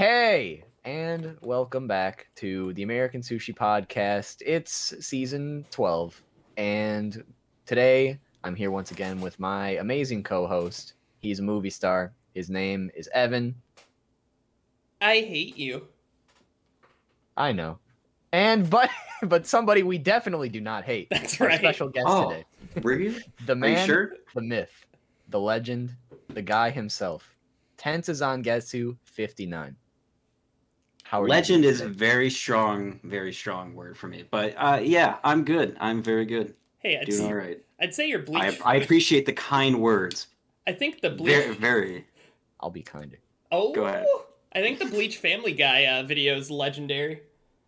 Hey, and welcome back to the American Sushi Podcast. It's season 12, and today I'm here once again with my amazing co host. He's a movie star. His name is Evan. I hate you. I know. And but but somebody we definitely do not hate. That's Our right. special guest Oh. today. Were you? The Are you man, sure? the myth, the legend, the guy himself. Tensa Zangetsu 59. How are Legend you is a very strong, very strong word for me. But uh, yeah, I'm good. I'm very good. Hey, I'd, Doing s- all right. I'd say your bleach. I, I appreciate the kind words. I think the bleach. Very, very. I'll be kinder. oh, Go ahead. I think the Bleach Family Guy uh, video is legendary.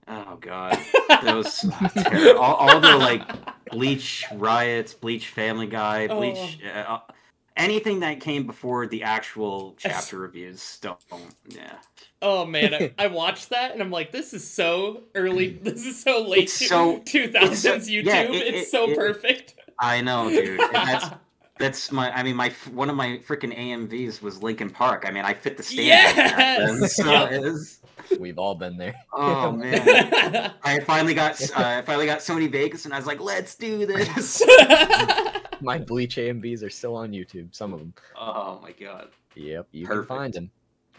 Oh god, those terrible. All, all the like Bleach riots, Bleach Family Guy, Bleach. Oh. Uh, anything that came before the actual chapter reviews. Don't. Yeah. Oh man, I, I watched that and I'm like, this is so early. This is so late. It's so- 2000s it's so- YouTube. yeah, it- it's so it- perfect. I know, dude. And that's That's my. I mean, my one of my freaking AMVs was Linkin Park. I mean, I fit the standard. back then, Yes! so Yep. it was- We've all been there. oh man. I finally got uh, I finally got Sony Vegas, and I was like, "Let's do this." My Bleach AMVs are still on YouTube. Some of them. Oh my god. Yep, you Perfect. can find them.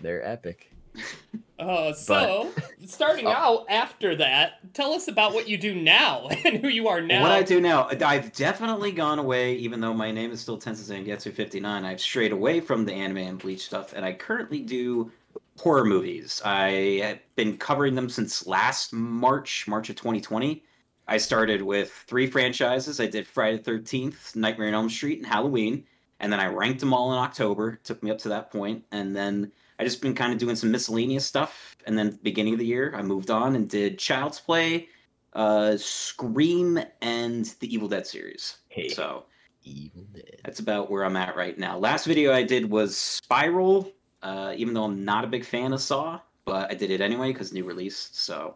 They're epic. oh, so starting Oh. out after that, tell us about what you do now and who you are now. What I do now, I've definitely gone away, even though my name is still Tensa Zangetsu 59. I've strayed away from the anime and Bleach stuff, and I currently do horror movies. I have been covering them since last March, March of 2020. I started with three franchises. I did Friday the 13th, Nightmare on Elm Street, and Halloween. And then I ranked them all in October. Took me up to that point, and then I just been kind of doing some miscellaneous stuff. And then beginning of the year, I moved on and did Child's Play, uh, Scream, and the Evil Dead series. Hey, So Evil Dead. that's about where I'm at right now. Last video I did was Spiral, uh, even though I'm not a big fan of Saw, but I did it anyway because new release. So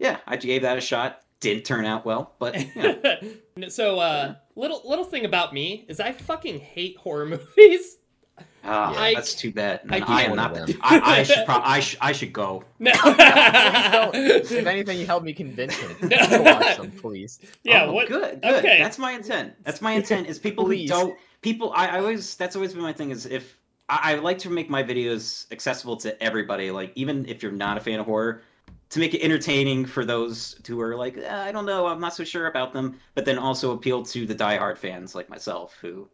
yeah, I gave that a shot. Didn't turn out well, but you know, so, uh, little little thing about me is I fucking hate horror movies. ah, I- that's too bad. I I, am not. The. I, I should. Pro- I, sh- I should go. No. Please if anything, you help me convince him to watch them, please. yeah. Oh, what? Good. Good. okay. That's my intent. That's my intent. Is people who don't people. I, I always. That's always been my thing. Is if I, I like to make my videos accessible to everybody. Like even if you're not a fan of horror, to make it entertaining for those who are like, "Eh, I don't know, I'm not so sure about them, but then also appeal to the diehard fans like myself who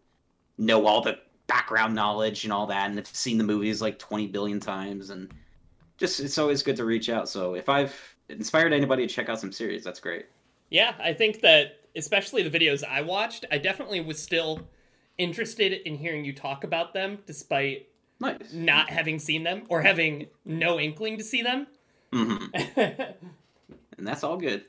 know all the background knowledge and all that, and have seen the movies like 20 billion times, and just it's always good to reach out. So if I've inspired anybody to check out some series, that's great. Yeah, I think that especially the videos I watched, I definitely was still interested in hearing you talk about them, despite Nice. not having seen them or having no inkling to see them. Hmm and that's all good.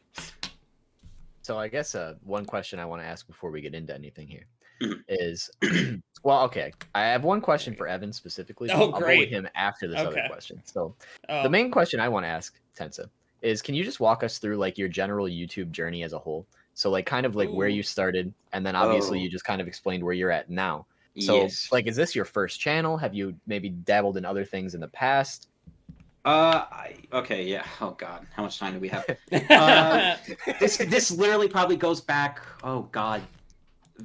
So I guess uh, one question I want to ask before we get into anything here Mhm. is, well, okay, I have one question for Evan specifically. but Oh, I'll go with great. him after this other question. So Oh, the main question I want to ask Tensa is, can you just walk us through like your general YouTube journey as a whole? So like kind of like where you started, and then obviously Oh. you just kind of explained where you're at now. So yes. like, is this your first channel? Have you maybe dabbled in other things in the past? Uh, I, okay, yeah. Oh God, how much time do we have? Uh, this this literally probably goes back. Oh God,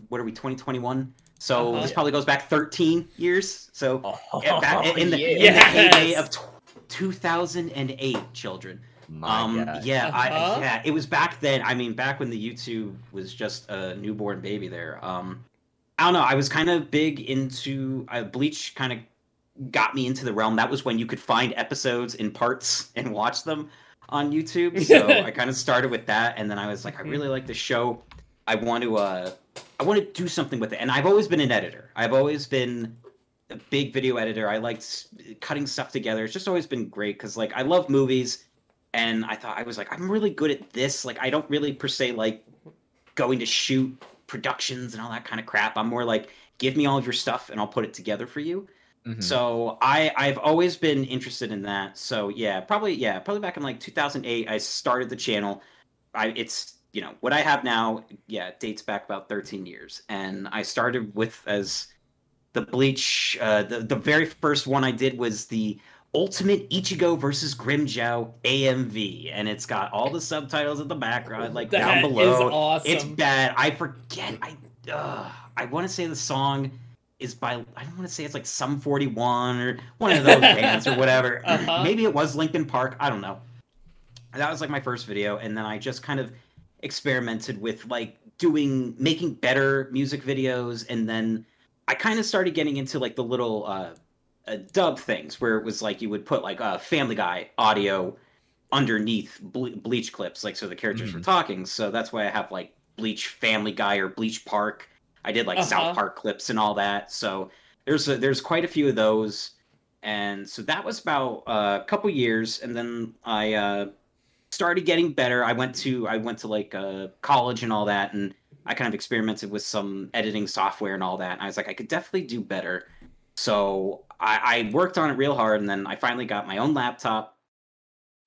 what are we? 2021. So Uh-huh. this probably goes back 13 years. So Oh, yeah, back in, in the, in the Yes. heyday of tw 2008, children. My um, God. yeah, Uh-huh. yeah, it was back then. I mean, back when the YouTube was just a newborn baby. There, um, I don't know. I was kind of big into uh, Bleach. Kind of got me into the realm. That was when you could find episodes in parts and watch them on YouTube. So I kind of started with that, and then I was like, I really like the show. I want to, uh, I want to do something with it. And I've always been an editor. I've always been a big video editor. I liked cutting stuff together. It's just always been great because, like, I love movies and I thought I was like, I'm really good at this. Like, I don't really per se like going to shoot productions and all that kind of crap. I'm more like, give me all of your stuff and I'll put it together for you. Mhm. So I I've always been interested in that. So yeah, probably yeah, probably back in like 2008, I started the channel. I it's you know what I have now. Yeah, dates back about 13 years, and I started with as the bleach. Uh, the the very first one I did was the Ultimate Ichigo versus Grimmjow AMV, and it's got all the subtitles in the background, like That down below. awesome. It's bad. I forget. I uh, I want to say the song is by I don't want to say it's like Sum 41 or one of those bands or whatever. Uh-huh. Maybe it was Linkin Park. I don't know. That was like my first video, and then I just kind of experimented with like doing making better music videos, and then I kind of started getting into like the little uh, uh, dub things where it was like you would put like a Family Guy audio underneath ble- Bleach clips, like so the characters were Mhm. talking. So that's why I have like Bleach Family Guy or Bleach Park. I did like Uh-huh. South Park clips and all that. So there's a, there's quite a few of those, and so that was about uh, a couple years, and then I uh, started getting better. I went to I went to like uh, college and all that, and I kind of experimented with some editing software and all that. And I was like, I could definitely do better. So I, I worked on it real hard, and then I finally got my own laptop.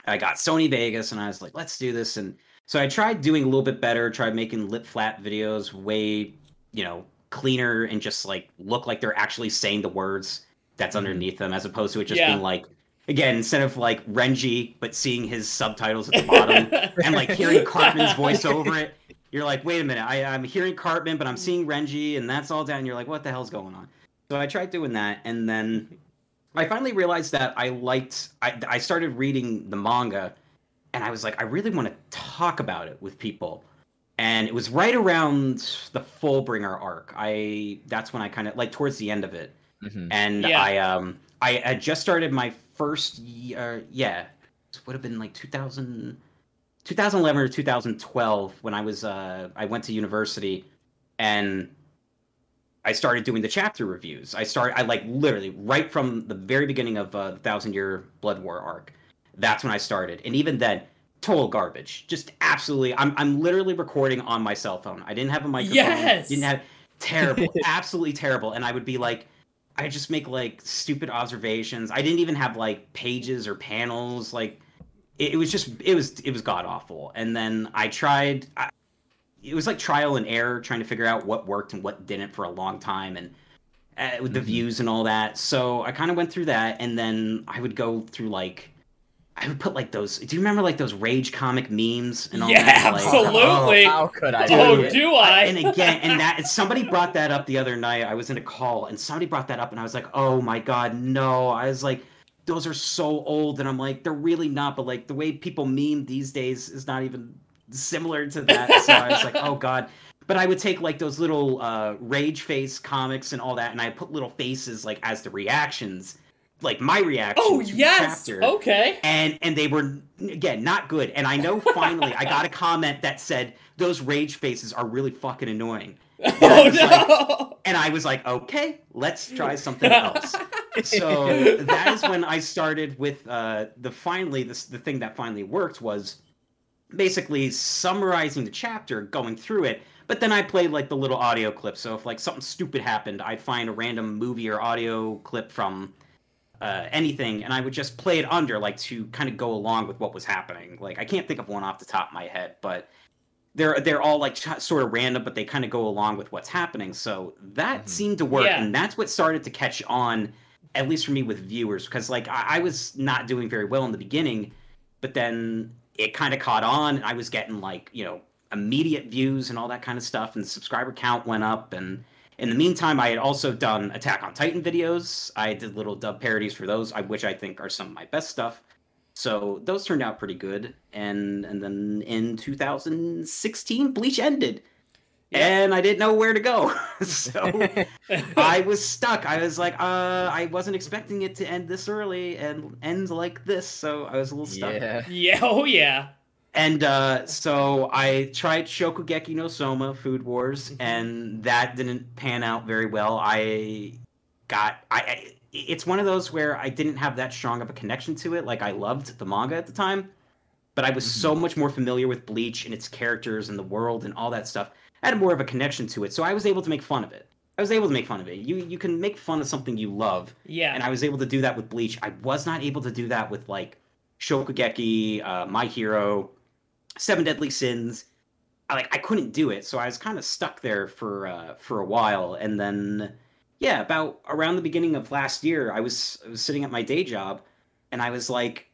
I got Sony Vegas, and I was like, let's do this. And so I tried doing a little bit better. Tried making lip flap videos, way you know cleaner, and just like look like they're actually saying the words that's Mhm. underneath them, as opposed to it just Yeah. being like again instead of like Renji, but seeing his subtitles at the bottom and like hearing Cartman's voice over it. You're like, wait a minute, I, I'm hearing Cartman, but I'm seeing Renji, and that's all down. You're like, what the hell's going on? So I tried doing that, and then I finally realized that I liked. I, I started reading the manga, and I was like, I really want to talk about it with people. And it was right around the Fullbringer arc. I that's when I kind of like towards the end of it, Mhm. and Yeah. I um I had just started my first year. Yeah, it would have been like 2000, 2011 or 2012 when I was uh I went to university, and I started doing the chapter reviews. I started I like literally right from the very beginning of uh, the Thousand Year Blood War arc. That's when I started, and even then, total garbage. Just absolutely. I'm I'm literally recording on my cell phone. I didn't have a microphone. Yes! Didn't have terrible, absolutely terrible. And I would be like, I just make like stupid observations. I didn't even have like pages or panels. Like it, it was just it was it was god awful. And then I tried. I, it was like trial and error, trying to figure out what worked and what didn't for a long time, and uh, with the Mhm. views and all that. So I kind of went through that, and then I would go through like. I would put like those. Do you remember like those rage comic memes and all Yeah, that? Like, absolutely. Oh, how could I? oh, do do I? and again, and that and somebody brought that up the other night. I was in a call, and somebody brought that up, and I was like, "Oh my god, no!" I was like, "Those are so old," and I'm like, "They're really not." But like the way people meme these days is not even similar to that. So I was like, "Oh god." But I would take like those little uh, rage face comics and all that, and I put little faces like as the reactions, like my reaction. oh, to yes. chapter Okay. and and they were again not good and i know finally i got a comment that said those rage faces are really fucking annoying Oh, was like- no. and i was like okay let's try something else so that is when i started with uh the finally this the thing that finally worked was basically summarizing the chapter going through it but then i played like the little audio clip so if like something stupid happened i'd find a random movie or audio clip from uh, anything, and I would just play it under, like to kind of go along with what was happening. Like I can't think of one off the top of my head, but they're they're all like ch- sort of random, but they kind of go along with what's happening. So that Mhm. seemed to work, Yeah. and that's what started to catch on, at least for me with viewers, because like I, I was not doing very well in the beginning, but then it kind of caught on, and I was getting like you know immediate views and all that kind of stuff, and the subscriber count went up, and in the meantime, I had also done Attack on Titan videos. I did little dub parodies for those, which I think are some of my best stuff. So those turned out pretty good. And and then in 2016, Bleach ended, Yeah. and I didn't know where to go. so I was stuck. I was like, uh, I wasn't expecting it to end this early and end like this. So I was a little stuck. yeah. yeah. Oh, yeah. And uh, so I tried Shokugeki no Soma Food Wars, and that didn't pan out very well. I got I, I it's one of those where I didn't have that strong of a connection to it. Like I loved the manga at the time, but I was so much more familiar with Bleach and its characters and the world and all that stuff. I had more of a connection to it, so I was able to make fun of it. I was able to make fun of it. You you can make fun of something you love, Yeah. and I was able to do that with Bleach. I was not able to do that with like Shokugeki, uh, My Hero, Seven Deadly Sins. I, like I couldn't do it, so I was kind of stuck there for uh, for a while, and then yeah, about around the beginning of last year, I was I was sitting at my day job, and I was like,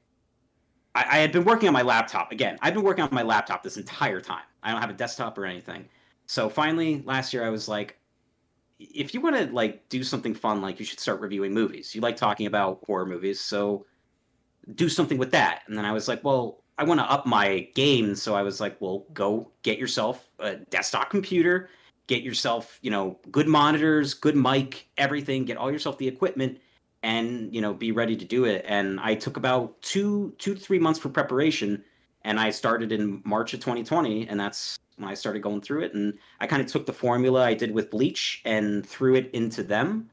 I, I had been working on my laptop again. I've been working on my laptop this entire time. I don't have a desktop or anything. So finally, last year, I was like, if you want to like do something fun, like you should start reviewing movies. You like talking about horror movies, so do something with that. And then I was like, well, I want to up my game, so I was like, well, go get yourself a desktop computer, get yourself, you know, good monitors, good mic, everything, get all yourself the equipment and, you know, be ready to do it. And I took about 2 2 to 3 months for preparation and I started in March of 2020 and that's when I started going through it and I kind of took the formula I did with Bleach and threw it into them.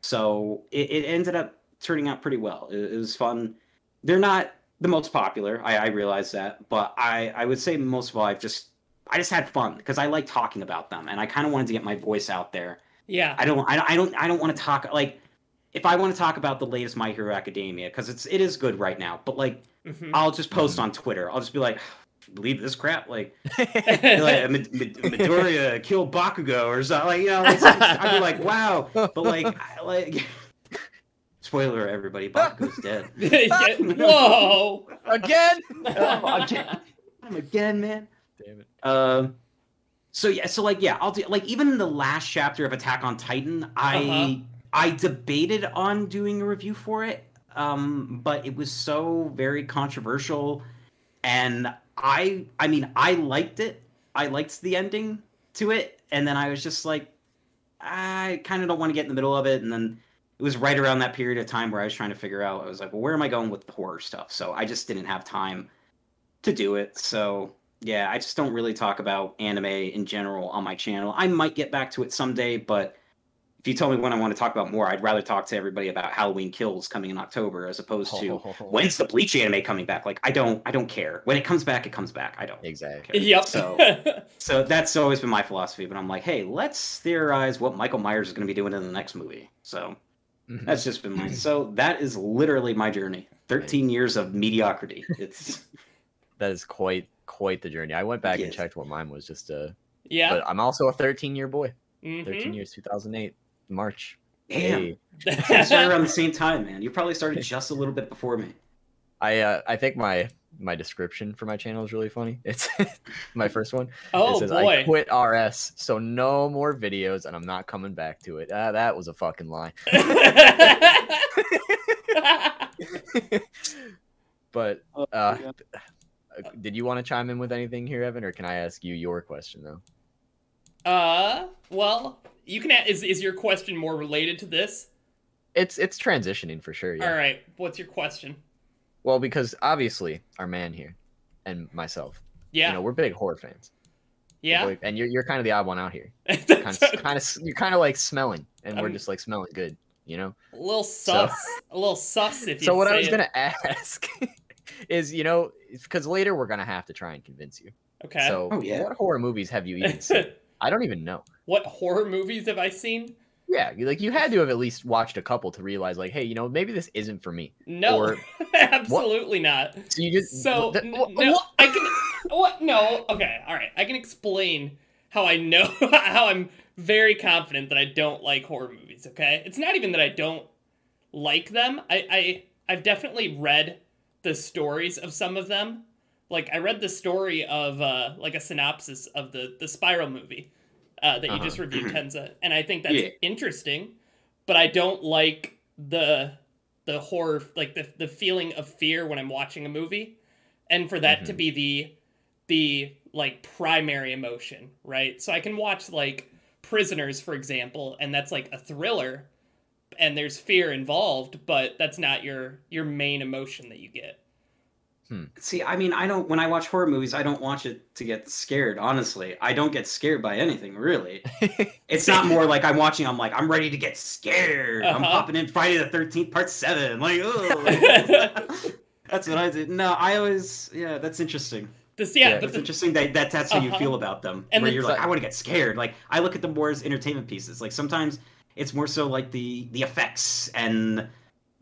So it, it ended up turning out pretty well. It, it was fun. They're not the most popular. I, I realize that, but I, I would say most of all, I've just I just had fun because I like talking about them, and I kind of wanted to get my voice out there. Yeah. I don't I, I don't I don't want to talk like if I want to talk about the latest My Hero Academia because it's it is good right now, but like Mhm. I'll just post on Twitter. I'll just be like, believe this crap, like like Mid- Mid- Midoriya killed Bakugo or something. Like, you know, it's, it's, I'd be like, wow, but like, I, like, spoiler, everybody, Bakugo's dead. Yeah, Whoa. Again? Oh, again, I'm again, man. Damn it. Um, so yeah, so like yeah, I'll do like even in the last chapter of Attack on Titan, I Uh-huh. I debated on doing a review for it, um, but it was so very controversial, and I I mean I liked it. I liked the ending to it, and then I was just like, I kind of don't want to get in the middle of it, and then. It was right around that period of time where I was trying to figure out. I was like, "Well, where am I going with the horror stuff?" So I just didn't have time to do it. So yeah, I just don't really talk about anime in general on my channel. I might get back to it someday, but if you tell me when I want to talk about more, I'd rather talk to everybody about Halloween Kills coming in October as opposed to when's the Bleach anime coming back. Like I don't, I don't care. When it comes back, it comes back. I don't. Exactly. care. Yep. So, so that's always been my philosophy. But I'm like, hey, let's theorize what Michael Myers is going to be doing in the next movie. So Mhm. that's just been mine. So that is literally my journey. 13 years of mediocrity. It's That is quite quite the journey. I went back and checked what mine was just uh yeah. but I'm also a 13 year boy. 13 Mhm. years 2008 March. damn. Hey. We started around the same time, man. You probably started just a little bit before me. I uh, I think my my description for my channel is really funny. It's my first one. oh it says boy. I quit RS, so no more videos, and I'm not coming back to it. Ah, that was a fucking lie. but Oh, uh, did you want to chime in with anything here, Evan, or can I ask you your question though? uh, well, you can. a- Is is your question more related to this? It's it's transitioning for sure. Yeah. All right. What's your question? Well, because obviously our man here and myself, Yeah. you know, we're big horror fans. Yeah. big- and you're you're kind of the odd one out here. Kind of, kind of, you're kind of like smelling, and we're Um, just like smelling good, you know. a little sus. a little sus. If you. So what I was it. gonna ask is, you know, because later we're gonna have to try and convince you. Okay. So, Oh, yeah. what horror movies have you even seen? I don't even know. what horror movies have I seen? Yeah, like you had to have at least watched a couple to realize, like, hey, you know, maybe this isn't for me. No, Or- absolutely not. So you just So th- no, what? I can. What? No. Okay. All right. I can explain how I know how I'm very confident that I don't like horror movies. Okay. It's not even that I don't like them. I I I've definitely read the stories of some of them. Like I read the story of uh like a synopsis of the the Spiral movie uh, that you Uh-huh. just reviewed, Mhm. Tensa, and I think that's Yeah. interesting. But I don't like the the horror like the the feeling of fear when I'm watching a movie and for that to Mhm. be the the like primary emotion, right? So I can watch like Prisoners for example and that's like a thriller and there's fear involved, but that's not your your main emotion that you get. See, I mean, I don't. When I watch horror movies, I don't watch it to get scared. Honestly, I don't get scared by anything. Really, it's not more like I'm watching. I'm like, I'm ready to get scared. I'm Uh-huh. popping in Friday the Thirteenth Part Seven. Like, oh, that's what I did. No, I always. Yeah, that's interesting. This yeah, Yeah, It's the, interesting that, that that's how you Uh-huh. feel about them. And where the- you're like, I want to get scared. Like, I look at them more as entertainment pieces. Like sometimes it's more so like the the effects and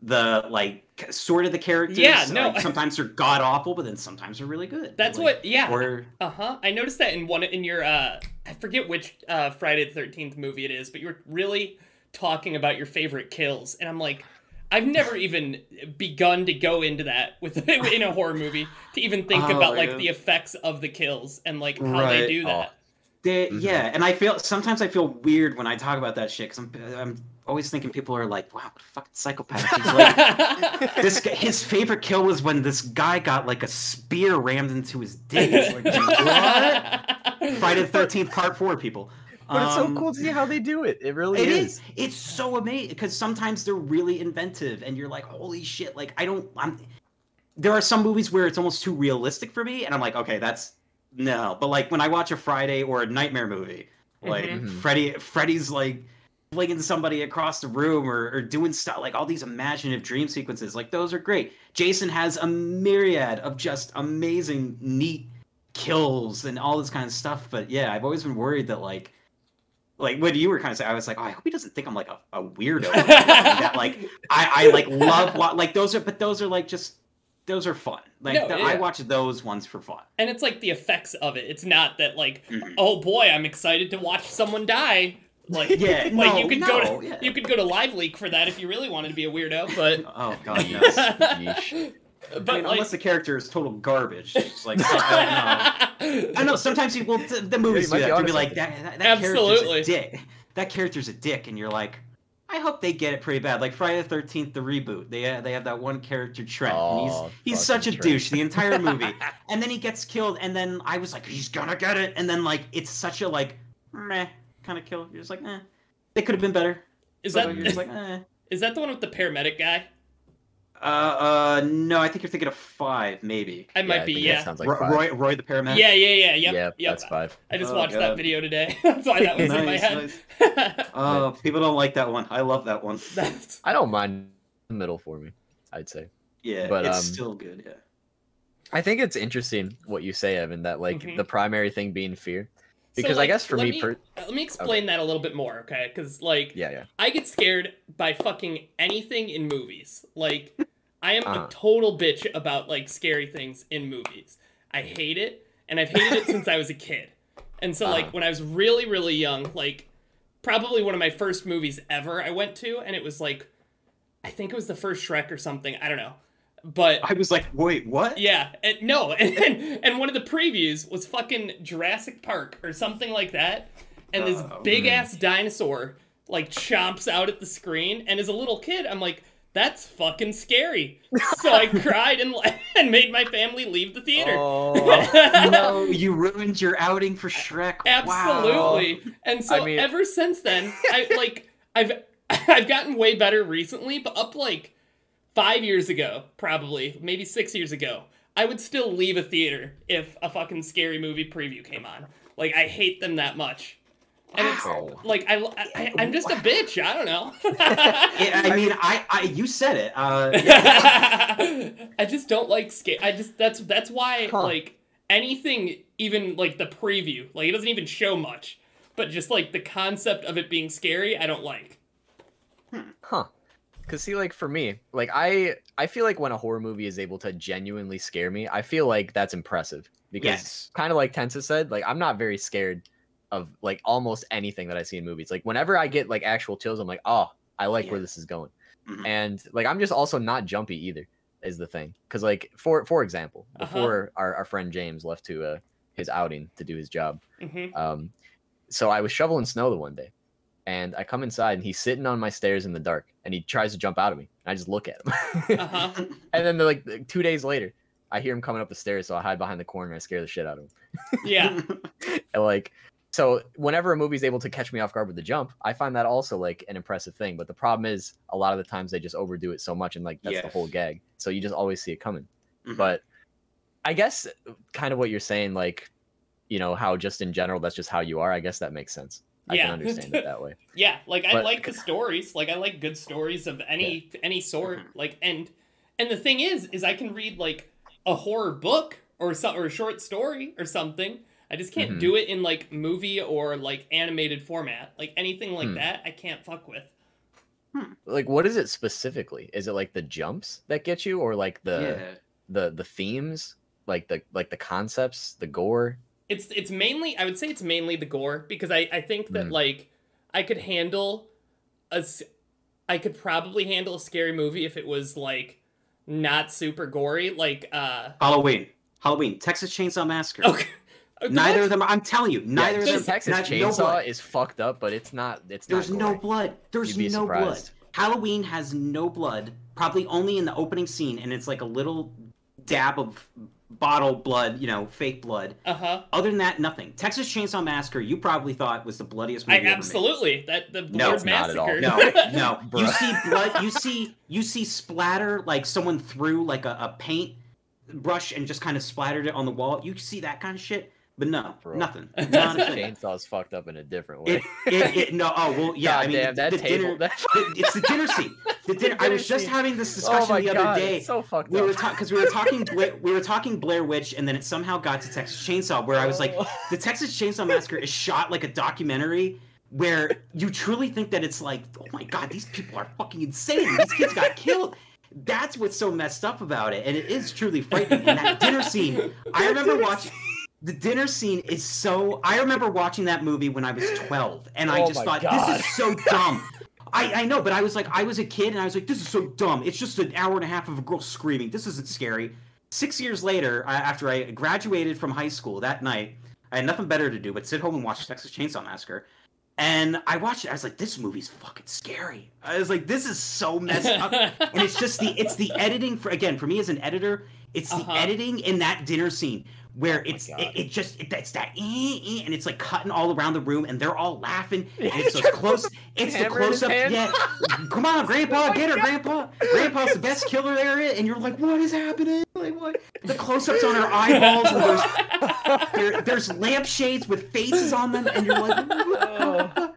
the like sort of the characters. Yeah, no. Like, sometimes they're god awful, but then sometimes they're really good. that's Like, what yeah. Or Uh huh. I noticed that in one in your uh, I forget which uh Friday the Thirteenth movie it is, but you're really talking about your favorite kills, and I'm like, I've never even begun to go into that with in a horror movie to even think Oh, about like yeah. the effects of the kills and like how they do that. They, Mhm. Yeah, and I feel sometimes I feel weird when I talk about that shit because I'm I'm always thinking people are like, wow, what a fucking psychopath. He's like, this guy, his favorite kill was when this guy got like a spear rammed into his dick. Like, what? Friday the Thirteenth Part Four, people. But it's so Um, cool to see how they do it. It really It is. is. It's so amazing because sometimes they're really inventive, and you're like, "Holy shit!" Like, I don't. I'm. There are some movies where it's almost too realistic for me, and I'm like, "Okay, that's no." But like when I watch a Friday or a Nightmare movie, like Mhm. Freddy, Freddy's like flinging somebody across the room or, or doing stuff like all these imaginative dream sequences, like those are great. Jason has a myriad of just amazing, neat kills and all this kind of stuff. But yeah, I've always been worried that like like what you were kind of saying, I was like, oh, I hope he doesn't think I'm like a, a weirdo. that like I, I like love like those are, but those are like just those are fun. Like No, th- yeah. I watch those ones for fun. and it's like the effects of it. It's not that like, Mhm. oh boy, I'm excited to watch someone die. Like, Yeah, like no, you could no, go to yeah. you could go to Live Leak for that if you really wanted to be a weirdo. But Oh god, yes. But I mean, like, unless the character is total garbage, it's like I don't know. I know sometimes people the, the movies might do be that. You'll be like that, that, that Absolutely. character's a dick. That character's a dick, and you're like, I hope they get it pretty bad. Like Friday the Thirteenth, the reboot. They uh, they have that one character Trent. and Oh, he's he's such a Trent. douche the entire movie, and then he gets killed, and then I was like, he's gonna get it, and then like it's such a like meh kind of kill. You're just like, eh, they could have been better. is But that you're just like, eh. is that the one with the paramedic guy? Uh, uh, no, I think you're thinking of five, maybe. I might I be. think that Yeah. Sounds like Ro- five. Roy, Roy the paramedic. yeah, yeah, yeah. Yep. Yep, yep. that's five. I just Oh, watched that video today. That's why that was in my Nice, head. nice. Oh, people don't like that one. I love that one. That's I don't mind the middle for me. I'd say. Yeah, But, it's um, still good. Yeah. I think it's interesting what you say, Evan. That like Mhm. the primary thing being fear, So, because I guess for me, me, per- uh, let me explain that a little bit more, okay? Because like yeah, yeah. I get scared by fucking anything in movies. Like, I am Uh-huh. a total bitch about like scary things in movies. I hate it, and I've hated it since I was a kid. And so, like, Uh-huh. when I was really, really young, like, probably one of my first movies ever I went to, and it was like, I think it was the first Shrek or something. I don't know, but I was like, wait, what? yeah, and, no, and, and one of the previews was fucking Jurassic Park or something like that, and this Oh, big man. ass dinosaur like chomps out at the screen, and as a little kid, I'm like, that's fucking scary. So I cried and and made my family leave the theater. Oh, no, you ruined your outing for Shrek. Wow. Absolutely. And so I mean- ever since then, I like I've I've gotten way better recently, but up like five years ago, probably maybe six years ago, I would still leave a theater if a fucking scary movie preview came on. Like I hate them that much. And it's Wow. like I, I I'm just a bitch. I don't know. Yeah, I mean, I, I, you said it. Uh, I just don't like scare. I just that's that's why Huh. like anything, even like the preview, like it doesn't even show much, but just like the concept of it being scary, I don't like. huh? Because see, like for me, like I, I feel like when a horror movie is able to genuinely scare me, I feel like that's impressive. Because yes. kind of like Tensa said, like I'm not very scared of like almost anything that I see in movies. Like whenever I get like actual chills, I'm like, oh, I like where this is going. Mhm. And like I'm just also not jumpy either, is the thing. Because like for for example, Uh-huh. before our, our friend James left to uh, his outing to do his job, hmm um, so I was shoveling snow the one day, and I come inside and he's sitting on my stairs in the dark, and he tries to jump out of me. And I just look at him, Uh huh. and then like two days later, I hear him coming up the stairs, so I hide behind the corner and I scare the shit out of him. Yeah. And, like so whenever a movie's able to catch me off guard with the jump i find that also like an impressive thing but the problem is a lot of the times they just overdo it so much and like that's the whole gag so you just always see it coming Mhm. but i guess kind of what you're saying like you know how just in general that's just how you are i guess that makes sense i Yeah. can understand it that way Yeah. Like I like the stories. Like I like good stories of any any sort. Like and and the thing is, is I can read like a horror book or some or a short story or something. I just can't Mhm. do it in like movie or like animated format. Like anything like Hmm. that, I can't fuck with. like what is it specifically is it like the jumps that get you or like the yeah. the the themes like the like the concepts the gore It's it's mainly I would say it's mainly the gore because I I think that Mhm. like I could handle a I could probably handle a scary movie if it was like not super gory, like uh. Halloween. Halloween. Texas Chainsaw Massacre. Okay. Neither of them. I'm telling you, neither yeah, of them. Texas not- Chainsaw blood. is fucked up, but it's not. It's not There's not no blood. There's You'd be no blood. Halloween has no blood. Probably only in the opening scene, and it's like a little dab of bottle blood, you know, fake blood. Uh huh. Other than that, nothing. Texas Chainsaw Massacre, you probably thought was the bloodiest I movie ever made. absolutely that the No, word it's not at all. massacre. No, no. you see blood. You see, you see splatter like someone threw like a, a paint brush and just kind of splattered it on the wall. You see that kind of shit, but no, Bro. nothing. Not Texas a thing. Chainsaw's fucked up in a different way. It, it, it, no, oh well, yeah. God I mean, damn, the, that the table. dinner. that- the- it's the dinner scene. The dinner. I dinner was just having this oh discussion my the god, other day. it's so fucked we up. were talking because we were talking Bla- we were talking Blair Witch, and then it somehow got to Texas Chainsaw, where I was like, Oh. the Texas Chainsaw Massacre is shot like a documentary where you truly think that it's like, oh my god, these people are fucking insane. These kids got killed. That's what's so messed up about it, and it is truly frightening. And that dinner scene, I remember watching. The dinner scene is so. I remember watching that movie when I was 12, and I Oh just thought, God. this is so dumb. I, I know, but I was like, I was a kid, and I was like, this is so dumb. It's just an hour and a half of a girl screaming. This isn't scary. Six years later, I, after I graduated from high school that night, I had nothing better to do but sit home and watch Texas Chainsaw Massacre. And I watched it. I was like, this movie's fucking scary. I was like, this is so messed up. and it's just the it's the editing for again for me as an editor it's the Uh-huh. editing in that dinner scene where Oh it's it, it just it, it's that eh, eh, and it's like cutting all around the room and they're all laughing and it's those close it's the close up yeah. Come on grandpa get her grandpa. Grandpa's the best killer there is and you're like what is happening? Like what? The close-ups on her eyeballs and there's there, there's lampshades with faces on them and you're like Oh.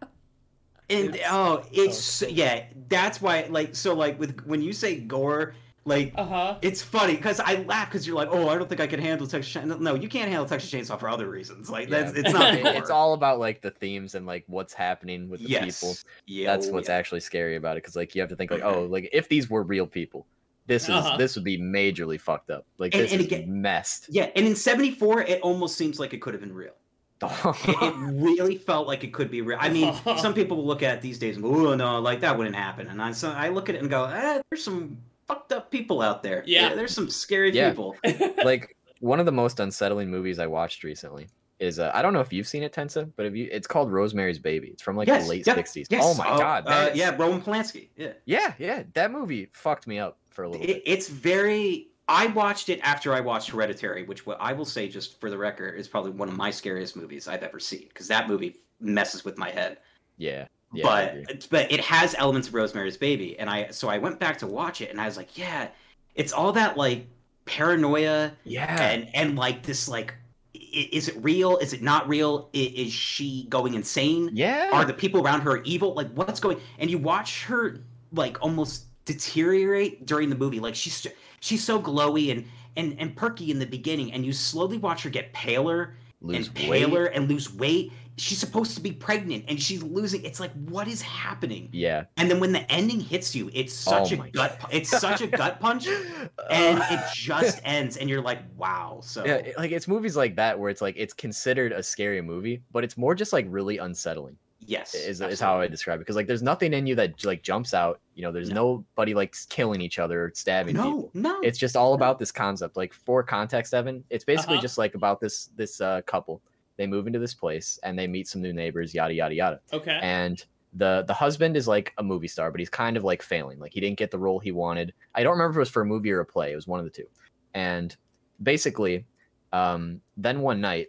and It's oh it's so yeah that's why like so like with when you say gore like uh huh. it's funny because I laugh because you're like, oh, I don't think I can handle Texas Chainsaw. No, you can't handle Texas Chainsaw for other reasons. Like Yeah. that's it's not. It's all about like the themes and like what's happening with the yes. people. Yeah, That's oh, what's yeah. actually scary about it because like you have to think like, oh, like if these were real people, this is Uh-huh. this would be majorly fucked up. Like And- this and is again- messed. Yeah, and in '74, it almost seems like it could have been real. It, it really felt like it could be real. I mean, some people will look at it these days and go, "Oh no, like that wouldn't happen." And I, so I look at it and go, eh, "There's some fucked up people out there. Yeah. there's some scary Yeah. people." like one of the most unsettling movies I watched recently is uh, I don't know if you've seen it, Tensa, but if you, it's called Rosemary's Baby. It's from like yes, the late yep, '60s. Yes. Oh my god! Uh, that is- yeah, Roman Polanski. Yeah. yeah, yeah. That movie fucked me up for a little It, bit. it's very. I watched it after I watched Hereditary, which what I will say, just for the record, is probably one of my scariest movies I've ever seen because that movie messes with my head. Yeah, yeah. But but it has elements of Rosemary's Baby, and I so I went back to watch it, and I was like, yeah, it's all that like paranoia yeah, and and like this like, is it real? Is it not real? Is she going insane? yeah. Are the people around her evil? Like what's going? And you watch her like almost deteriorate during the movie. Like she's she's so glowy and and and perky in the beginning, and you slowly watch her get paler Lose and weight. paler and lose weight. She's supposed to be pregnant and she's losing. It's like what is happening? Yeah. And then when the ending hits you, it's such Oh a gut. pu- It's such a gut punch, and it just ends, and you're like, wow. So yeah, like it's movies like that where it's like it's considered a scary movie, but it's more just like really unsettling. yes, Is, is how I describe it because like there's nothing in you that like jumps out. You know, there's nobody like killing each other or stabbing no, people. no. It's just all about this concept. Like for context, Evan, it's basically Uh-huh. just like about this this uh, couple. They move into this place and they meet some new neighbors, yada yada yada. okay. And the the husband is like a movie star, but he's kind of like failing. Like he didn't get the role he wanted. I don't remember if it was for a movie or a play. It was one of the two. And basically, um, then one night,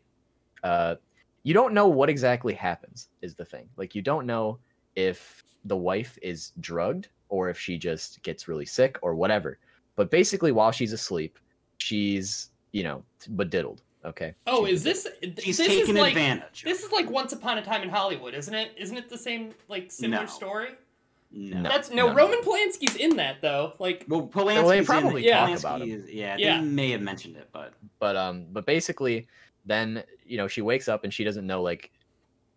uh, you don't know what exactly happens. Is the thing. Like you don't know if the wife is drugged or if she just gets really sick or whatever. But basically, while she's asleep, she's you know bediddled. Okay. Oh, She's is this? She's this taking is like, advantage. This is like Once Upon a Time in Hollywood, isn't it? Isn't it the same like similar No. story? no. No. That's no, no. Roman Polanski's in that though. Like well, Well, they Polanski's probably in it. talk Polanski about him. is- yeah, Yeah. they may have mentioned it, but but um but basically then you know she wakes up and she doesn't know like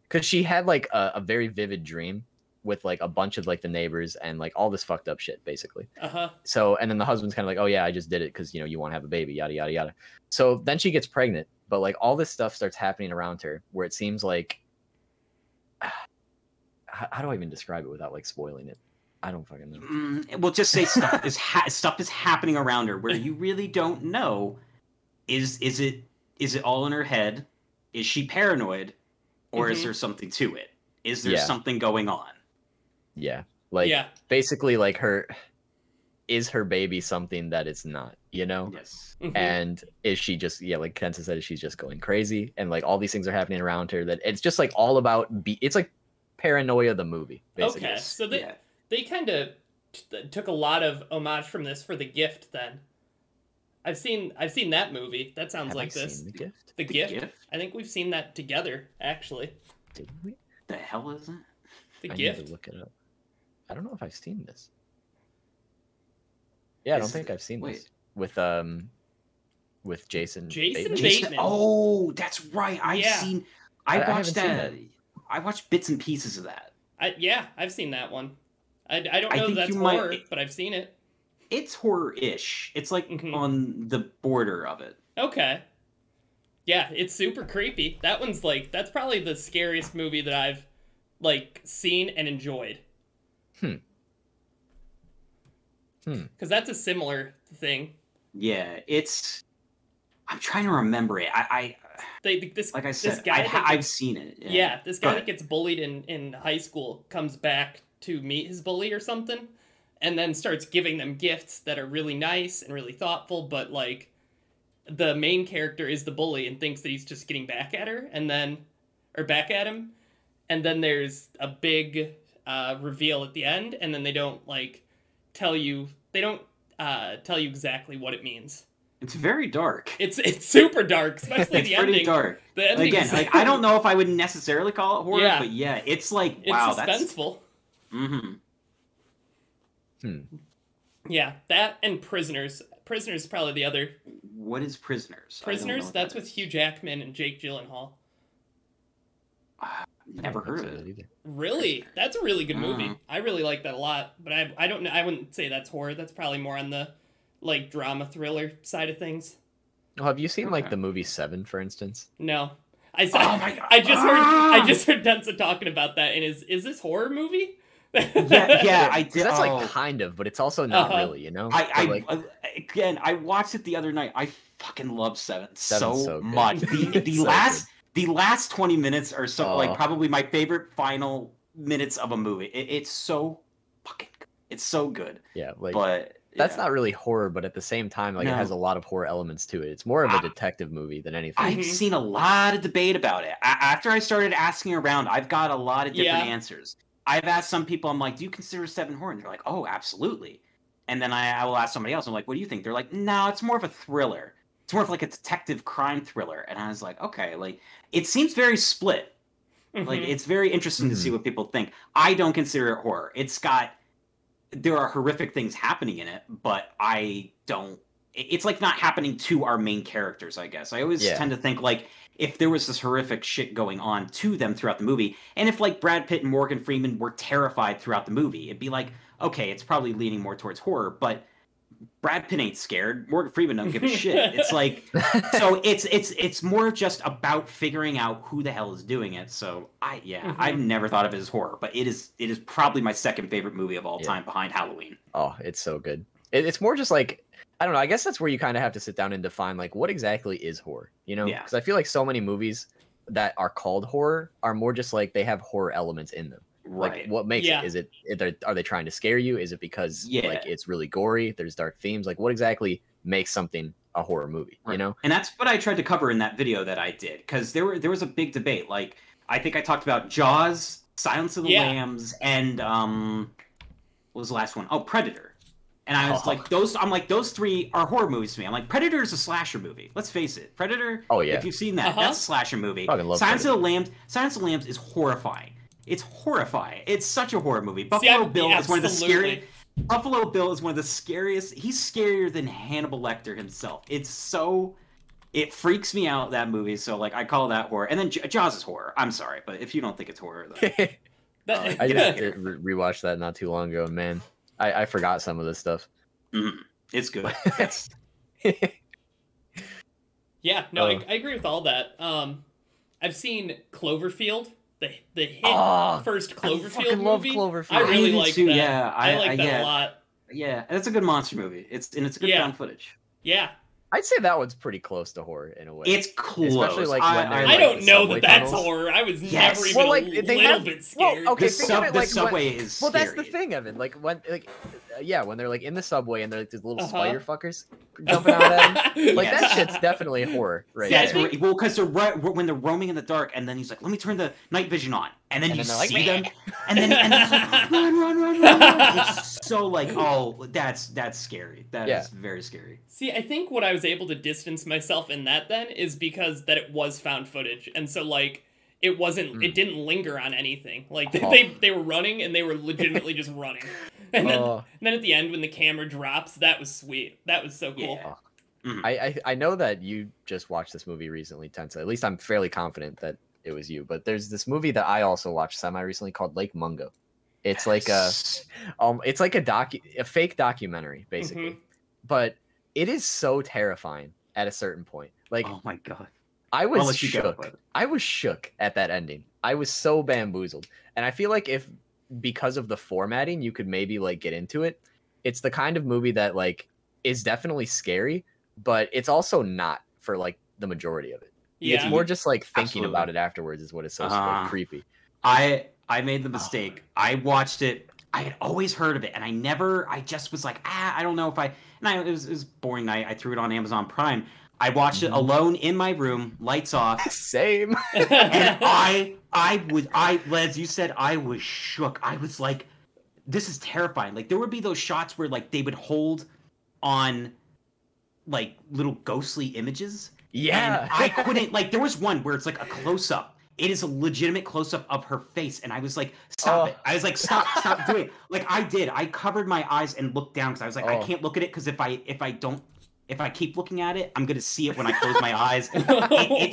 because she had like a, a very vivid dream with like a bunch of like the neighbors and like all this fucked up shit basically uh huh. so and then the husband's kind of like oh yeah i just did it because you know you want to have a baby yada yada yada so then she gets pregnant but like all this stuff starts happening around her where it seems like how, how do i even describe it without like spoiling it I don't fucking know. Mm, we'll just say stuff is ha- stuff is happening around her where you really don't know is is it is it all in her head? Is she paranoid, or is Mhm. there something to it? Is there Yeah. something going on? Yeah, like yeah. basically, like her is her baby something that it's not, you know? Yes. mhm. And is she just yeah, like Tensa said, she's just going crazy, and like all these things are happening around her. That it's just like all about be. It's like paranoia the movie, basically. Okay, so they yeah. they kind of t- took a lot of homage from this for the gift. Then I've seen I've seen that movie. That sounds Have like I this. seen the gift? The, The gift? gift? I think we've seen that together. Actually, Did we? The hell is it? the I need gift. to look it up. I don't know if I've seen this. Yeah, I don't think I've seen wait. this with um with Jason. Jason Bateman? Bateman. Jason- Oh, that's right. I've Yeah. seen. I- I I watched haven't that. I watched bits and pieces of that. I, yeah, I've seen that one. I, I don't I know if think that's you might- horror, but I've seen it. It's horror-ish. It's like Mhm. on the border of it. Okay. Yeah, it's super creepy. That one's like that's probably the scariest movie that I've like seen and enjoyed. Hmm. Hmm. Because that's a similar thing. Yeah, it's. I'm trying to remember it. I, I They this like I this said, guy I, that ha- I've seen it. yeah. this guy Go that gets bullied in in high school comes back to meet his bully or something, and then starts giving them gifts that are really nice and really thoughtful, but like the main character is the bully and thinks that he's just getting back at her, and then or back at him, and then there's a big uh, reveal at the end, and then they don't like tell you they don't uh, tell you exactly what it means. It's very dark. It's it's super dark, especially it's the pretty ending. dark. The ending Again, like I don't know if I would necessarily call it horror, Yeah. but yeah, it's like It's wow, that's suspenseful. hmm Yeah, that and Prisoners. Prisoners is probably the other. What is prisoners? I don't know Prisoners. what That's that with. Hugh Jackman and Jake Gyllenhaal. I Never heard of it. either. Really, that's a really good movie. Mm. I really like that a lot. But I I don't know. I wouldn't say that's horror. That's probably more on the like drama thriller side of things. Oh, have you seen like the movie Seven, for instance? No, I saw. Oh my God. I just heard. Ah! I just heard Tensa talking about that. And is is this horror movie? Yeah, yeah, I 'Cause did. That's oh. like kind of, but it's also not Uh-huh. really, you know. I, I like, uh, again, I watched it the other night. I fucking love Seven so, Seven's so good. much. The It's the so last the last twenty minutes are so Oh. like probably my favorite final minutes of a movie. It, it's so fucking. good. It's so good, yeah, like but that's yeah. not really horror, but at the same time, like it has a lot of horror elements to it. It's more of a detective movie than anything. I've Mhm. seen a lot of debate about it. A- after I started asking around, I've got a lot of different Yeah. answers. I've asked some people, I'm like, "Do you consider Seven horror?" And they're like, "Oh, absolutely." And then I, I will ask somebody else, I'm like, "What do you think?" They're like, "No, it's more of a thriller. It's more of like a detective crime thriller." And I was like, "Okay, like it seems very split. Like Mhm. it's very interesting to see what people think. I don't consider it horror. It's got there are horrific things happening in it, but I don't. It's like not happening to our main characters. I guess I always Yeah. tend to think like if there was this horrific shit going on to them throughout the movie, and if like Brad Pitt and Morgan Freeman were terrified throughout the movie, it'd be like okay, it's probably leaning more towards horror, but. Brad Pitt ain't scared. Morgan Freeman don't give a shit. It's like so it's it's it's more just about figuring out who the hell is doing it. So I yeah, Mhm. I've never thought of it as horror, but it is it is probably my second favorite movie of all Yeah. time behind Halloween. Oh, it's so good. It, it's more just like I don't know. I guess that's where you kind of have to sit down and define like what exactly is horror. You know, Yeah. because I feel like so many movies that are called horror are more just like they have horror elements in them. Like what makes Yeah. it? Is it are they, are they trying to scare you? Is it because Yeah. like it's really gory? There's dark themes. Like what exactly makes something a horror movie? You Right. know? And that's what I tried to cover in that video that I did because there were there was a big debate. Like I think I talked about Jaws, Silence of the Yeah. Lambs, and um, what was the last one? Oh, Predator. And I was Oh. like, those. I'm like, those three are horror movies to me. I'm like, Predator is a slasher movie. Let's face it, Predator. Oh yeah. If you've seen that, Uh-huh. that's a slasher movie. Fucking love Silence of the Lambs. Silence of the Lambs is horrifying. It's horrifying. It's such a horror movie. See, Buffalo I'm- Bill is one of the scariest. Buffalo Bill is one of the scariest. He's scarier than Hannibal Lecter himself. It's so. It freaks me out that movie. So like I call that horror. And then J- Jaws is horror. I'm sorry, but if you don't think it's horror, then That- I just re- rewatched that not too long ago, and man. I, I forgot some of this stuff. mhm, it's good. It's, Yeah, no, Uh. I, I agree with all that. Um, I've seen Cloverfield. The the hit Oh, first I Cloverfield fucking love movie. Cloverfield. I really do like too, that. Yeah, I, I, like I- that yeah, a lot. Yeah, and it's a good monster movie. It's and it's good Yeah. found footage. Yeah, I'd say that one's pretty close to horror in a way. It's close. Especially, like, I, when I, I like, don't know subway that that's tunnels. horror. I was Yes. never even Well, a like, they little have- bit well, okay, the, think sub, it the like when- subway is well, that's the scary. thing, Evan. Like when, like, yeah, when they're like in the subway and they're like these little Uh-huh. spider fuckers jumping out at them. Like that shit's definitely horror, right? See, I That's there. think- well, because they're ro- when they're roaming in the dark, and then he's like, "Let me turn the night vision on," and then And you then they're like, see them, and then and then like, "Run, run, run, run!" run." It's so like, oh, that's that's scary. That is Yeah. very scary. See, I think what I was able to distance myself in that then is because that it was found footage, and so like it wasn't, Mm. it didn't linger on anything. Like they Oh. they, they were running and they were legitimately just running. And then, Oh, and then at the end when the camera drops, that was sweet. That was so cool. Yeah. I, I I know that you just watched this movie recently, Tensa. At least I'm fairly confident that it was you. But there's this movie that I also watched semi recently called Lake Mungo. It's like a um, it's like a docu a fake documentary basically, Mhm. but it is so terrifying at a certain point. Like oh my god. I was let you shook. I was shook at that ending. I was so bamboozled. And I feel like if because of the formatting you could maybe like get into it, it's the kind of movie that like is definitely scary, but it's also not for like the majority of it. Yeah. It's more just like thinking Absolutely. about it afterwards is what is so Uh-huh. creepy. I I made the mistake. I watched it. I had always heard of it, and I never. I just was like, ah, I don't know if I. And I, it was it was boring night. I threw it on Amazon Prime. I watched it Mhm. alone in my room, lights off, Same. and I I was I as you said I was shook. I was like, this is terrifying. Like there would be those shots where like they would hold on like little ghostly images. Yeah. And I couldn't like there was one where it's like a close up. It is a legitimate close up of her face, and I was like, "Stop Oh. it!" I was like, "Stop, stop doing it!" Like I did. I covered my eyes and looked down because I was like, "I Oh. can't look at it because if I if I don't if I keep looking at it, I'm gonna see it when I close my eyes." It,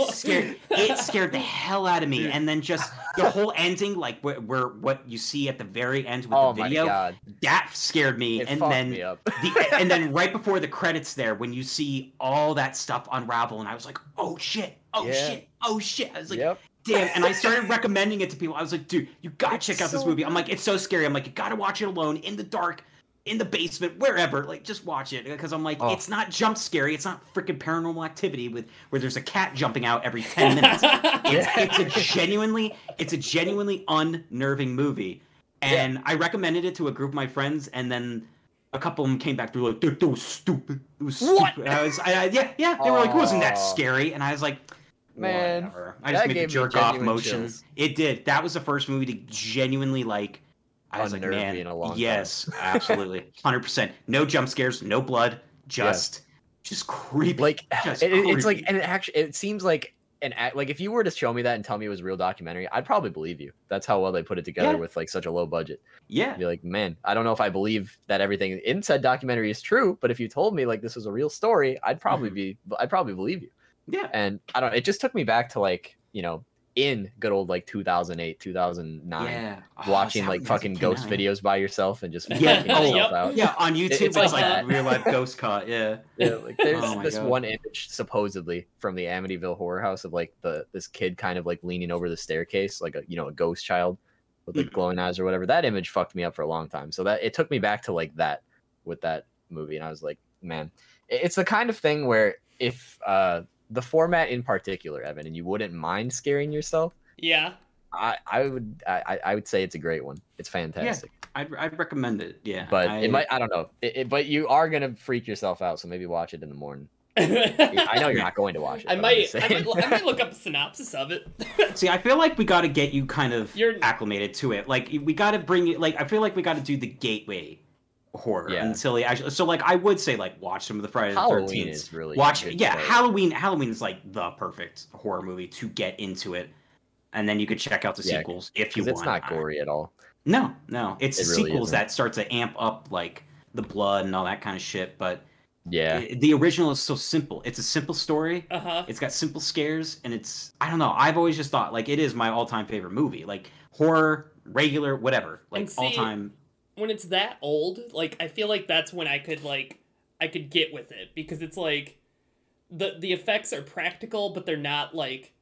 it scared it scared the hell out of me, and then just the whole ending, like where, where what you see at the very end with oh the video, god. that scared me. It and then me the, and then right before the credits there when you see all that stuff unravel and i was like oh shit. Oh Yeah. shit. Oh shit. I was like yep. damn. And i started recommending it to people. I was like dude you gotta It's check out this movie. I'm like it's so scary. I'm like you gotta watch it alone in the dark in the basement wherever like just watch it because i'm like Oh. it's not jump scary it's not freaking paranormal activity with where there's a cat jumping out every 10 minutes. It's, it's a genuinely it's a genuinely unnerving movie. And i recommended it to a group of my friends and then a couple of them came back they were like "Dude, that was stupid. It was What? stupid. I was, I, I- yeah yeah they were like it wasn't that scary. And i was like Man, whatever. i just that made the jerk off genuine motion chills. it did. That was the first movie to genuinely like i was like man in a long time." yes absolutely. 100% no jump scares no blood just just creepy like Just it, it- it's like and it actually it seems like an act like if you were to show me that and tell me it was a real documentary i'd probably believe you. That's how well they put it together Yeah. with like such a low budget. Yeah. I'd be like man i don't know if i believe that everything in said documentary is true but if you told me like this was a real story i'd probably Mm-hmm. be i'd probably believe you. Yeah. And i don't it just took me back to like you know in good old like 2008 2009 yeah Oh, watching like fucking ghost videos by yourself and just Yeah, oh, Yep. out Yeah, on YouTube, it's it's, like like, real life ghost caught. Yeah. Yeah, like there's Oh this God. one image supposedly from the Amityville horror house of like the this kid kind of like leaning over the staircase, like a you know a ghost child with like Mhm. glowing eyes or whatever. That image fucked me up for a long time. So that it took me back to like that with that movie, and I was like, man, it's the kind of thing where if uh the format in particular, Evan, and you wouldn't mind scaring yourself, yeah. I I would I I- I would say it's a great one. It's fantastic. Yeah, I'd, I'd recommend it. Yeah. But I, it might I don't know. It, it- but you are gonna freak yourself out, so maybe watch it in the morning. I I know you're not going to watch it. I but I'm just might, I saying. might, I might look up a synopsis of it. See, I feel like we got to get you kind of You're- acclimated to it. Like, we got to bring it, like, I feel like we got to do the gateway horror Yeah. until he actually. So, like, I would say, like, watch some of the Friday the Halloween 13th. is really watch, good yeah, start. Halloween. Halloween is like the perfect horror movie to get into it. And then you could check out the Yeah, sequels if you because want. it's not gory at all. No, no. It's It really sequels isn't. that start to amp up, like, the blood and all that kind of shit. But Yeah, i- the original is so simple. It's a simple story. Uh huh. It's got simple scares, and it's I don't know. I've always just thought like it is my all-time favorite movie. Like horror, regular, whatever. Like see- all-time. When it's that old, like I feel like that's when I could like I could get with it because it's like the the effects are practical, but they're not like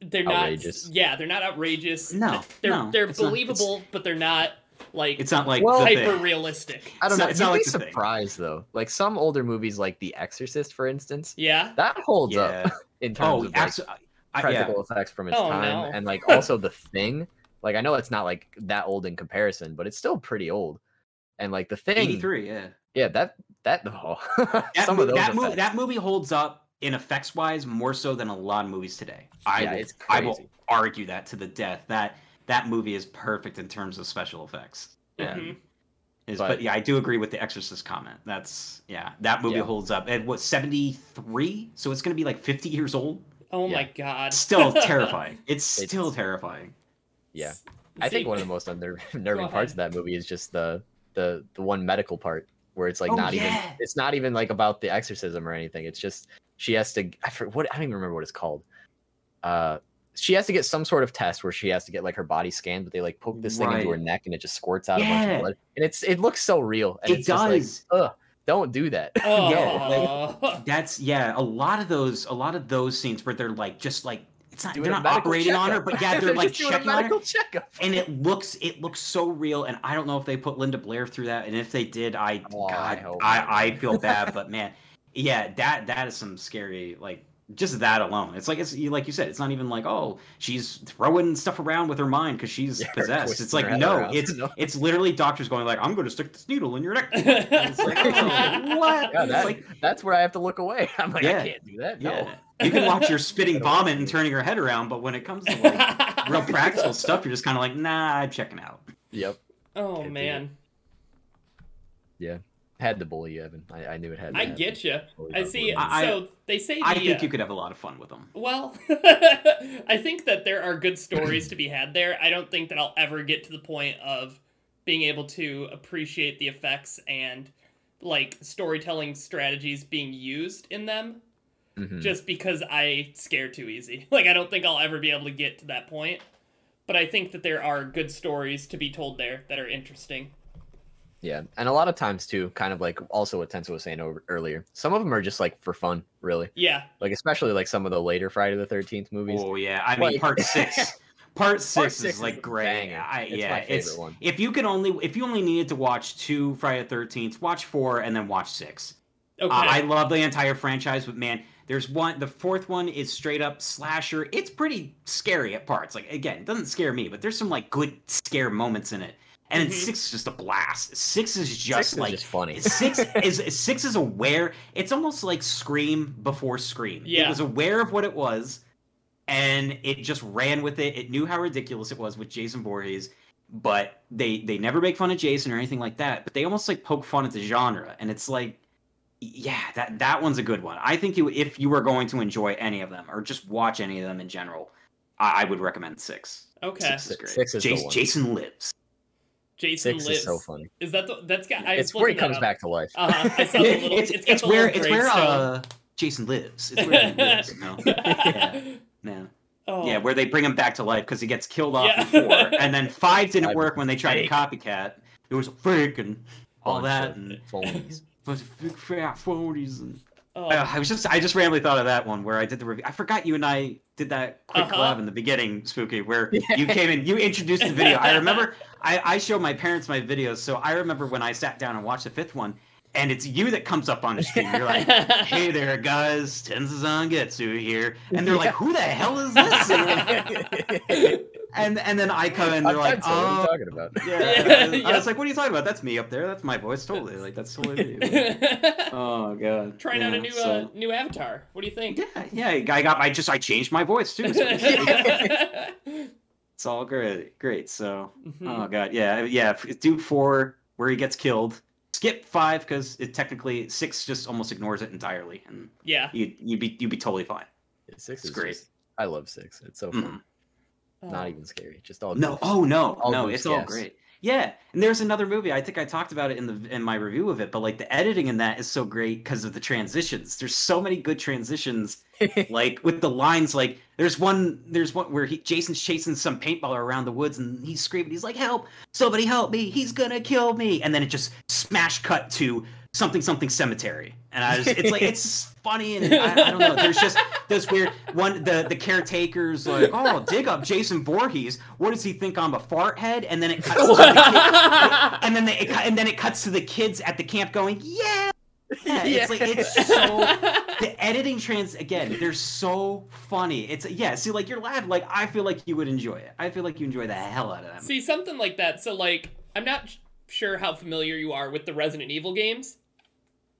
they're not yeah they're not outrageous No, they're no, they're it's not- believable but they're not like It's not like Well- hyper realistic I don't know. not- it's You'd not be like the thing. surprised though. Like some older movies, like The Exorcist, for instance, yeah that holds Yeah. up in terms Oh, of like, absolutely. I, yeah. practical effects from its Oh, time, no. and like also The Thing. Like I know it's not like that old in comparison, but it's still pretty old. And like The Thing, 83, yeah. yeah, that that oh, That, some mo- of those that, mo- that movie holds up in effects wise more so than a lot of movies today. I Yeah, will, it's I will argue that to the death. That that movie is perfect in terms of special effects. Yeah. Mhm. Is, But- but, yeah, I do agree with the Exorcist comment. That's yeah, that movie Yeah. holds up. It was seventy three, so it's gonna be like fifty years old. oh Yeah. my god Still terrifying. It's It's- still terrifying. Yeah. I think one of the most unnerving parts of that movie is just the the the one medical part where it's like Oh, not even it's not even like about the exorcism or anything. It's just she has to I for, what I don't even remember what it's called. Uh she has to get some sort of test where she has to get like her body scanned, but they like poke this thing into her neck and it just squirts out a bunch Yeah. of blood. And it's it looks so real. And It it's just like, does. ugh, don't do that. oh Yeah, That's yeah, a lot of those a lot of those scenes where they're like just like it's not they're not medical operating on her, but yeah, they're, like just doing a checking on her. checkup. and it looks it looks so real and i don't know if they put linda blair through that and if they did i Oh, I god hope I. I, feel bad but man yeah that that is some scary like just that alone it's like it's like you said it's not even like oh she's throwing stuff around with her mind because she's Yeah, possessed it's like no around. it's No. it's literally doctors going like i'm going to stick this needle in your neck it's like, oh, what Yeah, It's that, like that's where I have to look away. I'm like, Yeah. I can't do that. No. Yeah you can watch your spitting vomit and turning her head around but when it comes to like real practical stuff you're just kind of like nah i'm checking out Yep. oh Can't do man Had to bully you, Evan. I, I knew it had. To i happen. get you i see. I- so they say i think uh, you could have a lot of fun with them Well, I think that there are good stories to be had there. I don't think that I'll ever get to the point of being able to appreciate the effects and like storytelling strategies being used in them Mhm. just because I scare too easy. Like I don't think I'll ever be able to get to that point. But I think that there are good stories to be told there that are interesting. Yeah, and a lot of times too, kind of like also what Tensa was saying over, earlier. Some of them are just like for fun, really. Yeah. Like especially like some of the later Friday the Thirteenth movies. Oh yeah, I mean Like- part six. Part six, six is is like a great. banger. I, It's yeah, my favorite it's one. if you could only if you only needed to watch two Friday the Thirteenth, watch four and then watch six. Okay. Uh, I love the entire franchise, but man, there's one. The fourth one is straight up slasher. It's pretty scary at parts. Like again, it doesn't scare me, but there's some like good scare moments in it. And then Mhm. six is just a blast. Six is just Six is like just funny. six is six is aware. It's almost like Scream before Scream. It was aware of what it was, and it just ran with it. It knew how ridiculous it was with Jason Voorhees, but they they never make fun of Jason or anything like that. But they almost like poke fun at the genre, and it's like, yeah, that that one's a good one. I think you if you were going to enjoy any of them or just watch any of them in general, I, I would recommend six. okay. Six is great. six is the Jason, one. Jason lives. Jason Six lives. is so funny. Is that the that's got I it's where he comes up. back to life. Uh-huh. I saw little it's it's got it's the where it's where uh, Jason lives. It's where he lives. No. Yeah. Yeah. Oh. Yeah, where they bring him back to life because he gets killed off Yeah. before, and then five didn't work when they tried fake. to copycat. It was fake and all Bunch that, of and phonies. was fake fat phonies. And Oh. uh, I was just, I just randomly thought of that one where I did the review. I forgot you and I did that quick Uh-huh. collab in the beginning, Spooky, where you came in, you introduced the video. I remember, I, I show my parents my videos, so I remember when I sat down and watched the fifth one, and it's you that comes up on the screen. You're like, hey there, guys, Tensa Zangetsu here. And they're like, who the hell is this? and and then I come in, they're I'm like, Tensa, what are you oh, talking about? yeah. Yeah. I was like, what are you talking about? That's me up there. That's my voice. Totally. Like, that's totally me. Oh, God. Trying out a new so- uh, new avatar. What do you think? Yeah, yeah. I got, I just, I changed my voice too. So it's all great. Great. So, Mhm. oh, God. Yeah, yeah. f- Do four where he gets killed. Skip five because it technically six just almost ignores it entirely, and yeah. you you'd be you'd be totally fine. Six It's is great. Just, I love six. It's so fun. Not Oh. even scary. Just all No, goofs. oh no, All no, it's all great. Yeah, and there's another movie. I think I talked about it in the in my review of it, but like the editing in that is so great because of the transitions. There's so many good transitions, like with the lines. Like there's one, there's one where he Jason's chasing some paintballer around the woods, and he's screaming. He's like, "Help! Somebody help me! He's gonna kill me!" And then it just smash cut to something something cemetery, and I was it's like it's funny and I, I don't know. There's just this weird one. The the caretaker's like, oh, dig up Jason Voorhees. What does he think I'm a fart head? And then it cuts to the kid, and then they, it, and then it cuts to the kids at the camp going, yeah. Yeah, it's like it's so the editing trans again they're so funny it's yeah see like you're laughing like i feel like you would enjoy it i feel like you enjoy the hell out of that See, something like that. So, like, I'm not sure how familiar you are with the Resident Evil games,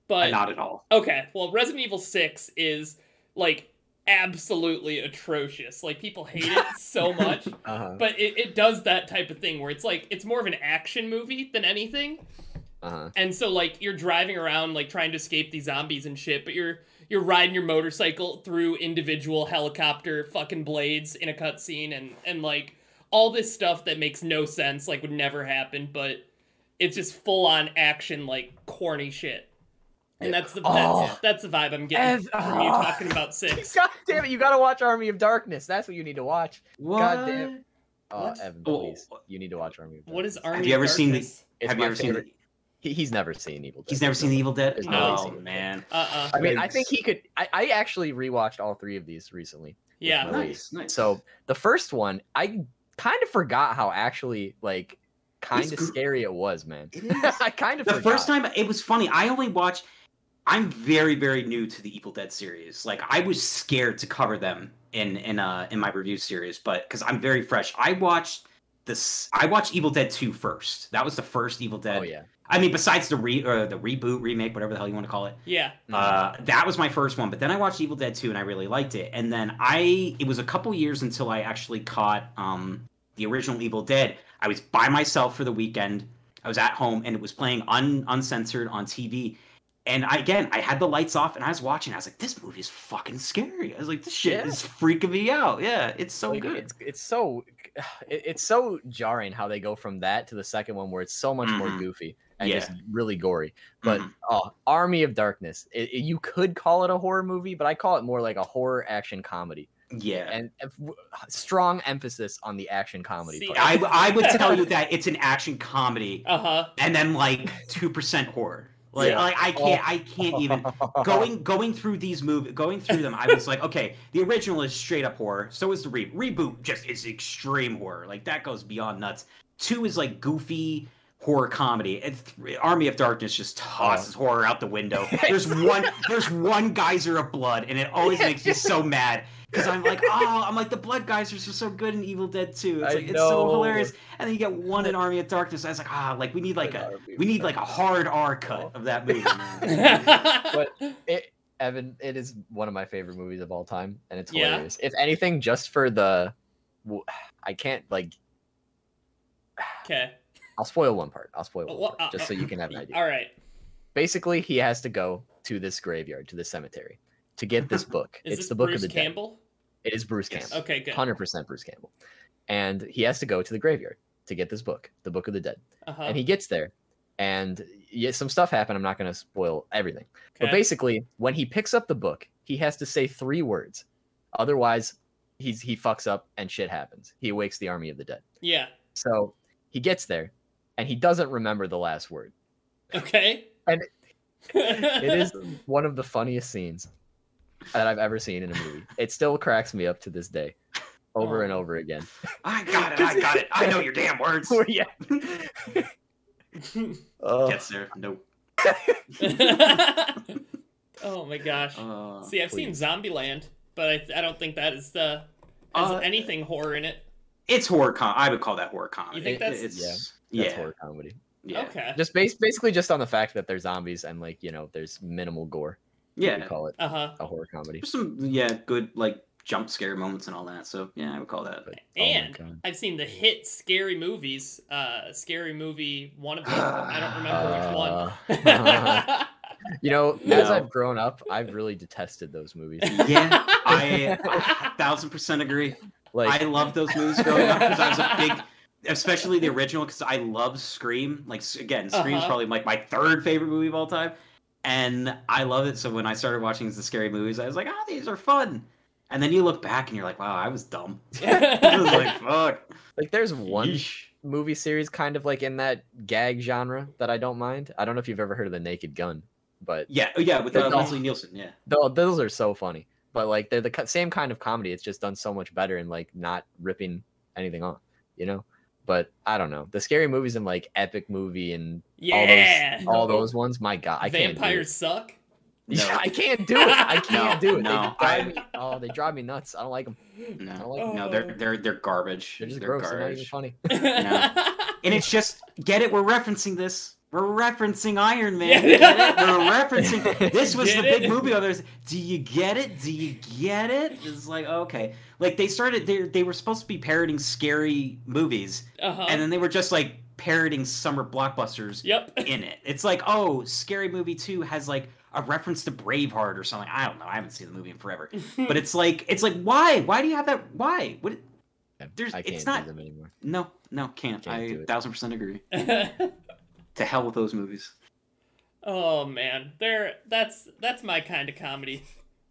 but not at all okay. Well, Resident Evil Six is like absolutely atrocious. Like, people hate it so much, Uh-huh. but it, it does that type of thing where it's like it's more of an action movie than anything. Uh-huh. And so like you're driving around like trying to escape these zombies and shit, but you're you're riding your motorcycle through individual helicopter fucking blades in a cutscene and and like all this stuff that makes no sense, like would never happen, but it's just full on action, like corny shit. And that's the Oh. that's, that's the vibe I'm getting Ev- from you oh. talking about six. God damn it! You gotta watch Army of Darkness. That's what you need to watch. what God damn. Oh, What? Evan, Oh. please, you need to watch Army of Darkness. What is Army? Have you of ever seen the- It's have you my ever seen the, He, he's never seen Evil Dead. he's never seen the evil dead no oh way he's- man Uh-uh. I mean, I think he could. I, I actually rewatched all three of these recently. Yeah. nice nice So the first one, I kind of forgot how actually like kind of scary it was, man. It is. I kind of the forgot. first time it was funny i only watched i'm very very new to the evil dead series like i was scared to cover them in in uh in my review series but because i'm very fresh i watched this i watched evil dead 2 first that was the first evil dead Oh yeah. i mean besides the re or the reboot remake whatever the hell you want to call it Yeah. uh, that was my first one, but then I watched Evil Dead 2 and I really liked it. And then I, it was a couple years until I actually caught um, the original Evil Dead. I was by myself for the weekend. I was at home and it was playing un, uncensored on TV. And I, again, I had the lights off and I was watching. I was like, this movie is fucking scary. I was like, this shit Yeah. is freaking me out. Yeah, it's so Like, good. It's it's so it, it's so jarring how they go from that to the second one where it's so much more Mhm. goofy and Yeah. just really gory. But Mhm. oh, Army of Darkness, it, it- you could call it a horror movie, but I call it more like a horror action comedy. yeah. And uh, strong emphasis on the action comedy See, part. I, I would tell you that it's an action comedy Uh-huh. and then like 2% horror. Like, Yeah. like I can't, I can't even. going going through these movies going through them i was like okay the original is straight up horror so is the re- reboot just is extreme horror like that goes beyond nuts two is like goofy horror comedy and th- army of darkness just tosses horror out the window there's one there's one geyser of blood and it always makes me so mad because i'm like oh i'm like the blood geysers are so good in evil dead 2 it's I like it's so hilarious and then you get one in army of darkness i was like ah like we need like a we need like a hard r cut of that movie but it, Evan, it is one of my favorite movies of all time, and it's Yeah? hilarious. If anything, just for the, I can't like. okay. I'll spoil one part. I'll spoil Uh, one what- part, uh, just so you can have an idea. All right. Basically, he has to go to this graveyard, to this cemetery, to get this book. It's the book Bruce of the dead. Campbell? It is Bruce Yes. Campbell. Okay, good. Hundred percent Bruce Campbell, and he has to go to the graveyard to get this book, the Book of the Dead. Uh-huh. And he gets there, and yeah, some stuff happened. I'm not going to spoil everything. But basically, when he picks up the book, he has to say three words. Otherwise, he's he fucks up and shit happens. He awakes the army of the dead. Yeah. So he gets there, and he doesn't remember the last word. Okay. And It is one of the funniest scenes that I've ever seen in a movie. It still cracks me up to this day, over and Oh. over again. I got it. I got it. I know your damn words. yeah. Oh, Gets there. Nope. oh my gosh. Uh, See, I've seen please. Zombieland, but I, I don't think that is the has Uh, anything horror in it. it's horror com. I would call that horror comedy. You think that's- it's, that's yeah, horror comedy. yeah, Okay. Just base, basically just on the fact that they're zombies and like you know there's minimal gore. Yeah we call it Uh huh. a horror comedy. There's some yeah good like jump scare moments and all that. So yeah, I would call that. But, oh And God. I've seen the hit scary movies. Uh, scary movie. One of them. I don't remember which one. Uh, you know, as I've grown up, I've really detested those movies. Yeah, I thousand percent agree. Like I love those movies growing up because I was a big, especially the original because I love Scream. Like again, Scream's Uh-huh. probably like my third favorite movie of all time, and I love it. So when I started watching the scary movies, I was like, oh, these are fun. and then you look back and you're like, wow, I was dumb. I was like, fuck. Like there's one Yeesh. movie series kind of like in that gag genre that I don't mind. I don't know if you've ever heard of The Naked Gun, but Yeah, oh, yeah, with uh, Leslie Nielsen. Yeah. Those are so funny. But like they're the same kind of comedy. It's just done so much better and like not ripping anything off, you know. But I don't know the scary movies and like epic movie and yeah. all those ones. My God, I can't. do it. Vampires suck. No. Yeah, I can't do it. I can't do it. No, they drive I- me. Oh, they drive me nuts. I don't like them. I No, don't like. no, they're they're they're garbage. They're just they're gross. They're not even garbage. funny. And it's just get it. We're referencing this. We're referencing Iron Man. Get it? We're referencing. This was Get the big it? movie. Others, do you get it? Do you get it? It's like okay, like they started. They they were supposed to be parroting scary movies, uh-huh. and then they were just like parroting summer blockbusters yep. in it. It's like oh, Scary Movie Two has like a reference to Braveheart or something. I don't know. I haven't seen the movie in forever. But it's like it's like why? Why do you have that? Why? What? There's- I can't it's not- do them anymore. No, no, can't. Can't I thousand percent agree. To hell with those movies. oh man, there. That's that's my kind of comedy.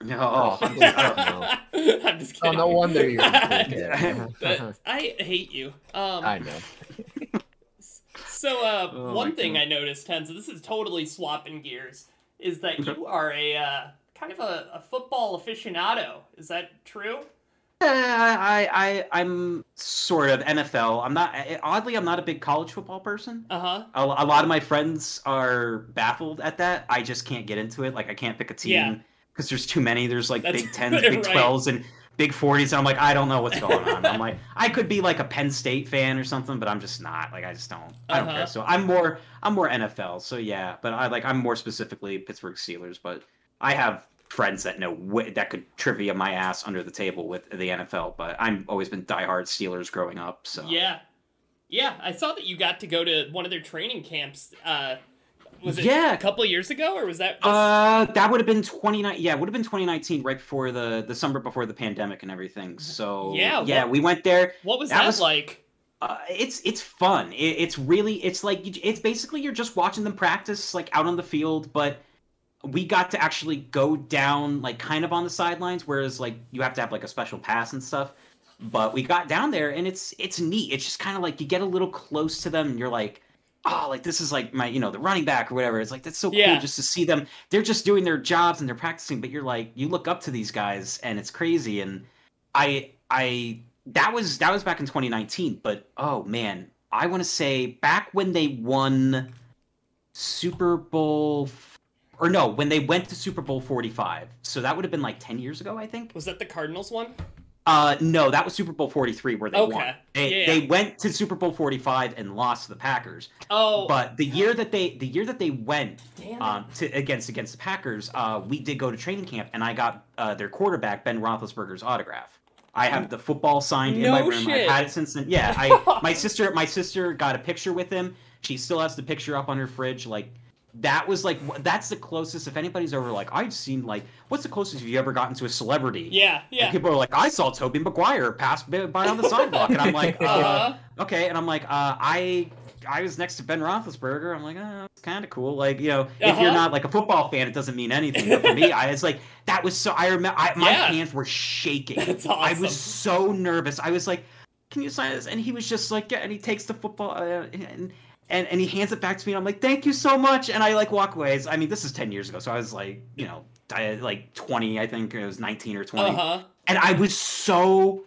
No, Oh, no. I'm just kidding. Oh, no wonder you're. But I hate you. Um, I know. So, uh, Oh one thing God. I noticed, Tensa, this is totally swapping gears, is that you are a uh, kind of a, a football aficionado. Is that true? I, I, I'm sort of NFL. I'm not. Oddly, I'm not a big college football person. Uh huh. A, a lot of my friends are baffled at that. I just can't get into it. Like, I can't pick a team because there's too many. There's like That's Big Tens, Big right. Twelves, and Big Forties, and I'm like, I don't know what's going on. I'm like, I could be like a Penn State fan or something, but I'm just not. Like, I just don't. I don't Uh-huh. care. So I'm more. I'm more NFL. So yeah, but I like. I'm more specifically Pittsburgh Steelers. But I have friends that know wh- that could trivia my ass under the table with the NFL. But I'm always been diehard Steelers growing up. So Yeah. Yeah, I saw that you got to go to one of their training camps. Uh, was it Yeah. a couple years ago, or was that? Just... Uh, that would have been 29. Yeah, it would have been 2019, right before the the summer before the pandemic and everything. So Yeah, yeah, what- we went there. what was that that, was- like? Uh, it's it's fun. It, it's really it's like it's basically you're just watching them practice like out on the field, but we got to actually go down like kind of on the sidelines, whereas like you have to have like a special pass and stuff. But we got down there and it's it's neat. It's just kind of like you get a little close to them and you're like, oh, like this is like my you know the running back or whatever. It's like that's so Yeah. cool just to see them. They're just doing their jobs and they're practicing, but you're like you look up to these guys and it's crazy. And I I that was that was back in 2019. But oh man, I want to say back when they won Super Bowl. Or no, when they went to Super Bowl 45. So that would have been like 10 years ago, I think. Was that the Cardinals one? Uh, no, that was Super Bowl 43 where they Okay. won. They, Yeah. they went to Super Bowl 45 and lost to the Packers. Oh, But the year that they the year that they went um, to against against the Packers, uh, we did go to training camp and I got uh, their quarterback Ben Roethlisberger's autograph. I have the football signed in my room. shit. I've had it since then. Yeah, I my sister my sister got a picture with him. She still has the picture up on her fridge. Like that was like that's the closest. If anybody's ever like I've seen like what's the closest you've ever gotten to a celebrity? yeah, And yeah. people are like, I saw Tobey Maguire pass by on the sidewalk, and I'm like, uh, Uh-huh. okay, and I'm like, uh, I I was next to Ben Roethlisberger. I'm like, oh, it's kind of cool. Like, you know, if Uh-huh. you're not like a football fan, it doesn't mean anything. But for me, I it's like that was so. I remember I, my Yeah. hands were shaking. That's I was so nervous. I was like, "Can you sign this?" And he was just like, "Yeah." And he takes the football uh, and, and and he hands it back to me. And I'm like, "Thank you so much." And I like walk away. I mean, this is ten years ago, so I was like, you know, like 20. I think it was 19 or 20 Uh huh. and I was so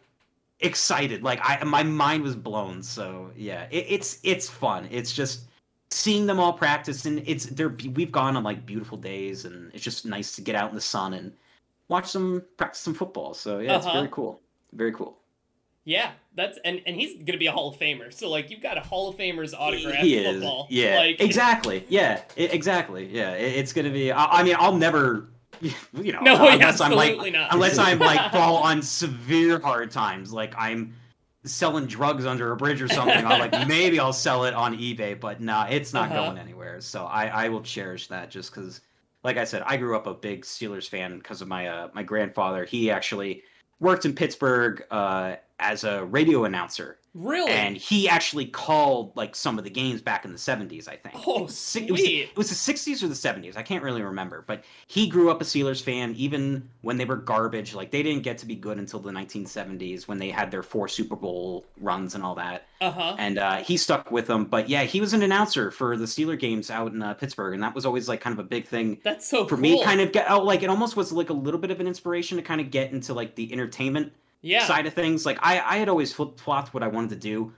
excited. Like I, my mind was blown. So yeah, it, it's it's fun. It's just seeing them all practice, and it's they're we've gone on like beautiful days, and it's just nice to get out in the sun and watch them practice some football. So yeah, it's Uh-huh. very cool. Very cool. Yeah, that's and and he's gonna be a Hall of Famer. So like you've got a Hall of Famer's autograph he is. football. Yeah, like exactly. Yeah, i- exactly. Yeah, it, it's gonna be. I, I mean, I'll never. You know, No, unless I'm like not. unless I'm like fall on severe hard times, like I'm selling drugs under a bridge or something. I'm like maybe I'll sell it on eBay, but nah, it's not Uh-huh. going anywhere. So I I will cherish that just because, like I said, I grew up a big Steelers fan because of my uh, my grandfather. He actually worked in Pittsburgh uh, as a radio announcer, Really? and he actually called like some of the games back in the 70s. I think. oh, sweet. It was, it was the 60s or the 70s. I can't really remember, but he grew up a Steelers fan even when they were garbage. Like they didn't get to be good until the 1970s when they had their four Super Bowl runs and all that. uh huh. And uh, he stuck with them. But yeah, he was an announcer for the Steeler games out in uh, Pittsburgh, and that was always like kind of a big thing That's so for cool. me. Kind of get oh, like it almost was like a little bit of an inspiration to kind of get into like the entertainment yeah. side of things. Like I, I had always flip flopped what I wanted to do,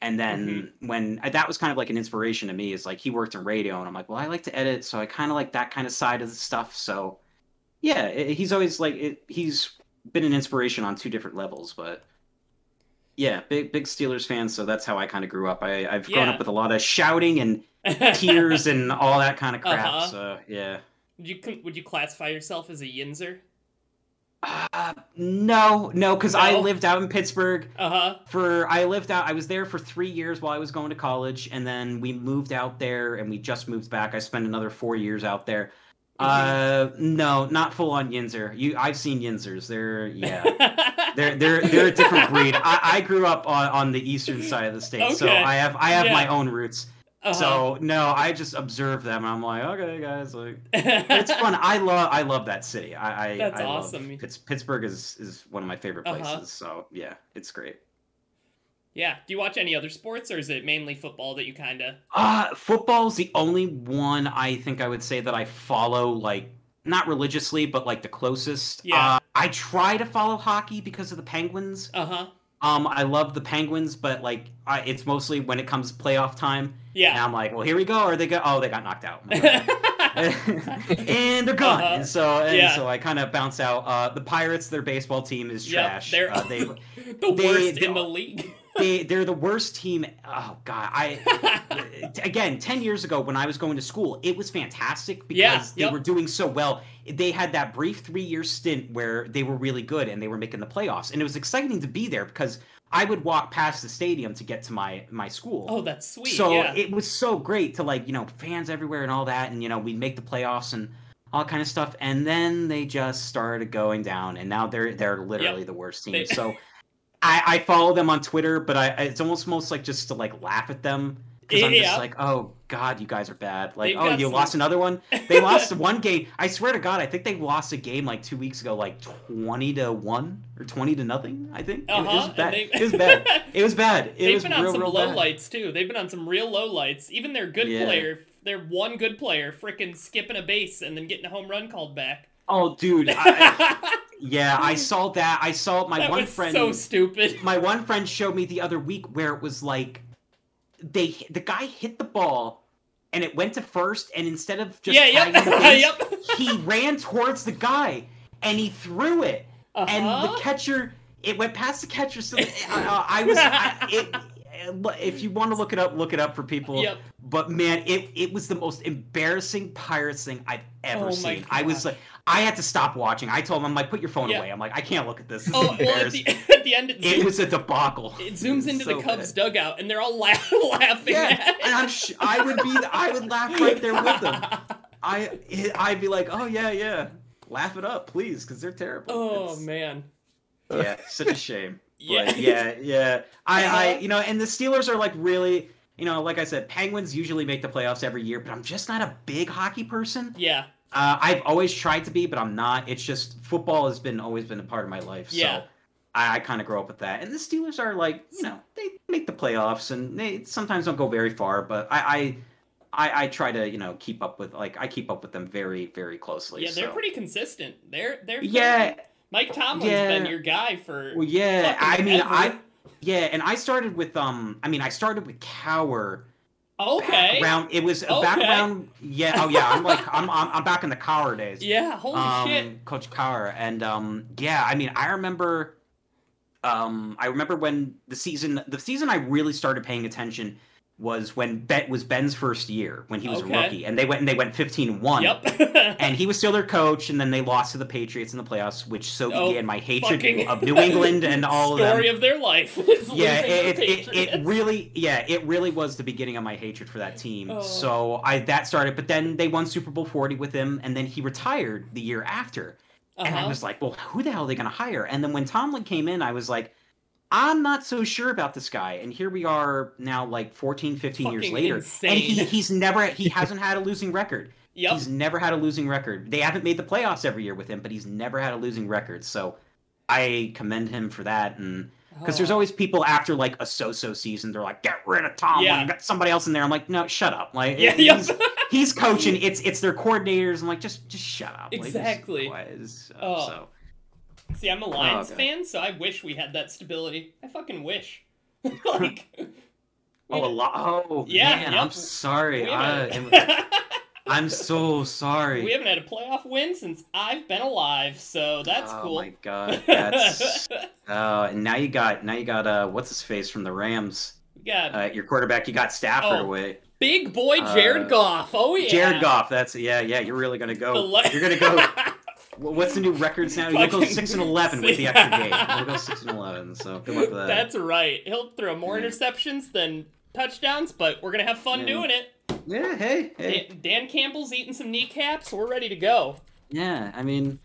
and then Mm-hmm. when that was kind of like an inspiration to me is like he worked in radio, and I'm like, well, I like to edit, so I kind of like that kind of side of the stuff. So yeah, it, he's always like it, he's been an inspiration on two different levels, but. Yeah, big big Steelers fan, so that's how I kind of grew up. I, I've grown Yeah. up with a lot of shouting and tears and all that kind of crap. Uh-huh. So yeah, Would you would you classify yourself as a Yinzer? Uh, no, no, because I lived out in Pittsburgh Uh huh. for I lived out I was there for three years while I was going to college and then we moved out there and we just moved back. I spent another four years out there. Uh no, not full on Yinzer. You I've seen Yinzers. They're yeah. They're they're they're a different breed. I, I grew up on, on the eastern side of the state, so I have I have my own roots. Uh-huh. So no, I just observe them I'm like, okay guys, like it's fun. I love I love that city. I, I That's I love- awesome. Pitts, Pittsburgh is is one of my favorite Uh-huh. places. So yeah, it's great. yeah. Do you watch any other sports, or is it mainly football that you kind of? Uh football's the only one I think I would say that I follow like not religiously, but like the closest. Yeah. Uh, I try to follow hockey because of the Penguins. Uh huh. Um, I love the Penguins, but like I, it's mostly when it comes playoff time, Yeah. and. I'm like, well, here we go. Or they go, oh, they got knocked out. and they're gone. Uh-huh. And so and Yeah. so I kind of bounce out. Uh, the Pirates, their baseball team is Yep, trash. they're Uh, they the they- worst they- in the league. they they're the worst team. Oh god, I again, 10 years ago when I was going to school, it was fantastic because Yeah, they yep. were doing so well. They had that brief three year stint where they were really good and they were making the playoffs. And it was exciting to be there because I would walk past the stadium to get to my, my school. oh, that's sweet. so yeah. it was so great to like, you know, fans everywhere and all that. And, you know, we'd make the playoffs and all kind of stuff. And then they just started going down and now they're, they're literally the worst team. They- So I, I follow them on Twitter, but I it's almost most like just to like laugh at them because I'm just like, oh god, you guys are bad. Like, They've oh, you some- lost another one. They lost one game. I swear to God, I think they lost a game like two weeks ago, like twenty to one or twenty to nothing. I think It- it, Uh-huh, was bad. It was bad. It was bad. It They've was been on real, some real low bad. lights too. They've been on some real low lights. Even their good Yeah. player, their one good player, freaking skipping a base and then getting a home run called back. Oh, dude. I, yeah, I saw that. I saw my that one friend. so stupid. my one friend showed me the other week where it was like they the guy hit the ball and it went to first and instead of just yeah, yep, base, yep. he ran towards the guy and he threw it and Uh-huh. the catcher it went past the catcher so uh, i was I, it, if you want to look it up look it up for people Yep. but man it, it was the most embarrassing pirates thing i've ever Oh seen i was like i had to stop watching i told him i'm like put your phone Yeah. away i'm like i can't look at this, this Oh, well, at the, at the end, it, it was a debacle it zooms into So the Cubs bad. dugout, and they're all la- laughing yeah at and i'm sh- i would be i would laugh right there with them i i'd be like oh yeah yeah laugh it up please because they're terrible oh, It's- man. yeah such a shame Yeah. But yeah yeah i i Uh-huh. you know and the steelers are like really you know like i said penguins usually make the playoffs every year but i'm just not a big hockey person Yeah. Uh, i've always tried to be but i'm not it's just football has been always been a part of my life Yeah. so i, I kind of grow up with that and the steelers are like you know they make the playoffs and they sometimes don't go very far but i i I, I try to, you know, keep up with like I keep up with them very, very closely. Yeah, they're so. pretty consistent. They're they're Yeah, Mike Tomlin's Yeah. been your guy for well, yeah. I mean, ever. I yeah, and I started with um. I mean, I started with Cowher. Okay. Around it was back Okay. around. Yeah. Oh yeah. I'm like I'm I'm, I'm back in the Cowher days. Yeah, holy um, shit. Coach Cowher, and um, yeah. I mean, I remember. Um, I remember when the season the season I really started paying attention was when Bet was Ben's first year when he was Okay. a rookie, and they went and they went 15-1. Yep. and he was still their coach, and then they lost to the Patriots in the playoffs, which so Oh, began my hatred of New England and all of them. Story of their life. is Yeah, it, it, it, really, yeah, it really was the beginning of my hatred for that team. Oh. So I that started, but then they won Super Bowl forty with him, and then he retired the year after, and I Uh-huh. was like, well, who the hell are they going to hire? And then when Tomlin came in, I was like, I'm not so sure about this guy. And here we are now, like 14, 15 years later. insane. And he, he's never, he hasn't had a losing record. Yep. He's never had a losing record. They haven't made the playoffs every year with him, but he's never had a losing record. So I commend him for that. And because there's Oh. always people after like a so-so season, they're like, get rid of Tom. Yeah. Got somebody else in there. I'm like, no, shut up. Like, Yeah, he's, yep. he's coaching. It's it's their coordinators. I'm like, just just shut up. Like, just Exactly. It's- uh, Oh. So See, I'm a Lions God. fan, so I wish we had that stability. I fucking wish. like, oh, a lot. Oh, Yeah, man, yep. I'm sorry. I am, I'm so sorry. we haven't had a playoff win since I've been alive, so that's oh cool. Oh my god, that's. uh, and now you got now you got uh, what's his face from the Rams? Yeah. got Uh, your quarterback. You got Stafford Oh, away. big boy Jared uh, Goff. Oh yeah, Jared Goff. That's yeah, yeah. You're really gonna go. le- You're gonna go. Wh- What's the new records now? You'll go six and eleven with the extra game. You'll go six and eleven. So good luck with that. That's right. He'll throw more Yeah. interceptions than touchdowns, but we're gonna have fun Yeah. doing it. Yeah. Hey. Hey. Dan, Dan Campbell's eating some kneecaps. We're ready to go. Yeah. I mean,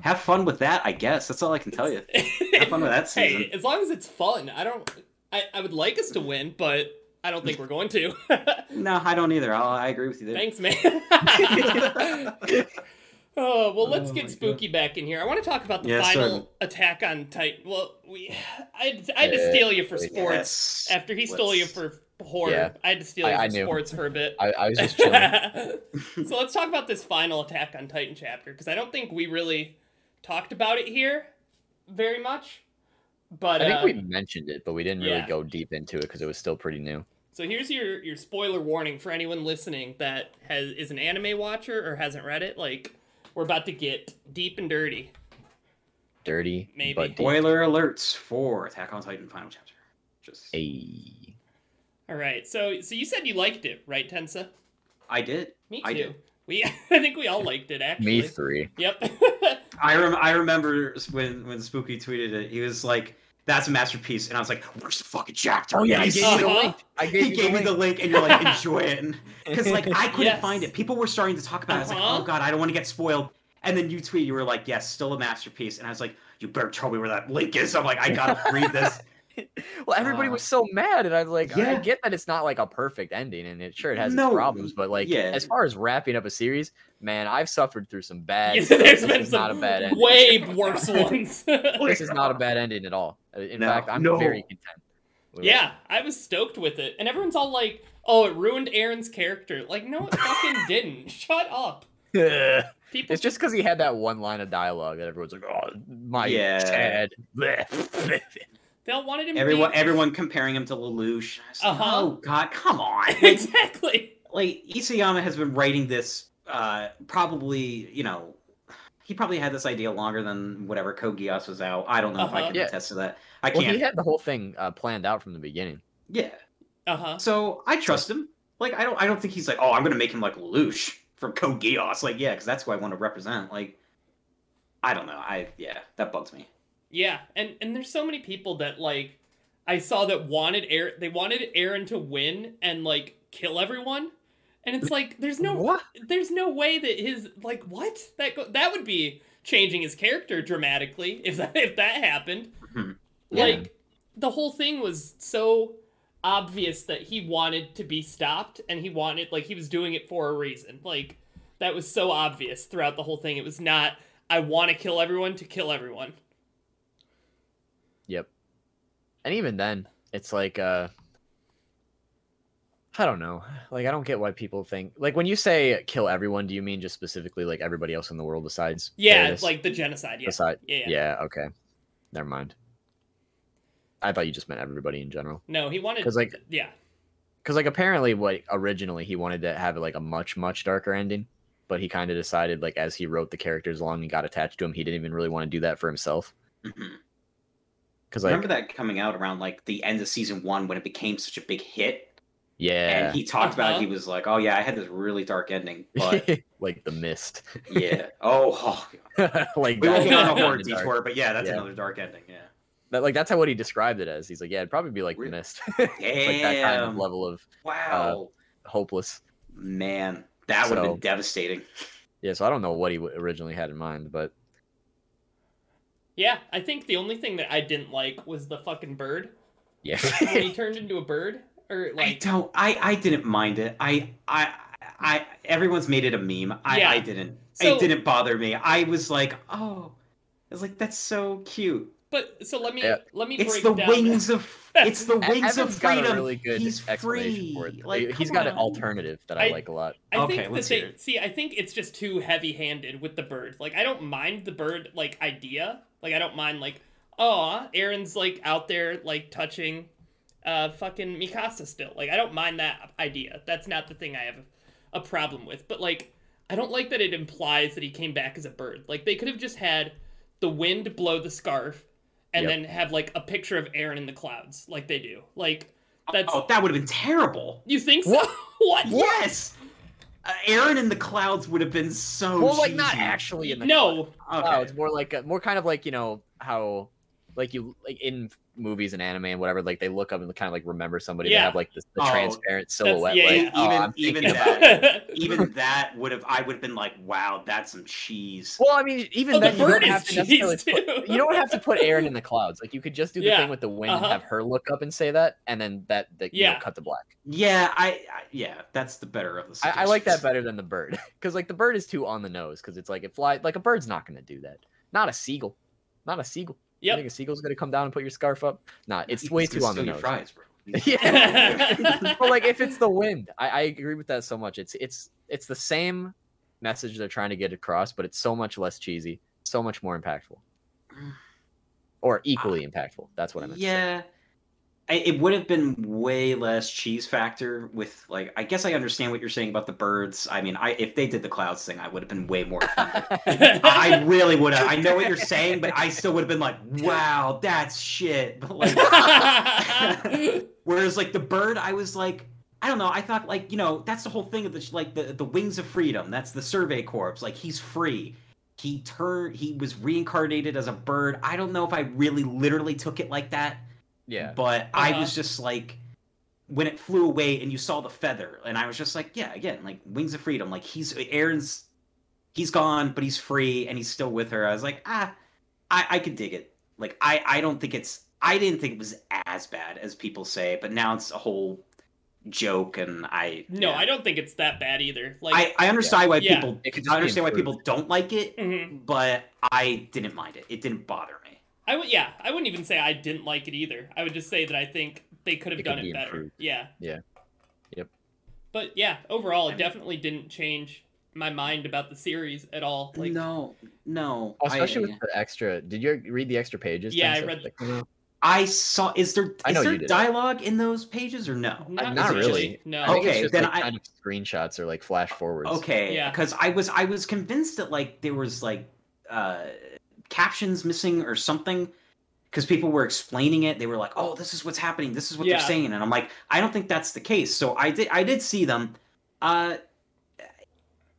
have fun with that. I guess that's all I can tell you. Have fun with that season. Hey, as long as it's fun, I don't. I, I would like us to win, but I don't think we're going to. No, I don't either. I'll, I agree with you there. Thanks, man. Oh well, let's Oh get my spooky back in here. I want to talk about the Yes, final sir. Attack on Titan. Well, we I had, I had to steal you for yes. sports after he stole you Let's- for horror. Yeah. I had to steal you I- for I sports for a bit. I, I was just chilling. so let's talk about this final Attack on Titan chapter because I don't think we really talked about it here very much. But I think uh, we mentioned it, but we didn't really yeah. go deep into it because it was still pretty new. So here's your your spoiler warning for anyone listening that has is an anime watcher or hasn't read it. Like we're about to get deep and dirty. Dirty, Maybe. but deep. Alerts for Attack on Titan final chapter. Just Ayy. All right. So so you said you liked it, right, Tensa? I did. Me I too. did. We I think we all liked it actually. Me three. Yep. I rem- I remember when when Spooky tweeted it. He was like, "That's a masterpiece," and I was like, "Where's the fucking chapter?" Oh yeah, And I he gave you the Uh-huh. link. I He gave you gave me the link, and you're like, enjoy it, because like I couldn't Yes. find it. People were starting to talk about it. I was like, Uh-huh. oh god, I don't want to get spoiled. And then you tweet, you were like, yes, still a masterpiece, and I was like, you better tell me where that link is. I'm like, I gotta read this. well, everybody Uh, was so mad, and I was like, I get that it's not like a perfect ending, and it sure it has No, its problems, but like yeah. as far as wrapping up a series, man, I've suffered through some bad. Yeah, there's been is not a bad ending. way worse ones. this is not a bad ending at all. Uh, In No, fact, I'm no. very content. yeah, I was stoked with it, and everyone's all like, "Oh, it ruined Eren's character." Like, no, it fucking didn't. Shut up. People It's just because he had that one line of dialogue that everyone's like, "Oh, my Yeah. Chad." Bleh. wanted him. to Everyone, be... everyone comparing him to Lelouch. Like, Uh-huh. Oh god, come on. Like, exactly. like Isayama has been writing this uh probably you know he probably had this idea longer than whatever Code Geass was out. I don't know if I Uh-huh. can Yeah. attest to that. I can't. he had the whole thing uh, planned out from the beginning. Yeah. Uh huh. So I trust him. Like I don't I don't think he's like, oh, I'm gonna make him like Lelouch from Code Geass. Like, yeah, because that's who I want to represent. Like I don't know. I yeah, that bugs me. Yeah, and and there's so many people that like I saw that wanted Eren. They wanted Eren to win and like kill everyone, and it's like there's no What? there's no way that his like what that go, that would be changing his character dramatically if that if that happened. Mhm. Yeah. Like the whole thing was so obvious that he wanted to be stopped and he wanted like he was doing it for a reason. Like that was so obvious throughout the whole thing. It was not I want to kill everyone to kill everyone. Yep. And even then, it's like uh I don't know. Like I don't get why people think like when you say kill everyone, do you mean just specifically like everybody else in the world besides Yeah, Paradis? like the genocide. Yeah, beside yeah, yeah. yeah, okay. Never mind. I thought you just meant everybody in general. No, he wanted Cuz like- yeah, Because like apparently what originally he wanted to have like a much, much darker ending. But he kind of decided like as he wrote the characters along and got attached to him, he didn't even really want to do that for himself. Because like Remember that coming out around like the end of season one when it became such a big hit, yeah. and he talked about Uh-huh. it. He was like, "Oh yeah, I had this really dark ending, but like the mist. yeah, oh, oh like we won't that- get on a horror in detour, but yeah, that's Yeah. another dark ending. Yeah, That, like that's how what he described it as. He's like, yeah, it'd probably be like the Really? mist, like that kind of Damn. level of wow, hopeless. man, that would have So- been devastating. Yeah, so I don't know what he w- originally had in mind, but Yeah, I think the only thing that I didn't like was the fucking bird Yeah. when he turned into a bird, or like I don't. I I didn't mind it. I I I. Everyone's made it a meme. I Yeah. I didn't. So- it didn't bother me. I was like, oh, I was like, that's so cute. But so let me Yeah. let me It's break the down. wings of. It's the wings Evan's of got freedom. a really good He's explanation free. for it. Like, He's come got an alternative that I, I- like a lot. I Okay, think that let's they hear it. see. I think it's just too heavy-handed with the bird. Like I don't mind the bird like idea. Like I don't mind like, oh, Eren's like out there like touching, uh, fucking Mikasa still. Like I don't mind that idea. That's not the thing I have a problem with. But like, I don't like that it implies that he came back as a bird. Like they could have just had the wind blow the scarf, and Yep. then have like a picture of Eren in the clouds, like they do. Like that's Oh, that would have been terrible. you think so? What? what? Yes. Uh, Eren in the clouds would have been so. well, like not actually in the No, Okay. clouds, more like a, more kind of like you know how like you like in movies and anime and whatever, like they look up and kind of like remember somebody. They have like this the Oh, transparent silhouette. yeah, like, yeah, oh, even- I'm even that- Even that would have. I would have been like, wow, that's some cheese. Well, I mean, even Oh, the you bird don't is have to necessarily cheese, put, you don't have to put Eren in the clouds. Like you could just do the Yeah, thing with the wind uh-huh. and have her look up and say that, and then that that you know, Yeah. cut the black. Yeah, I, I yeah, that's the better of the. I, I like that better than the bird because like the bird is too on the nose because it's like it flies like a bird's not going to do that. Not a seagull. Not a seagull. You Yep. think a seagull's going to come down and put your scarf up? Nah, it's He's way too on the steal your nose. Fries, bro. yeah. but like if it's the wind, I, I agree with that so much. It's it's it's the same message they're trying to get across, but it's so much less cheesy, so much more impactful, or equally impactful. That's what I meant. to say. Yeah. It would have been way less cheese factor with like I guess I understand what you're saying about the birds. I mean, I if they did the clouds thing, I would have been way more. I I really would have. I know what you're saying, but I still would have been like, "Wow, that's shit." But like, whereas like the bird, I was like, I don't know. I thought like you know that's the whole thing of the like the the wings of freedom. That's the Survey Corps. Like he's free. He turned. He was reincarnated as a bird. I don't know if I really literally took it like that. Yeah. But I Uh-huh. was just like, when it flew away and you saw the feather, and I was just like, yeah, again, like wings of freedom. Like he's Eren's, he's gone, but he's free and he's still with her. I was like, ah, I I could dig it. Like I I don't think it's I didn't think it was as bad as people say, but now it's a whole joke, and I no, yeah. I don't think it's that bad either. Like, I, I understand why Yeah. people It I understand why people don't like it, Mhm. but I didn't mind it. It didn't bother me. I would, yeah, I wouldn't even say I didn't like it either. I would just say that I think they could have It could done be it better. improved. Yeah. Yeah. Yep. But yeah, overall, it definitely didn't change my mind about the series at all. Like, no, no. Especially I, with the extra. Did you read the extra pages? Yeah, I read that? I saw. Is there I know there you did. dialogue in those pages or no? not, not really. really. No. I Okay, it's just then like I- kind of screenshots or like flash forwards. Okay, Yeah. because I was I was convinced that like there was like uh captions missing or something. Because people were explaining it, they were like, "Oh, this is what's happening. This is what Yeah. they're saying," and I'm like, "I don't think that's the case." So I did I did see them. Uh,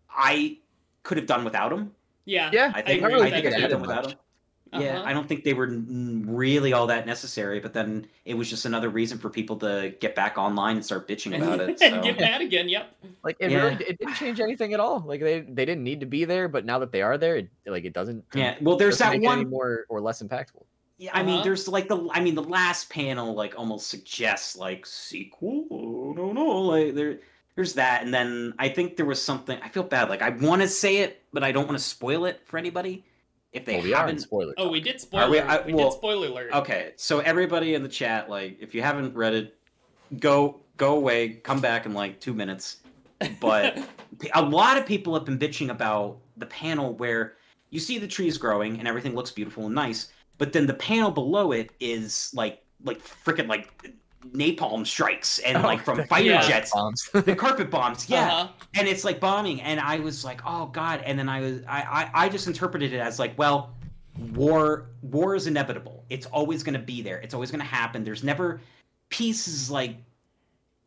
I could have done without them. Yeah. Yeah, I think agree I, think I could too. have done without them. Yeah, Uh-huh. I don't think they were n- really all that necessary, but then it was just another reason for people to get back online and start bitching about it. So. and get mad again. Yep. Like it Yeah. really it didn't change anything at all. Like they they didn't need to be there, but now that they are there, it, like it doesn't. yeah, well, there's that make it any one. more or less impactful. Yeah, I mean, Uh-huh. there's like the. I mean, the last panel like almost suggests like sequel. Oh, no, no, like there. There's that, and then I think there was something. I feel bad. Like I want to say it, but I don't want to spoil it for anybody. If they Well, we are in haven't spoiler. Oh, we did Are spoiler. we- We, I- well, did spoiler alert. Okay, so everybody in the chat, like, if you haven't read it, go go away, come back in like two minutes. But a lot of people have been bitching about the panel where you see the trees growing and everything looks beautiful and nice, but then the panel below it is like like freaking like napalm strikes and Oh, like from the fighter Yeah. jets, bombs. the carpet bombs, yeah. Uh-huh. and it's like bombing. And i was like oh god. And then i was I, I i just interpreted it as like well war war is inevitable. It's always going to be there. It's always going to happen. There's never peace is like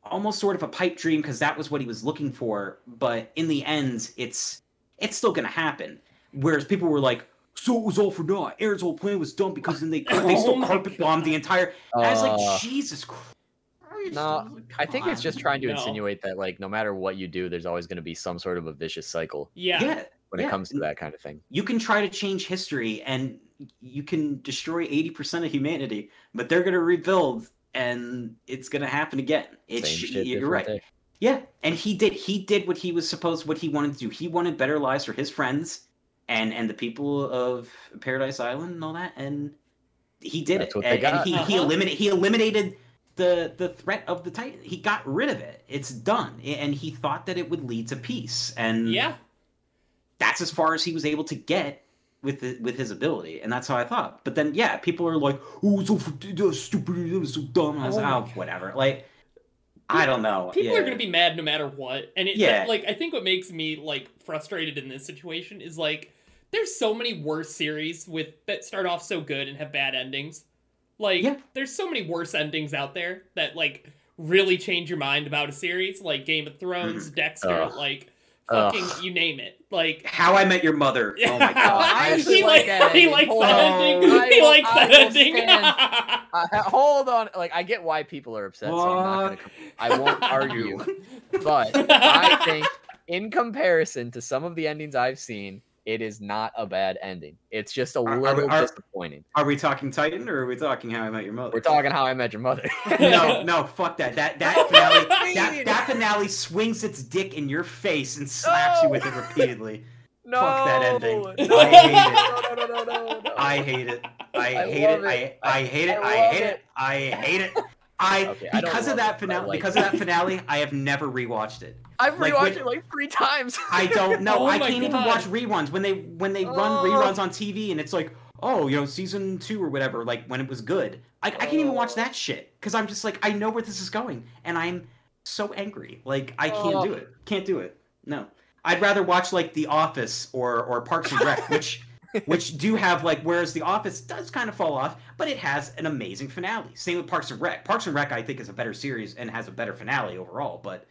almost sort of a pipe dream because that was what he was looking for. But in the end it's it's still going to happen. Whereas people were like so it was all for naught Eren's whole plan was dumb because then they they Oh still my carpet bombed the entire and i was Uh, like jesus christ No, was like, I come think it's just trying to No. insinuate that like no matter what you do, there's always going to be some sort of a vicious cycle Yeah. yeah when Yeah. it comes to that kind of thing. you can try to change history and you can destroy 80% of humanity, but they're gonna rebuild and it's gonna happen again. It's Same shit, you're right. day. Yeah, and he did he did what he was supposed what he wanted to do. He wanted better lives for his friends and and the people of Paradise Island and all that and he did That's it. what they and, and got. he he Uh-huh. eliminated he eliminated the the threat of the Titan. He got rid of it. It's done. And he thought that it would lead to peace. And Yeah. that's as far as he was able to get with the, with his ability, and that's how I thought. But then, yeah, people are like, "Oh, so stupid, that was so dumb." I was Oh like, my "Oh, whatever." Like, I don't know. People yeah. are gonna be mad no matter what, and it, Yeah. like I think what makes me like frustrated in this situation is like there's so many worse series with that start off so good and have bad endings. Like Yeah. there's so many worse endings out there that like really change your mind about a series, like Game of Thrones, mm-hmm. Dexter, Ugh. like Ugh. fucking you name it. Like How I Met Your Mother. Oh my god! I I actually he like like, that he ending. likes Hold that on. ending. I he will- likes I that will ending. Uh, hold on, like I get why people are upset, so I'm not gonna. com- I won't argue, but I think, in comparison to some of the endings I've seen, it is not a bad ending. It's just a Are- little are- disappointing. Are we talking Titan or are we talking How I Met Your Mother? We're talking How I Met Your Mother. no, no, fuck that. That that finale, that, that finale swings its dick in your face and slaps you with it repeatedly. no, Fuck that ending. No, I hate it. No, no, no, no, no, no. I hate it. I, I hate it. love I. I hate it. I I, hate it. it. I hate it. I Okay, because of that it, finale. like because it. of that finale, I have never rewatched it. I've like, rewatched when- it like three times. I don't know. Oh I can't even watch reruns when they when they run Oh. reruns on TV and it's like, oh, you know, season two or whatever, like when it was good. I, I can't even watch Oh. that shit because I'm just like, I know where this is going, and I'm so angry. Like I can't Oh. do it. Can't do it. No. I'd rather watch like The Office or or Parks and Rec, which which do have like whereas The Office does kind of fall off, but it has an amazing finale. Same with Parks and Rec. Parks and Rec I think is a better series and has a better finale overall, but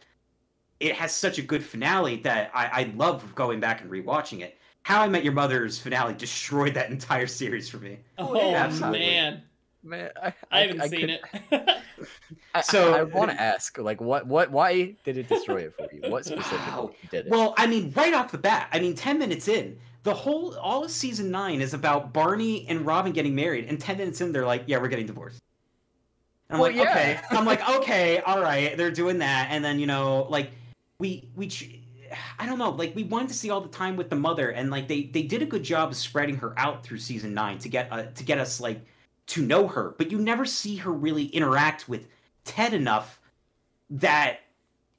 it has such a good finale that I, I love going back and rewatching it. How I Met Your Mother's finale destroyed that entire series for me. oh, oh Absolutely. man, Man, I, I haven't seen could- it. So- I, want to ask, like, what, what, why did it destroy it for you? What specifically Wow. did it? Well, I mean, right off the bat, I mean, ten minutes in, the whole all of season nine is about Barney and Robin getting married, and ten minutes in, they're like, "Yeah, we're getting divorced." I'm Well, like, yeah. okay. I'm like, okay, all right, they're doing that, and then you know, like, we we. I don't know, like we wanted to see all the time with the mother, and like they they did a good job of spreading her out through season nine to get uh, to get us like to know her, but you never see her really interact with Ted enough that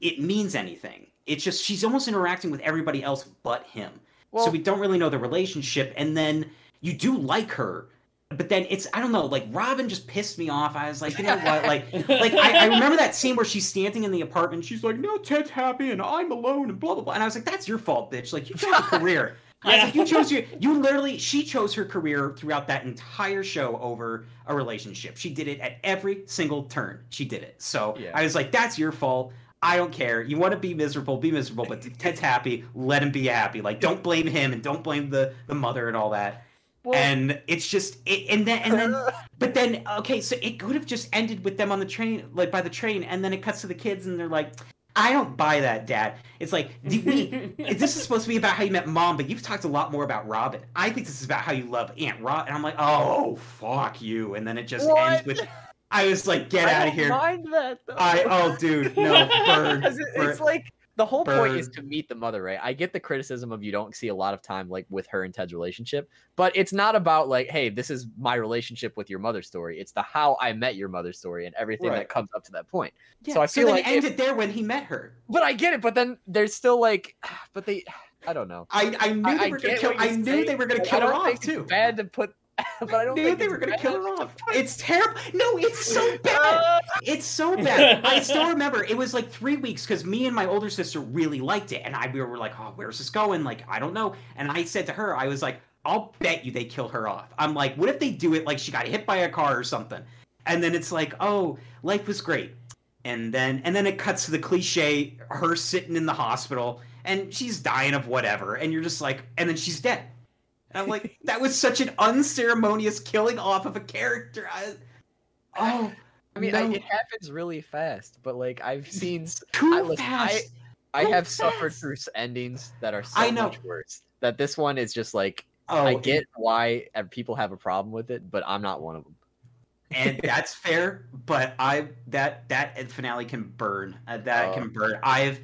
it means anything. It's just she's almost interacting with everybody else but him. well, so we don't really know the relationship and then you do like her, but then it's I don't know, like Robin just pissed me off. I was like, you know what? Like like I, I remember that scene where she's standing in the apartment, she's like, No, Ted's happy and I'm alone and blah blah blah. And I was like, That's your fault, bitch. Like you chose a career. I was Yeah. like, you chose your you literally she chose her career throughout that entire show over a relationship. She did it at every single turn. She did it. So Yeah. I was like, that's your fault. I don't care. You want to be miserable, be miserable, but Ted's happy, let him be happy. Like don't blame him and don't blame the the mother and all that. Well, and it's just it, and then and then but then okay, so it could have just ended with them on the train like by the train and then it cuts to the kids and they're like I don't buy that, Dad. It's like, we this is supposed to be about how you met mom, but you've talked a lot more about Robin. I think this is about how you love Aunt Rob. And I'm like, oh, fuck you. And then it just What? ends with, I was like, get I out of here. Mind that though. I, oh, dude, no. 'Cause it- it's like the whole point is to meet the mother, right? I get the criticism of you don't see a lot of time like with her and Ted's relationship, but it's not about like, hey, this is my relationship with your mother story. It's the how I met your mother story and everything Right. that comes up to that point. Yeah, so I feel then like end it there when he met her. But I get it. But then there's still like, but they, I don't know. I, I knew I, they I were gonna kill. I knew saying, they were gonna kill her don't off too. Bad to put, but I don't knew think they were gonna kill her off. It's terrible. No, it's so bad. It's so bad. I still remember it was like three weeks because me and my older sister really liked it, and I we were like, "Oh, where's this going?" Like, I don't know. And I said to her, I was like, "I'll bet you they kill her off." I'm like, "What if they do it like she got hit by a car or something?" And then it's like, "Oh, life was great." And then and then it cuts to the cliche, her sitting in the hospital and she's dying of whatever, and you're just like, and then she's dead. And I'm like, that was such an unceremonious killing off of a character. I, oh, I mean, no. I, it happens really fast, but like I've seen, too I, listen, I, fast. I Too have suffered through endings that are so I know. much worse. That this one is just like Oh, I get why uh, people have a problem with it, but I'm not one of them. and that's fair. But I that that finale can burn. Uh, that Oh. can burn. I've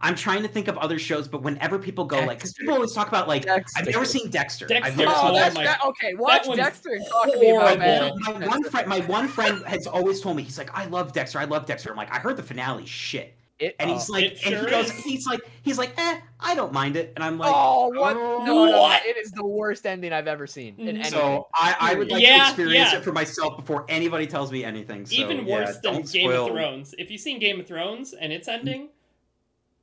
I'm trying to think of other shows, but whenever people go like, because people always talk about like, I've never seen Dexter. I've Dexter. never Oh, seen Oh, that that's my- that, okay. Watch one's Dexter and talk to me about horrible. that. my, my one friend, my one friend has always told me he's like, I love Dexter, I love Dexter. I'm like, I heard the finale, shit, It, and oh. he's like, It and sure he goes, is. he's like, he's like, eh, I don't mind it, and I'm like, oh, what? No, no, no, What? it is the worst ending I've ever seen in Mhm. anything. so I, I would like Yeah, to experience yeah. it for myself before anybody tells me anything. So, Even yeah, worse than Game spoil- of Thrones. If you've seen Game of Thrones and its ending,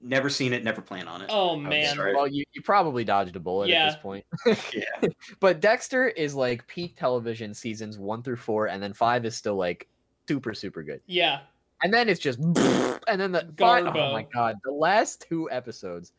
Never seen it, never plan on it. oh man. sorry. well, you, you probably dodged a bullet Yeah. at this point. Yeah. But Dexter is like peak television seasons one through four, and then five is still like super, super good. Yeah. And then it's just, and then the fi- oh Garbo. my god, the last two episodes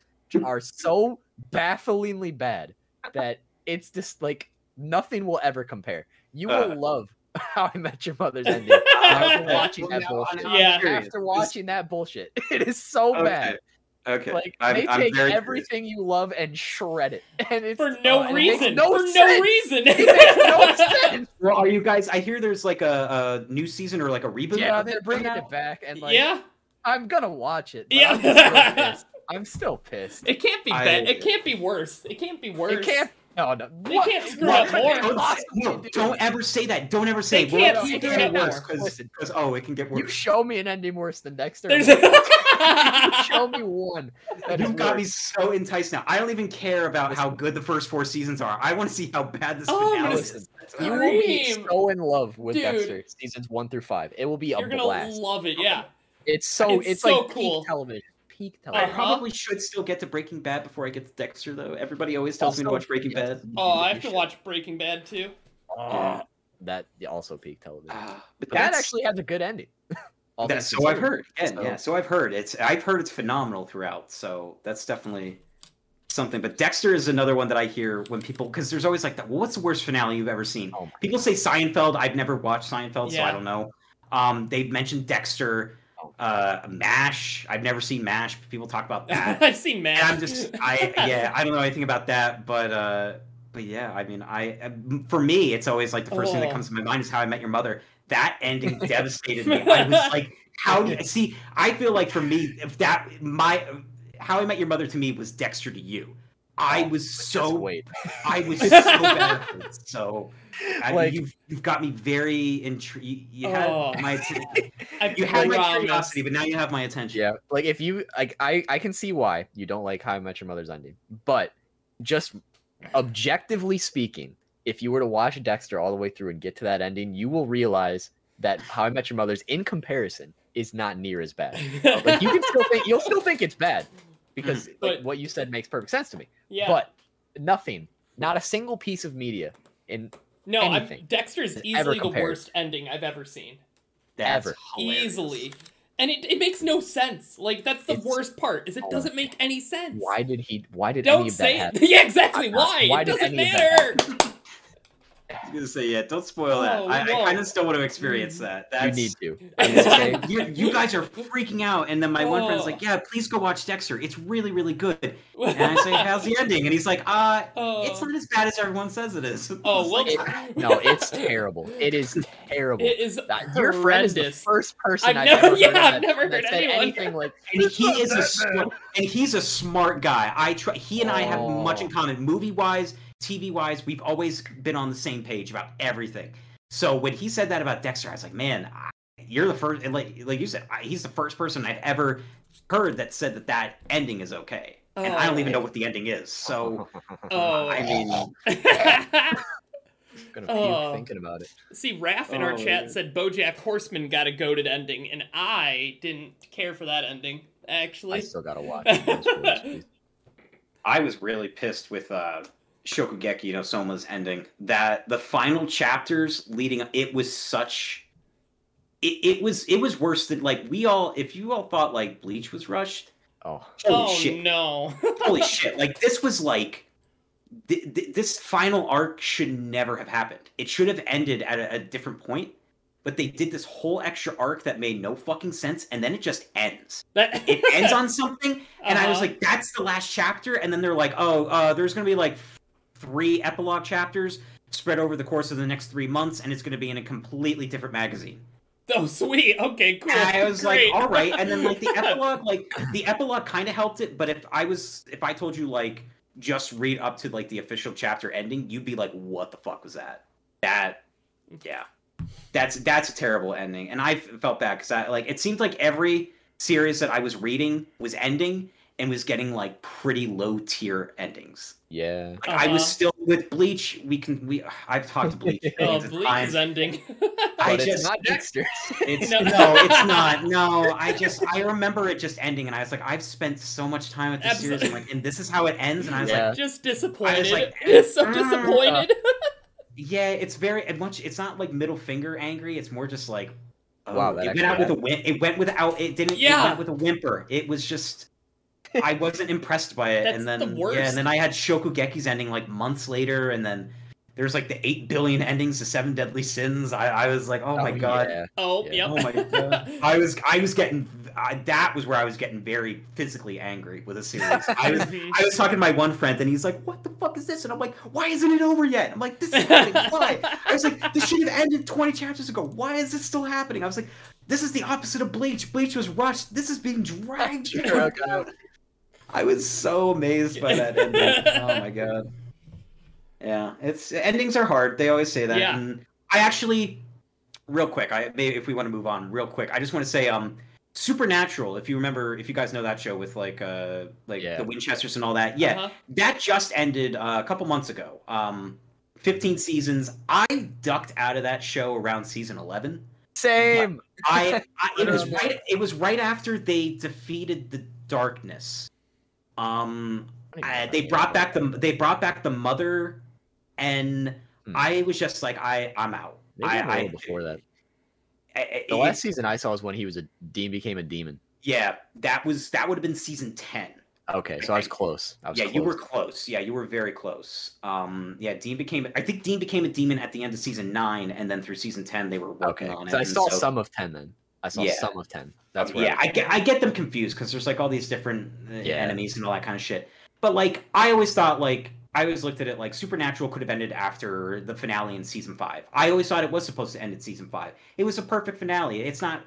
are so bafflingly bad that it's just like nothing will ever compare. You will Uh. love How I Met Your Mother's ending after watching that bullshit. Yeah. After watching that bullshit, it is so bad. Okay. Like I'm- they I'm take very curious. everything you love and shred it, and it's For no and it makes reason. no For no reason. It makes no sense. Well, are you guys? I hear there's like a, a new season or like a reboot. Yeah, of they're it bringing it back, and like yeah. I'm gonna watch it. Yeah. I'm still pissed. I'm still pissed. It can't be I- bad. It can't be worse. It can't be worse. It can't. No, no. They what- can't screw what up more. Don't, no, do? don't ever say that. Don't ever say. They can't well, it can it get worse because oh, it can get worse. You show me an ending worse than Dexter. There's and you show me one. that is You've got me so enticed now. I don't even care about how good the first four seasons are. I want to see how bad this Oh, finale is. You will be so in love with Dude. Dexter seasons one through five. It will be a You're gonna love it. Yeah. It's so It's it's, so like cool. peak television. Peak I television. Uh-huh. probably should still get to Breaking Bad before I get to Dexter, though. Everybody always tells me to watch Breaking yes, Bad. Oh, I have to watch Breaking Bad too. Oh, that also peak television. Ah, but that actually has a good ending. All That's so I've heard. Yeah, So- yeah. So I've heard. It's I've heard it's phenomenal throughout. So that's definitely something. But Dexter is another one that I hear when people because there's always like that. Well, what's the worst finale you've ever seen? Oh People say Seinfeld. I've never watched Seinfeld, so I don't know. Um, they mentioned Dexter, Oh. uh, Mash. I've never seen Mash. but People talk about that. I've seen and I'm just I yeah I don't know anything about that, but uh, but yeah, I mean I for me it's always like the first thing that Oh. comes to my mind is How I Met Your Mother. That ending devastated me. I was like, how do you see? I feel like for me, if that my How I Met Your Mother to me was Dexter to you. I Oh, was so wait. I was so bad. So I mean, you've you've got me very intrigued. You had Oh. my you had my promise. curiosity, but now you have my attention. Yeah, like if you like, I I can see why you don't like How I Met Your Mother's ending, but just objectively speaking, if you were to watch Dexter all the way through and get to that ending, you will realize that How I Met Your Mother's, in comparison, is not near as bad. Like you can still think you'll still think it's bad because like, what you said makes perfect sense to me. yeah. But nothing, not a single piece of media in no, I'm, anything Dexter is is ever easily the worst ending I've ever seen. That's Ever. Easily. And it, it makes no sense. Like that's the It's- worst part. Is it doesn't make any sense. why did he why did any Don't of that say happen? it. Yeah, exactly. I'm Why? why it did doesn't any of that matter. I was gonna say, yeah, don't spoil that. Oh, I, I no. kind of still want to experience that. You need to. I would say you, you guys are freaking out, and then my one friend's Oh. like, "Yeah, please go watch Dexter. It's really, really good." And I say, "How's the ending?" And he's like, "Uh, Oh. it's not as bad as everyone says it is." Oh, It's well, like, It- no, it's terrible. It is terrible. It is Uh, Your friend is the first person I've I've, never- ever yeah, heard I've that- never heard said anyone- anything like. and he is a Batman. smart, and he's a smart guy. I try. He and I have much in Oh. common, movie wise, TV wise. We've always been on the same page about everything. So when he said that about Dexter, I was like, man, I, you're the first. and Like like you said, I, he's the first person I've ever heard that said that that ending is okay. And I don't even know what the ending is. So Oh. I mean, gonna puke Oh. thinking about it. See, Raph in our Oh, chat yeah. said BoJack Horseman got a goaded ending, and I didn't care for that ending. Actually, I still gotta watch. it. No spoilers, please. I was really pissed with uh Shokugeki no Soma's ending. That the final chapters leading up, it was such it, it was it was worse than like we all if you all thought like Bleach was rushed, Oh, holy oh shit. no! Holy shit. Like this was like th- th- this final arc should never have happened. It should have ended at a, a different point. But they did this whole extra arc that made no fucking sense, and then it just ends. That- It ends on something, and I was Uh-huh. like, "That's the last chapter." And then they're like, "Oh, uh, there's gonna be like three epilogue chapters spread over the course of the next three months, and it's going to be in a completely different magazine. Oh, sweet. Okay, cool. And I was Great. like, all right. And then like the epilogue, like the epilogue kind of helped it. But if I was, if I told you like just read up to like the official chapter ending, you'd be like, what the fuck was that? That, yeah, that's that's a terrible ending. And I felt bad because I like it seemed like every series that I was reading was ending and was getting like pretty low tier endings. Yeah. Like, I was Uh-huh. still with Bleach. We can we I've talked to Bleach. Oh, millions of Bleach times. is ending. I But it's just not Dexter. it's No. no. it's not. No, I just I remember it just ending, and I was like, I've spent so much time with this series, and like, and this is how it ends, and I was Yeah. like, Just disappointed. I was like, just so "Mm, disappointed. yeah, it's very much. It's not like middle finger angry. It's more just like, oh, Wow, that it went actually out with a whim. It went without. It didn't. Yeah. it went with a whimper. It was just. I wasn't impressed by it, That's and then the yeah, and then I had Shokugeki's ending like months later, and then there's like the eight billion endings to Seven Deadly Sins. I, I was like, oh, my oh, god, yeah. oh, Yeah. yep. Oh my god! I was I was getting I, that was where I was getting very physically angry with a series. I was. I was talking to my one friend and he's like, "What the fuck is this?" And I'm like, "Why isn't it over yet?" I'm like, "This is happening. Why?" I was like, "This should have ended 20 chapters ago. Why is this still happening?" I was like, "This is the opposite of Bleach. Bleach was rushed. This is being dragged Drug out." I was so amazed by that ending. Oh my god. Yeah, it's endings are hard. They always say that. Yeah. And I actually, real quick, I maybe if we want to move on, real quick, I just want to say, um, Supernatural. If you remember, if you guys know that show with like, uh, like Yeah. the Winchesters and all that, yeah, Uh-huh. that just ended uh, a couple months ago. Um, fifteen seasons. I ducked out of that show around season eleven. Same. I, I it was right. It was right after they defeated the darkness. Um, uh, they brought back the they brought back the mother, and Hmm. I was just like, I I'm out. Maybe I, a little I- before that. I- I- The last season I saw was when he was a Dean became a demon. yeah, that was that would have been season ten. Okay, so I was close. I was Yeah, close. you were close. Yeah, you were very close. Um, yeah, Dean became. I think Dean became a demon at the end of season nine, and then through season ten they were working Okay, on it. I saw so- some of ten then. I saw Yeah. some of ten. That's where. yeah, I get I get them confused because there's like all these different uh, Yeah. enemies and all that kind of shit. But like, I always thought like I always looked at it like Supernatural could have ended after the finale in season five. I always thought it was supposed to end at season five. It was a perfect finale. It's not.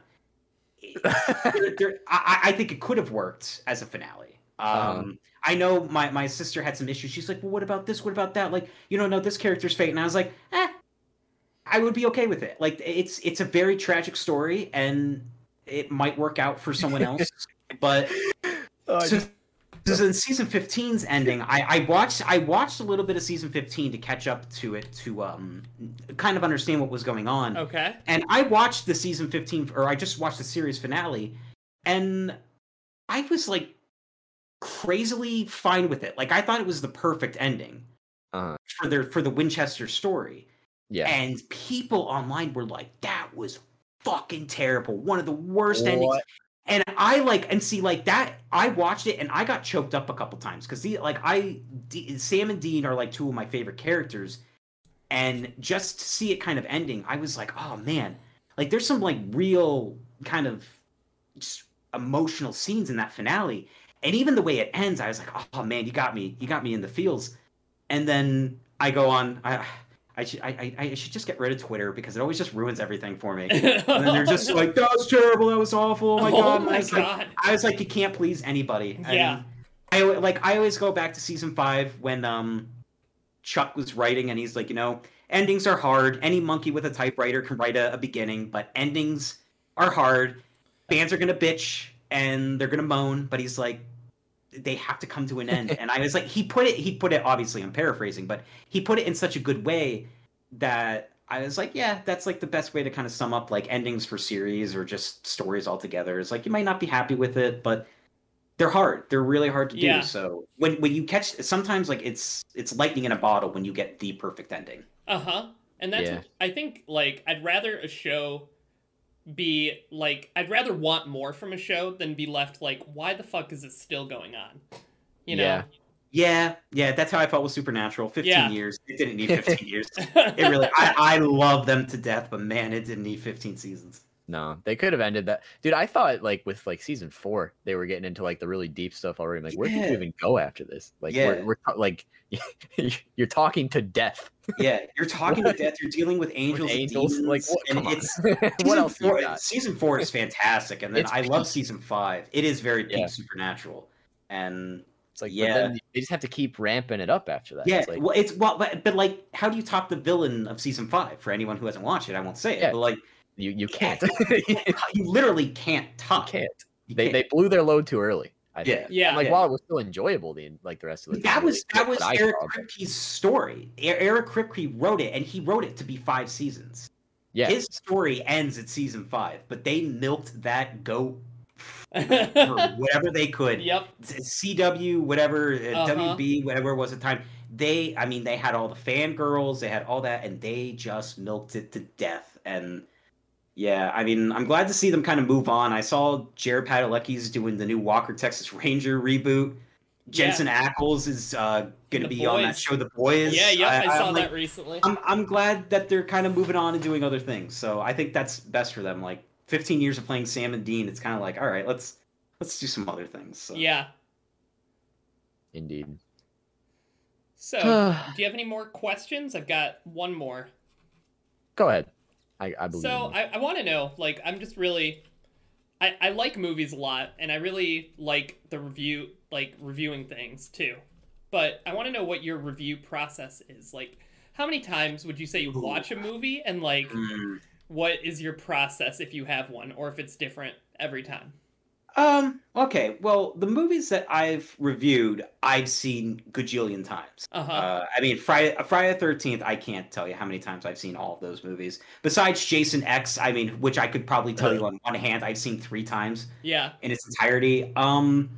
there- there- I, I think it could have worked as a finale. Um, Uh-huh. I know my, my sister had some issues. She's like, well, what about this? What about that? Like, you don't know this character's fate. And I was like, eh, I would be okay with it. Like, it's it's a very tragic story, and it might work out for someone else. but Oh, I so, just- so in season 15's ending, I, I watched I watched a little bit of season 15 to catch up to it to um kind of understand what was going on. Okay. And I watched the season 15 or I just watched the series finale and I was like crazily fine with it. Like I thought it was the perfect ending uh, for their for the Winchester story. Yeah. And people online were like that was fucking terrible. One of the worst endings and I like and see like that. I watched it and I got choked up a couple times because like I D, Sam and Dean are like two of my favorite characters, and just to see it kind of ending, I was like, oh man, like there's some like real kind of just emotional scenes in that finale, and even the way it ends, I was like, oh man, you got me, you got me in the feels, and then I go on, I. I should I, I I should just get rid of Twitter because it always just ruins everything for me. And then they're just like, "That was terrible. That was awful. Oh my oh god." And I my was like, god. I was like, you can't please anybody. Yeah. I like I always go back to season five when um Chuck was writing and he's like, you know, endings are hard. Any monkey with a typewriter can write a, a beginning, but endings are hard. Fans are gonna bitch and they're gonna moan, but he's like they have to come to an end. and I was like, he put it he put it obviously I'm paraphrasing, but he put it in such a good way that I was like, yeah, that's like the best way to kind of sum up like endings for series or just stories altogether. Is like you might not be happy with it, but they're hard. They're really hard to Yeah. do. So when when you catch sometimes like it's it's lightning in a bottle when you get the perfect ending. Uh huh. And that's Yeah. I think like I'd rather a show be like I'd rather want more from a show than be left like why the fuck is this still going on? You know. Yeah. Yeah, yeah, that's how I felt with Supernatural. Fifteen Yeah. years. It didn't need fifteen years. It really I, I love them to death, but man, it didn't need fifteen seasons. No, they could have ended that, dude. I thought like with like season four, they were getting into like the really deep stuff already. I'm like, where do Yeah. you even go after this? Like, Yeah. we're, we're like, you're talking to death. Yeah, you're talking to death. You're dealing with With angels, and angels, demons, like, what, and it's what else? Four, season four is fantastic, and then It's I love season five. It is very peak Yeah. supernatural, and It's like, yeah. but then they just have to keep ramping it up after that. yeah, It's like, well, it's well, but, but like, how do you top the villain of season five? For anyone who hasn't watched it, I won't say it, Yeah. but like, you you can't. you you literally can't top. can't. You They can't. they blew their load too early. I think. Yeah. Yeah. Like Yeah. while it was still enjoyable, the like the rest of the that was that was I Eric Kripke's story. Eric Kripke wrote it, and he wrote it to be five seasons. Yeah, His story ends at season five, but they milked that goat for whatever they could. yep. CW, whatever, uh, Uh-huh. WB, whatever it was at the time. They, I mean, they had all the fangirls, they had all that, and they just milked it to death. And yeah, I mean, I'm glad to see them kind of move on. I saw Jared Padalecki's doing the new Walker Texas Ranger reboot. Jensen Ackles is uh, going to The be on that show, The Boys. Yeah, yeah, I, I'm saw like- that recently. I'm I'm glad that they're kind of moving on and doing other things. So I think that's best for them. Like 15 years of playing Sam and Dean, it's kind of like, all right, let's let's do some other things. So. Yeah. indeed. So, do you have any more questions? I've got one more. Go ahead. I, I believe. So. I, I want to know, like, I'm just really, I, I like movies a lot, and I really like the review, like reviewing things too. But I want to know what your review process is. Like, how many times would you say you watch a movie, and like, Mm. what is your process if you have one, or if it's different every time? Um. Okay. Well, the movies that I've reviewed, I've seen gajillion times. Uh-huh. Uh, I mean, Friday, Friday the Thirteenth. I can't tell you how many times I've seen all of those movies. Besides Jason X, I mean, which I could probably tell you on one hand, I've seen three times Yeah. in its entirety. Um,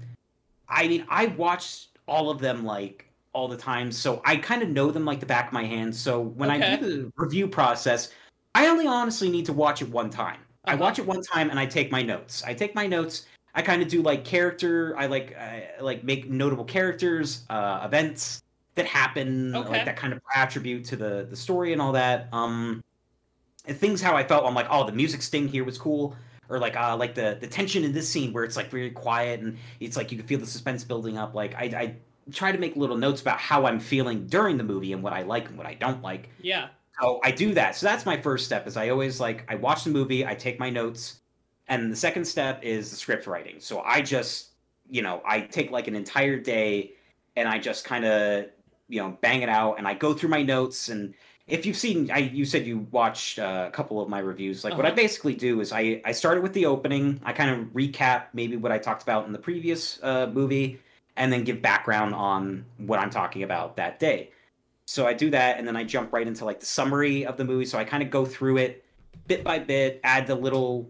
I mean, I watched all of them like all the time, so I kind of know them like the back of my hand. So when I do the review process, I only honestly need to watch it one time. I Uh-huh. watch it one time and I take my notes. I take my notes. I kind of do like character. I like I like make notable characters, uh, events that happen, Okay. like that kind of attribute to the the story and all that. Um, and things how I felt. I'm like, oh, the music sting here was cool, or like uh, like the the tension in this scene where it's like very quiet and it's like you can feel the suspense building up. Like I, I try to make little notes about how I'm feeling during the movie and what I like and what I don't like. Yeah. So I do that. So that's my first step. Is I always like I watch the movie, I take my notes, and the second step is the script writing. So I just you know I take like an entire day, and I just kind of you know bang it out, and I go through my notes. And if you've seen, I you said you watched uh, a couple of my reviews. Like what I Uh-huh. basically do is I I started with the opening. I kind of recap maybe what I talked about in the previous uh, movie, and then give background on what I'm talking about that day. So I do that, and then I jump right into like the summary of the movie. So I kind of go through it bit by bit, add the little.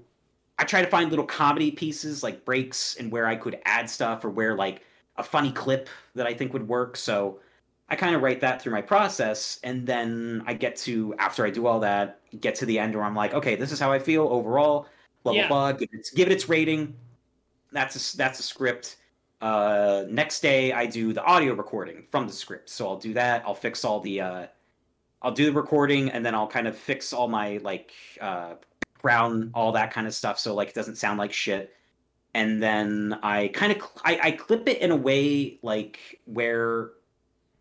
I try to find little comedy pieces like breaks and where I could add stuff or where like a funny clip that I think would work. So I kind of write that through my process, and then I get to after I do all that, get to the end where I'm like, okay, this is how I feel overall. Blah Yeah. blah blah. Give it, give it its rating. That's a, that's a script. Uh, next day, I do the audio recording from the script. So I'll do that. I'll fix all the. Uh, I'll do the recording, and then I'll kind of fix all my like uh, background, all that kind of stuff, so like it doesn't sound like shit. And then I kind of I, I clip it in a way like where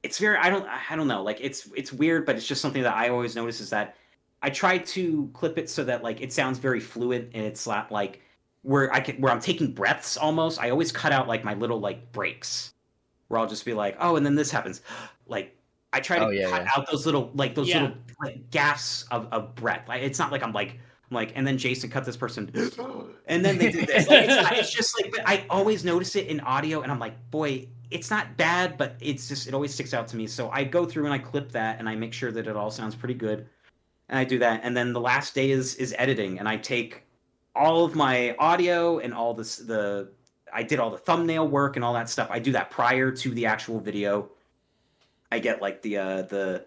it's very I don't I don't know like it's it's weird, but it's just something that I always notice is that I try to clip it so that like it sounds very fluid and it's not like where I can where I'm taking breaths almost. I always cut out like my little like breaks where I'll just be like, oh, and then this happens. Like I try to Oh, yeah, cut yeah. out those little like those Yeah. little like, gaps of, of breath. Like, it's not like I'm like I'm like, and then Jason cut this person, and then they did this. Like, it's, it's just like, but I always notice it in audio, and I'm like, boy, it's not bad, but it's just it always sticks out to me. So I go through and I clip that, and I make sure that it all sounds pretty good, and I do that. And then the last day is is editing, and I take all of my audio and all this the I did all the thumbnail work and all that stuff. I do that prior to the actual video. I get like the uh the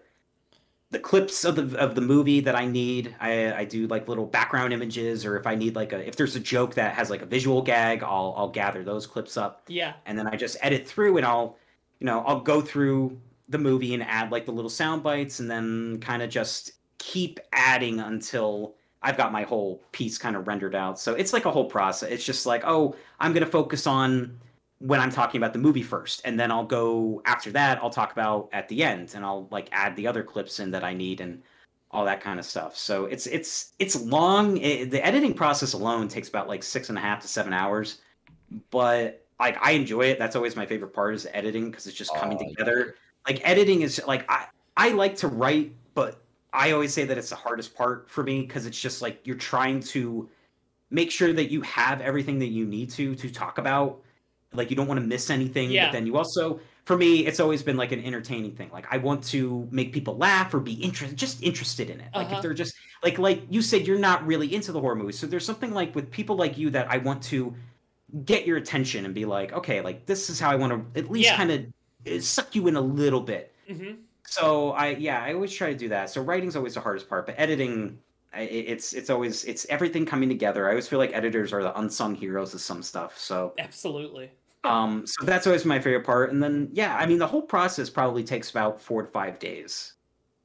the clips of the of the movie that I need. I I do like little background images or if I need like a if there's a joke that has like a visual gag, I'll I'll gather those clips up Yeah. and then I just edit through and I'll you know, I'll go through the movie and add like the little sound bites and then kind of just keep adding until I've got my whole piece kind of rendered out. So it's like a whole process. It's just like, oh, I'm to focus on when I'm talking about the movie first, and then I'll go after that. I'll talk about at the end, and I'll like add the other clips in that I need and all that kind of stuff. So it's it's it's long. It, the editing process alone takes about like six and a half to seven hours, but like I enjoy it. That's always my favorite part is editing because it's just coming Oh, together. Like editing is like I I like to write, but I always say that it's the hardest part for me because it's just like you're trying to make sure that you have everything that you need to to talk about. Like you don't want to miss anything, Yeah. but then you also for me it's always been like an entertaining thing. Like I want to make people laugh or be interested just interested in it. Like Uh-huh. if they're just like like you said you're not really into the horror movies. So there's something like with people like you that I want to get your attention and be like, okay, like this is how I want to at least Yeah. kind of suck you in a little bit. hmm So I yeah, I always try to do that. So writing's always the hardest part, but editing it's it's always it's everything coming together. I always feel like editors are the unsung heroes of some stuff. So Absolutely. Um so that's always my favorite part and then yeah, I mean the whole process probably takes about 4 to 5 days.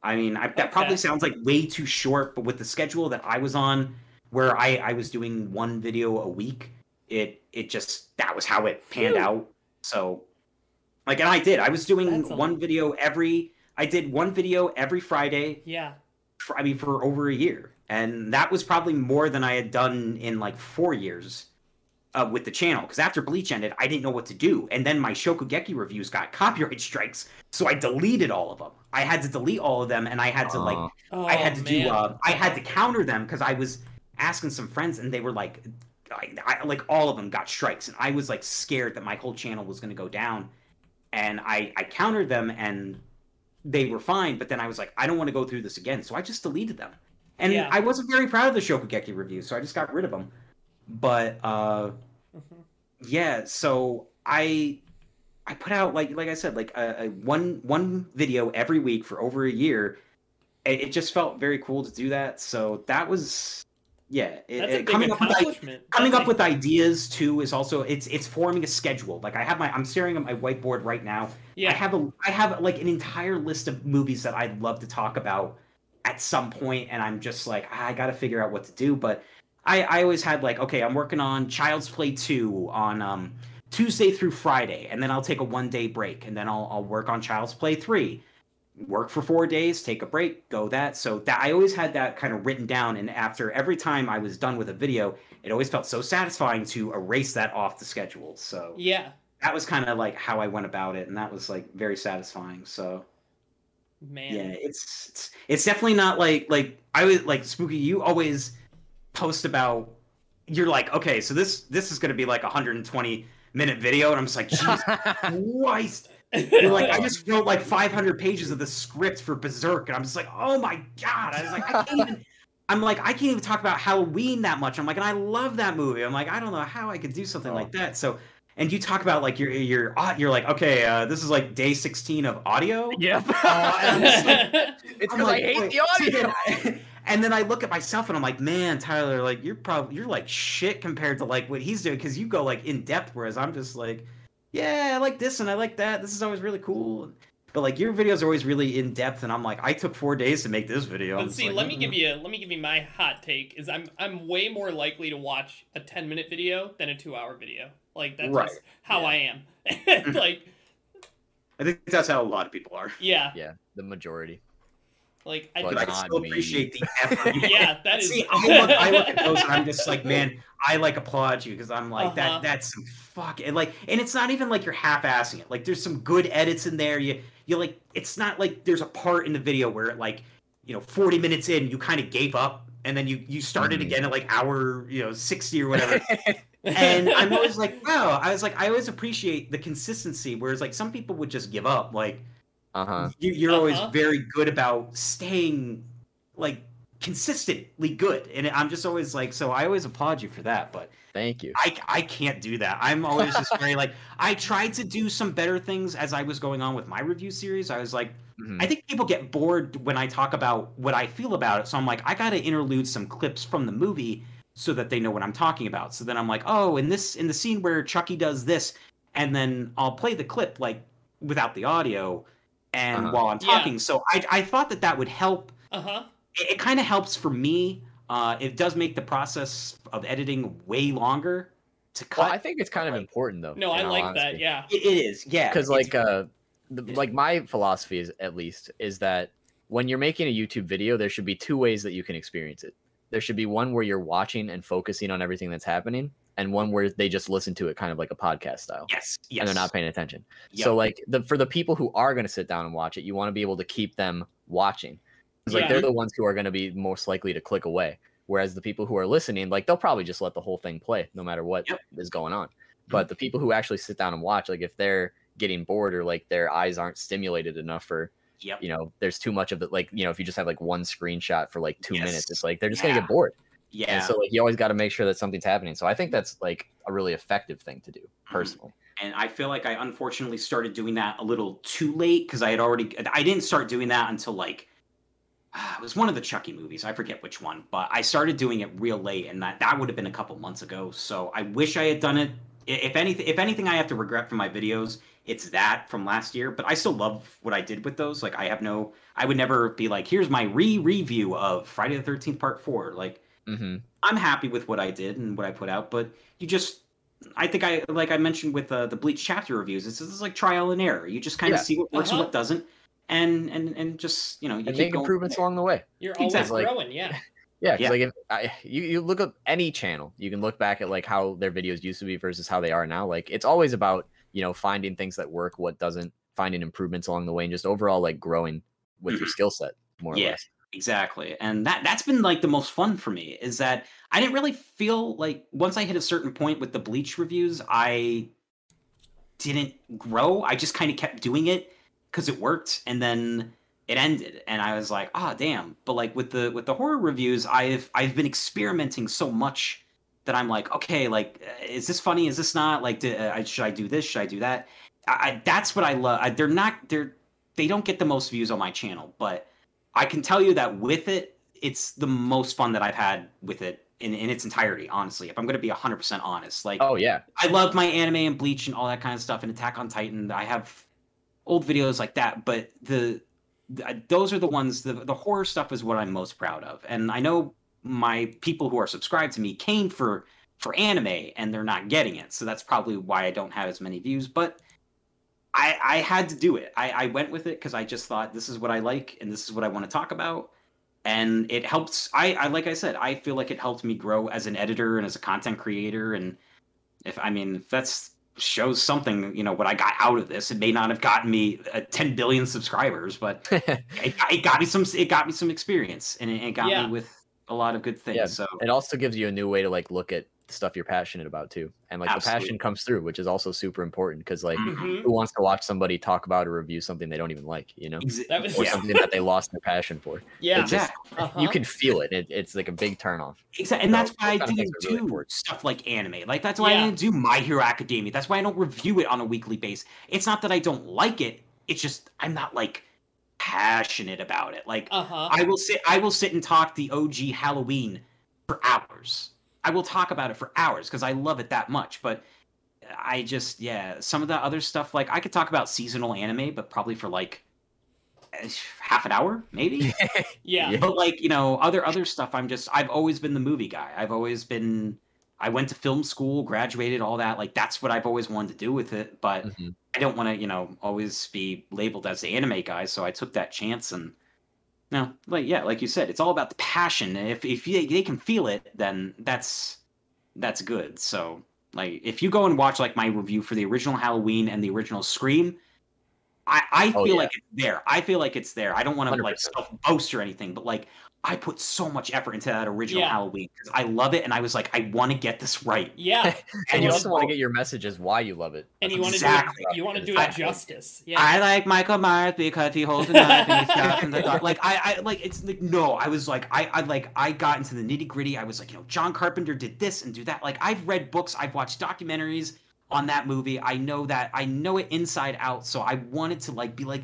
I mean, I, that probably sounds like way too short, but with the schedule that I was on where I I was doing one video a week, it it just that was how it panned Phew. out. So like and I did. I was doing That's one video every I did one video every Friday Yeah. for, I mean, for over a year, and that was probably more than I had done in like four years uh, with the channel. Because after Bleach ended, I didn't know what to do, and then my Shokugeki reviews got copyright strikes, so I deleted all of them. I had to delete all of them, and I had to like Oh, I had to do uh, I had to counter them because I was asking some friends, and they were like, I, I, like all of them got strikes, and I was like scared that my whole channel was going to go down, and I I countered them, and they were fine. But then I was like, I don't want to go through this again, so I just deleted them, and Yeah. I wasn't very proud of the Shokugeki reviews, so I just got rid of them. But uh, Mhm. yeah, so I I put out like like I said like a, a one one video every week for over a year. It, it just felt very cool to do that. So that was yeah. It, it- coming up with coming That's up a- with ideas too is also it's it's forming a schedule. Like I have my I'm staring at my whiteboard right now. Yeah. I have a I have like an entire list of movies that I'd love to talk about at some point, and I'm just like "Ah, I got to figure out what to do. But I I always had like okay, I'm working on Child's Play two on um Tuesday through Friday, and then I'll take a one day break, and then I'll I'll work on Child's Play three. Work for four days, take a break, go that. So that I always had that kind of written down, and after every time I was done with a video, it always felt so satisfying to erase that off the schedule. So Yeah. that was kind of like how I went about it, and that was like very satisfying. So Man. yeah, it's it's it's definitely not like like I was like Spooky. You always post about you're like okay, so this this is gonna be like a 120 minute video, and I'm just like Jesus Christ. You're like I just wrote like 500 pages of the script for Berserk, and I'm just like oh my god. I was like I can't even. I'm like I can't even talk about Halloween that much. I'm like and I love that movie. I'm like I don't know how I could do something Oh. like that. So and you talk about like your your au- you're like okay, uh, this is like day 16 of audio. Yep. Uh, and I'm just like, it's because like, I hate wait, the audio. so then I- and then I look at myself and I'm like, man, Tyler, like you're probably you're like shit compared to like what he's doing because you go like in depth, whereas I'm just like, yeah, I like this and I like that. This is always really cool. But like your videos are always really in depth, and I'm like, I took four days to make this video. I'm But see, like, let me "Mm." give you let me give you my hot take. Is I'm I'm way more likely to watch a 10 minute video than a two hour video. Like that's Right. just how Yeah. I am. like I think that's how a lot of people are. yeah, yeah, the majority. Like I But But I still me. appreciate the effort. yeah, that is. See, I look, I look at those and I'm just like, man, I like applaud you because I'm like Uh-huh. that. That's some fuck and like, and it's not even like you're half-assing it. Like, there's some good edits in there. You, you like, it's not like there's a part in the video where it, like, you know, 40 minutes in, you kind of gave up and then you you started Mhm. again at like hour, you know, 60 or whatever. and I'm always like, wow. I was like, I always appreciate the consistency. Whereas like some people would just give up. Like, Uh huh. you, you're always Uh-huh. very good about staying like consistently good and i'm just always like so i always applaud you for that but Thank you. i i can't do that i'm always just very like i tried to do some better things as i was going on with my review series i was like Mhm. i think people get bored when i talk about what i feel about it so i'm like i gotta interlude some clips from the movie so that they know what i'm talking about so then i'm like oh in this in the scene where chucky does this and then i'll play the clip like without the audio and Uh-huh. while i'm Yeah. talking so i i thought that that would help uh huh. it, it kind of helps for me Uh, it does make the process of editing way longer to cut. Well, I think it's kind of important though. No, I like honesty. that. Yeah. It- it is, yeah. because like uh the, like my philosophy is at least is that when you're making a youtube video there should be two ways that you can experience it there should be one where you're watching and focusing on everything that's happening and one where they just listen to it kind of like a podcast style. Yes, yes, and they're not paying attention. Yep. so like the for the people who are going to sit down and watch it you want to be able to keep them watching. It's like they're the ones who are going to be most likely to click away. Whereas the people who are listening like they'll probably just let the whole thing play no matter what is Yep. going on. Mm-hmm. But the people who actually sit down and watch like if they're getting bored or like their eyes aren't stimulated enough for Yep. you know there's too much of it like you know if you just have like one screenshot for like two minutes it's like they're just gonna get bored Yeah. and so like you always got to make sure that something's happening so i think that's like a really effective thing to do Mm-hmm. personally and I feel like I unfortunately started doing that a little too late because I had already I didn't start doing that until like it was one of the Chucky movies. I forget which one, but I started doing it real late, and that that would have been a couple months ago. So I wish I had done it. If anything, if anything, I have to regret from my videos. It's that from last year, but I still love what I did with those. Like I have no, I would never be like, here's my re-review of Friday the Thirteenth Part Four. Like mm-hmm. I'm happy with what I did and what I put out, but you just, I think I like I mentioned with uh, the Bleach chapter reviews. This is like trial and error. You just kind of Yeah. see what works and Uh-huh. what doesn't, and and and just you know you keep make going. improvements along the way You're always Exactly. growing. Yeah. Yeah, 'cause, Yeah. like if I, you you look at any channel, you can look back at like how their videos used to be versus how they are now. Like it's always about you know finding things that work, what doesn't, finding improvements along the way, and just overall like growing with your skill set more or less. Exactly. And that that's been like the most fun for me is that I didn't really feel like once I hit a certain point with the bleach reviews, I didn't grow. I just kind of kept doing it cuz it worked and then it ended and I was like, "Ah, damn." But like with the with the horror reviews, I've I've been experimenting so much that I'm like, "Okay, like is this funny? Is this not? Like uh, should I do this? Should I do that?" I, I that's what I love. They're not they're they don't get the most views on my channel, but I can tell you that with it, it's the most fun that I've had with it in, in its entirety, honestly. If I'm going to be 100% honest. Like, Oh yeah, I love my anime and Bleach and all that kind of stuff and Attack on Titan. I have old videos like that, but the, the uh, those are the ones, the, the horror stuff is what I'm most proud of. And I know my people who are subscribed to me came for for anime and they're not getting it. So that's probably why I don't have as many views, but I, I had to do it. I, I went with it because I just thought this is what I like and this is what I want to talk about. And it helps. I, I like I said, I feel like it helped me grow as an editor and as a content creator. And if I mean, if that's shows something, you know, what I got out of this. It may not have gotten me uh, 10 billion subscribers, but it, it got me some. It got me some experience, and it, it got Yeah. me with a lot of good things. Yeah, so it also gives you a new way to like look at the stuff you're passionate about too, and like the passion comes through, which is also super important because like Mhm. Mhm. who wants to watch somebody talk about or review something they don't even like, you know, Exa- That was- or yeah, something that they lost their passion for. Yeah. It's just- exactly. Uh-huh. You can feel it. it. It's like a big turnoff. Exactly, and So, that's why I those kind of didn't things really do important. stuff like anime. Like that's why Yeah. I didn't do My Hero Academia. That's why I don't review it on a weekly basis. It's not that I don't like it. It's just I'm not like passionate about it. Like Uh huh. I will sit I will sit and talk the OG Halloween for hours. I will talk about it for hours because I love it that much. But I just yeah, some of the other stuff like I could talk about seasonal anime, but probably for like half an hour, maybe. Yeah. Yeah. but like you know other other stuff i'm just i've always been the movie guy i've always been i went to film school graduated all that like that's what i've always wanted to do with it but Mhm. i don't want to you know always be labeled as the anime guy so i took that chance and no like yeah like you said it's all about the passion if if they, they can feel it then that's that's good so like if you go and watch like my review for the original halloween and the original scream I, I Oh, feel yeah. like it's there. I feel like it's there. I don't want to like self boast or anything, but like I put so much effort into that original Yeah. Halloween because I love it, and I was like, I want to get this right. Yeah. and you also want to get your message messages why you love it. And you want to do it. You want to do I- it justice. Yeah. I like Michael Myers because he holds a knife and he stabs in the dark. Like I, I like it's like no. I was like I, I like I got into the nitty gritty. I was like you know John Carpenter did this and do that. Like I've read books, I've watched documentaries on that movie. I know that I know it inside out. So I wanted to like be like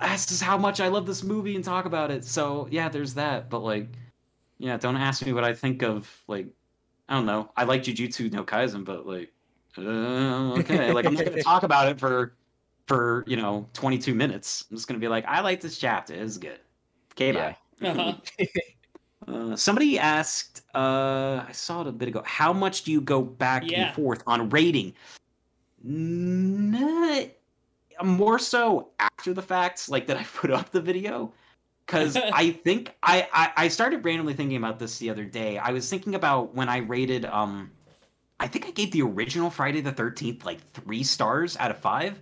this is how much I love this movie and talk about it. So yeah, there's that. But like yeah, don't ask me what I think of like I don't know. I like Jujutsu no Kaisen, but like uh, okay, like I'm not gonna talk about it for for you know 22 minutes. I'm just gonna be like, I like this chapter. It's good. Okay, bye. Yeah. Uh-huh. Uh, somebody asked, uh, I saw it a bit ago. How much do you go back Yeah. and forth on rating? Nah, more so after the facts, like that I put up the video, because I think I, I I started randomly thinking about this the other day. I was thinking about when I rated um, I think I gave the original Friday the Thirteenth like three stars out of five,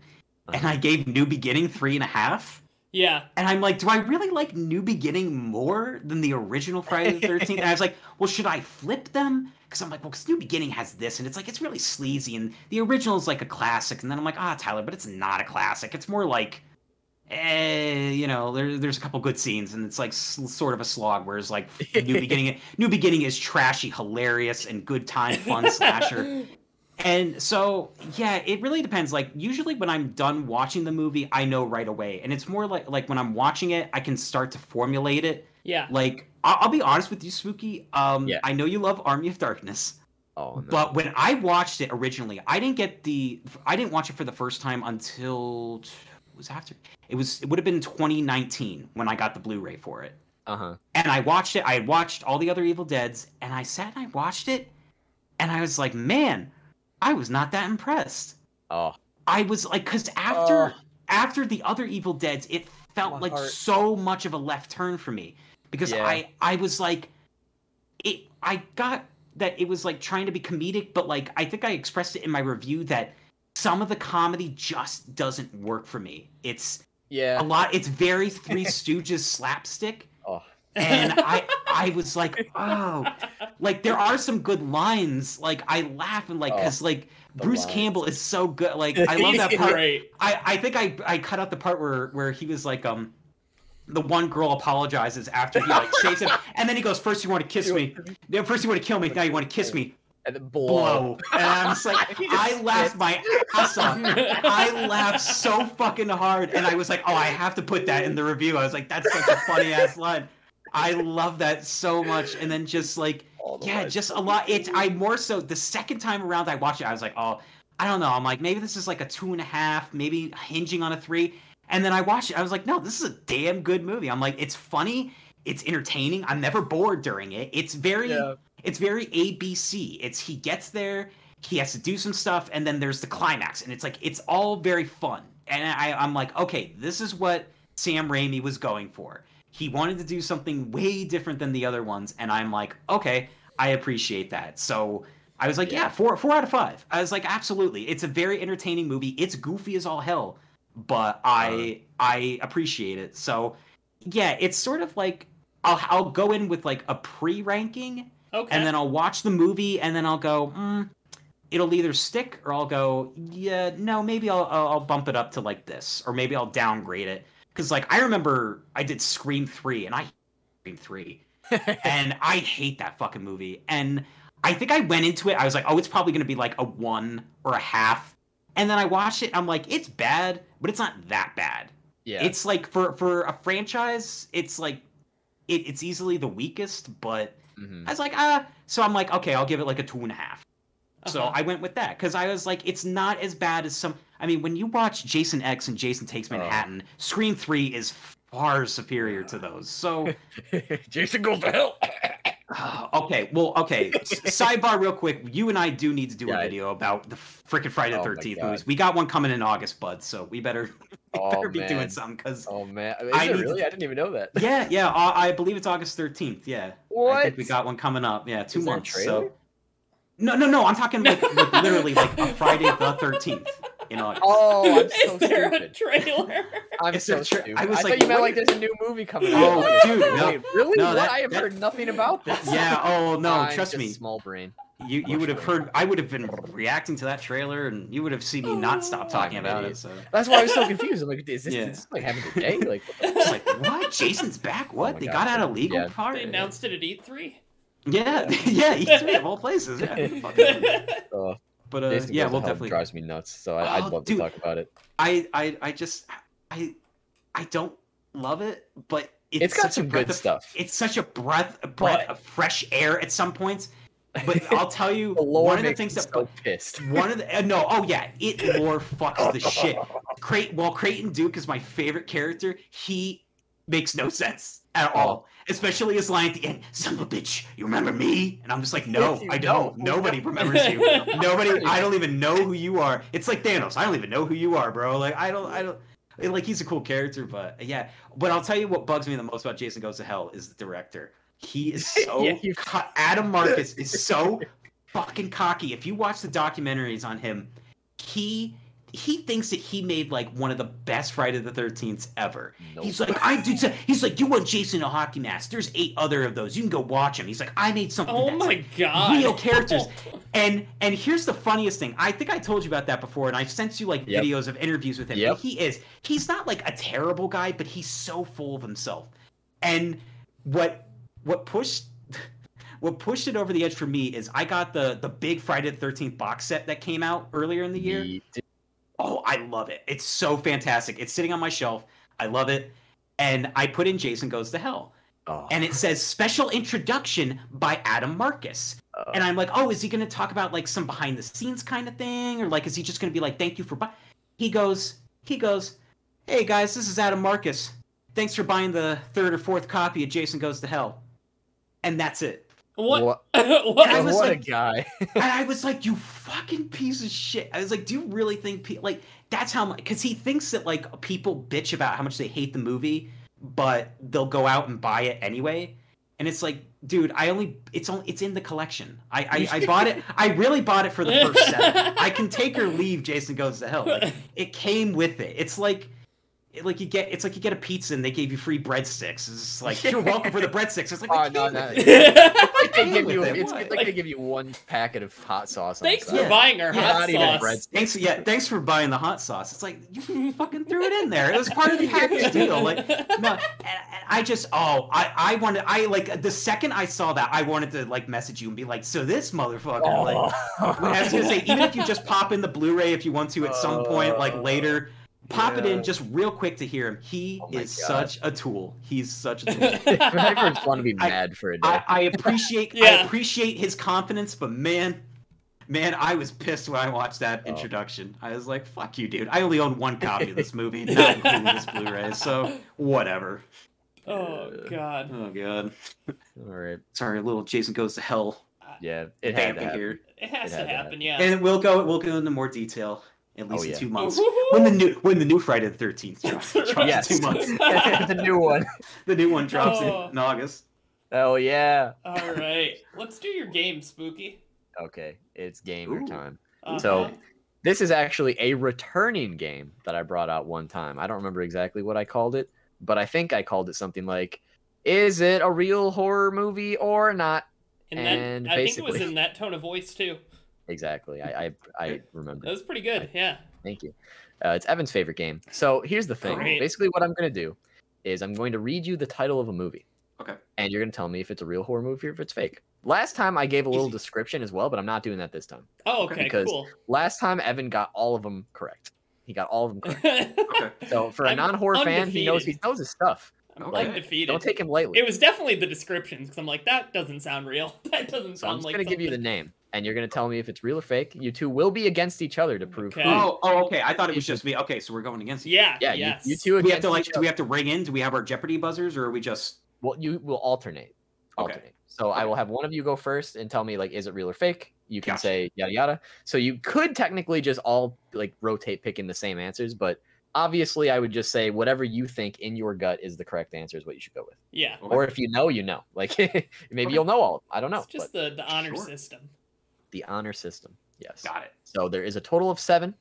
and I gave New Beginning three and a half. Yeah. And I'm like, do I really like New Beginning more than the original Friday the 13th? and I was like, well, should I flip them? Because I'm like, well, because New Beginning has this, and it's like, it's really sleazy, and the original is like a classic. And then I'm like, ah, Tyler, but it's not a classic. It's more like, eh, you know, there, there's a couple good scenes, and it's like s- sort of a slog. Whereas like New Beginning, New Beginning is trashy, hilarious, and good time, fun slasher. And so, yeah, it really depends. Like usually when I'm done watching the movie, I know right away. And it's more like like when I'm watching it, I can start to formulate it. Yeah. Like I'll, I'll be honest with you, Spooky. Um, Yeah. I know you love Army of Darkness, Oh no. but when I watched it originally, I didn't get the I didn't watch it for the first time until it was after it was it would have been 2019 when I got the Blu-ray for it. uh huh. And I watched it. I had watched all the other Evil Deads, and I sat and I watched it, and I was like, man, I was not that impressed. Oh. I was like, because after Oh. after the other Evil Deads, it felt My like heart. so much of a left turn for me because Yeah. I I was like, it. I got that it was like trying to be comedic, but like I think I expressed it in my review that some of the comedy just doesn't work for me. It's Yeah. a lot. It's very Three Stooges slapstick Oh. and I I was like, oh, like there are some good lines. Like I laugh and like Oh, because like Bruce lines. Campbell is so good. Like I love that part. Great. I I think I I cut out the part where where he was like um. The one girl apologizes after he like shakes him, and then he goes, first you want to kiss me, then first you want to kill me, now you want to kiss me." And then blow. Blow, and I'm just like, just I laughed my ass off. I laughed so fucking hard, and I was like, "Oh, I have to put that in the review." I was like, "That's such a funny ass line." I love that so much, and then just like, the yeah, lines. just a lot. It's I more so the second time around I watched it, I was like, "Oh, I don't know." I'm like, maybe this is like a two and a half, maybe hinging on a three. And then I watched it, I was like, "No, this is a damn good movie." I'm like, it's funny, it's entertaining. I'm never bored during it. It's very Yeah. it's very ABC. It's he gets there, he has to do some stuff, and then there's the climax, and it's like it's all very fun. And I, I'm like, okay, this is what Sam Raimi was going for. He wanted to do something way different than the other ones, and I'm like, okay, I appreciate that. So I was like, yeah, Yeah. four four out of five. I was like, absolutely. It's a very entertaining movie. It's goofy as all hell, but I I appreciate it. So yeah, it's sort of like I'll I'll go in with like a pre-ranking Okay. and then I'll watch the movie, and then I'll go, mm, it'll either stick, or I'll go, yeah, no, maybe I'll I'll I'll bump it up to like this, or maybe I'll downgrade it. Because like I remember I did Scream three, and I Scream three, and I hate that fucking movie. And I think I went into it, I was like, oh, it's probably gonna be like a one or a half. And then I watch it, I'm like, it's bad, but it's not that bad. yeah. It's like for for a franchise, it's like it, it's easily the weakest, but Mhm. I was like, ah. So I'm like, okay, I'll give it like a two and a half. So Uh-huh. I went with that because I was like, it's not as bad as some. I mean, when you watch Jason X and Jason Takes Oh. Manhattan, Scream Three is far superior to those. So Jason goes to hell. okay, well, okay. Sidebar, real quick. You and I do need to do Yeah, a video about the freaking Friday the Oh Thirteenth movies. We got one coming in August, bud. So we better, we Oh, better be doing something because. Oh man, is I need to- I didn't even know that. Yeah, yeah. I, I believe it's August thirteenth. Yeah. I think we got one coming up. Yeah, two Is months. So no, no, no. I'm talking like, like literally like a Friday the thirteenth. You know. Oh, I'm so Is there stupid. a trailer? I'm Is so there tra- stupid. I I, was thought like, you meant like there's a new movie coming out. Oh, out. dude, no. Wait, really? No, what? that- I have that- heard nothing about this. Yeah. Oh no. I'm trust me. Small brain. You you would have heard. I would have been reacting to that trailer, and you would have seen me not stop oh, talking I'm about it. So That's why I was so confused. I'm like, is this, Yeah. is this like having a day? Like, what the like what? Jason's back? Oh what? my they God. got out of legal Yeah. part? They announced it at E E3. Yeah, yeah. E3 of all places. Yeah. Fucking- But uh, Jason yeah, Goes to we'll definitely. drives me nuts. So I, Oh, I'd love dude. to talk about it. I I I just I I don't love it, but it's, it's got such some breath good of, stuff. It's such a breath a breath But- of fresh air at some points. But I'll tell you, one of the things that so pissed. one of the uh, no, oh yeah, it lore fucks the shit. Crate, well, Creighton Duke is my favorite character. He makes no sense at all. Especially his line at the end, "Son of a bitch, you remember me?" And I'm just like, "No, I don't. don't. Nobody remembers you. Nobody. I don't even know who you are. It's like Thanos. I don't even know who you are, bro. Like I don't. I don't." Like he's a cool character, but yeah. But I'll tell you what bugs me the most about Jason Goes to Hell is the director. He is so Yeah, co- Adam Marcus is so fucking cocky. If you watch the documentaries on him, he he thinks that he made like one of the best Friday the Thirteenth ever. Nope. He's like, I do. so- He's like, you want Jason in a hockey mask? There's eight other of those. You can go watch them. He's like, I made something. Oh my like god. real characters. And and here's the funniest thing. I think I told you about that before, and I've sent you like Yep. videos of interviews with him. Yep. He is he's not like a terrible guy, but he's so full of himself. And what what pushed what pushed it over the edge for me is I got the the big Friday the Thirteenth box set that came out earlier in the year. Oh, I love it. It's so fantastic. It's sitting on my shelf. I love it. And I put in Jason Goes to Hell. Oh, And it says special introduction by Adam Marcus. oh. And I'm like, oh, is he going to talk about like some behind the scenes kind of thing? Or like, is he just going to be like, thank you for buying? He goes, he goes, hey guys, this is Adam Marcus. Thanks for buying the third or fourth copy of Jason Goes to Hell. And that's it. What? What, what? I was what like- a guy. and I was like, "You fucking piece of shit!" I was like, "Do you really think pe- like that's how much?" Because he thinks that like people bitch about how much they hate the movie, but they'll go out and buy it anyway. And it's like, dude, I only it's only it's in the collection. I I, I bought it. I really bought it for the first seven. I can take or leave. Jason goes to hell. Like it came with it. It's like. It- Like you get, it's like you get a pizza and they gave you free breadsticks. It's like you're welcome for the breadsticks. It's like Oh, no, no. with it. they came give you, it. it's What? like they give you one packet of hot sauce. On Thanks for buying our Yeah, hot not sauce. Thanks, yeah, thanks for buying the hot sauce. It's like you fucking threw it in there. It was part of the package deal. Like, no, and, and I just, oh, I, I wanted, I like the second I saw that, I wanted to like message you and be like, so this motherfucker, like, oh. I was gonna say, even if you just pop in the Blu-ray if you want to at some point, like later, pop it in just real quick to hear him. He Oh is God. such a tool. He's such a tool. I just want to be I- mad for a day. I, I appreciate I appreciate his confidence, but man, man, I was pissed when I watched that Oh. introduction. I was like, "Fuck you, dude! I only own one copy of this movie, not including this Blu-ray, so whatever." oh god. Oh god, All right. sorry, little Jason goes to hell. Yeah, it had to happen. here, It has It to had to happen, yeah. and we'll go we'll go into more detail at least Oh, yeah. two months when the new when the new Friday the Thirteenth drops. drops Yes. two months. the new one. The new one drops Oh. in, in August. Oh yeah. All right, let's do your game, Spooky. Okay, it's gamer Ooh. time. Uh-huh. So- This is actually a returning game that I brought out one time. I don't remember exactly what I called it, but I think I called it something like "Is it a real horror movie or not?" and then and I think it was in that tone of voice too. Exactly. I I, I remember. That was pretty good. Yeah. Thank you. Uh, it's Evan's favorite game. So here's the thing. Great. Basically, what I'm going to do is I'm going to read you the title of a movie. Okay. And you're going to tell me if it's a real horror movie or if it's fake. Last time I gave a little Easy. description as well, but I'm not doing that this time. Oh, okay, Because- cool. Last time Evan got all of them correct. He got all of them correct. Okay. So for a I'm non-horror fan, he knows he knows his stuff. I'm Okay. undefeated. Don't take him lightly. It was definitely the descriptions because I'm like, that doesn't sound real. That doesn't so I'm sound just like going to give you the name, and you're going to tell me if it's real or fake. You two will be against each other to prove Okay. who. Oh, oh, okay. I thought it was just me. Okay, so we're going against. each Yeah. Yeah, Yes. you, you two Do we have to like? Do we have to ring in? Do we have our Jeopardy buzzers, or are we just? Well, you will alternate. Okay. Alternate. So I will have one of you go first and tell me like, is it real or fake? You can Gotcha. say yada yada. So you could technically just all like rotate picking the same answers, but obviously I would just say whatever you think in your gut is the correct answer is what you should go with. Yeah. Okay. Or if you know, you know. Like maybe Okay. you'll know all. I don't know. It's just but the, the honor Sure. system. The honor system. Yes. Got it. So there is a total of seven.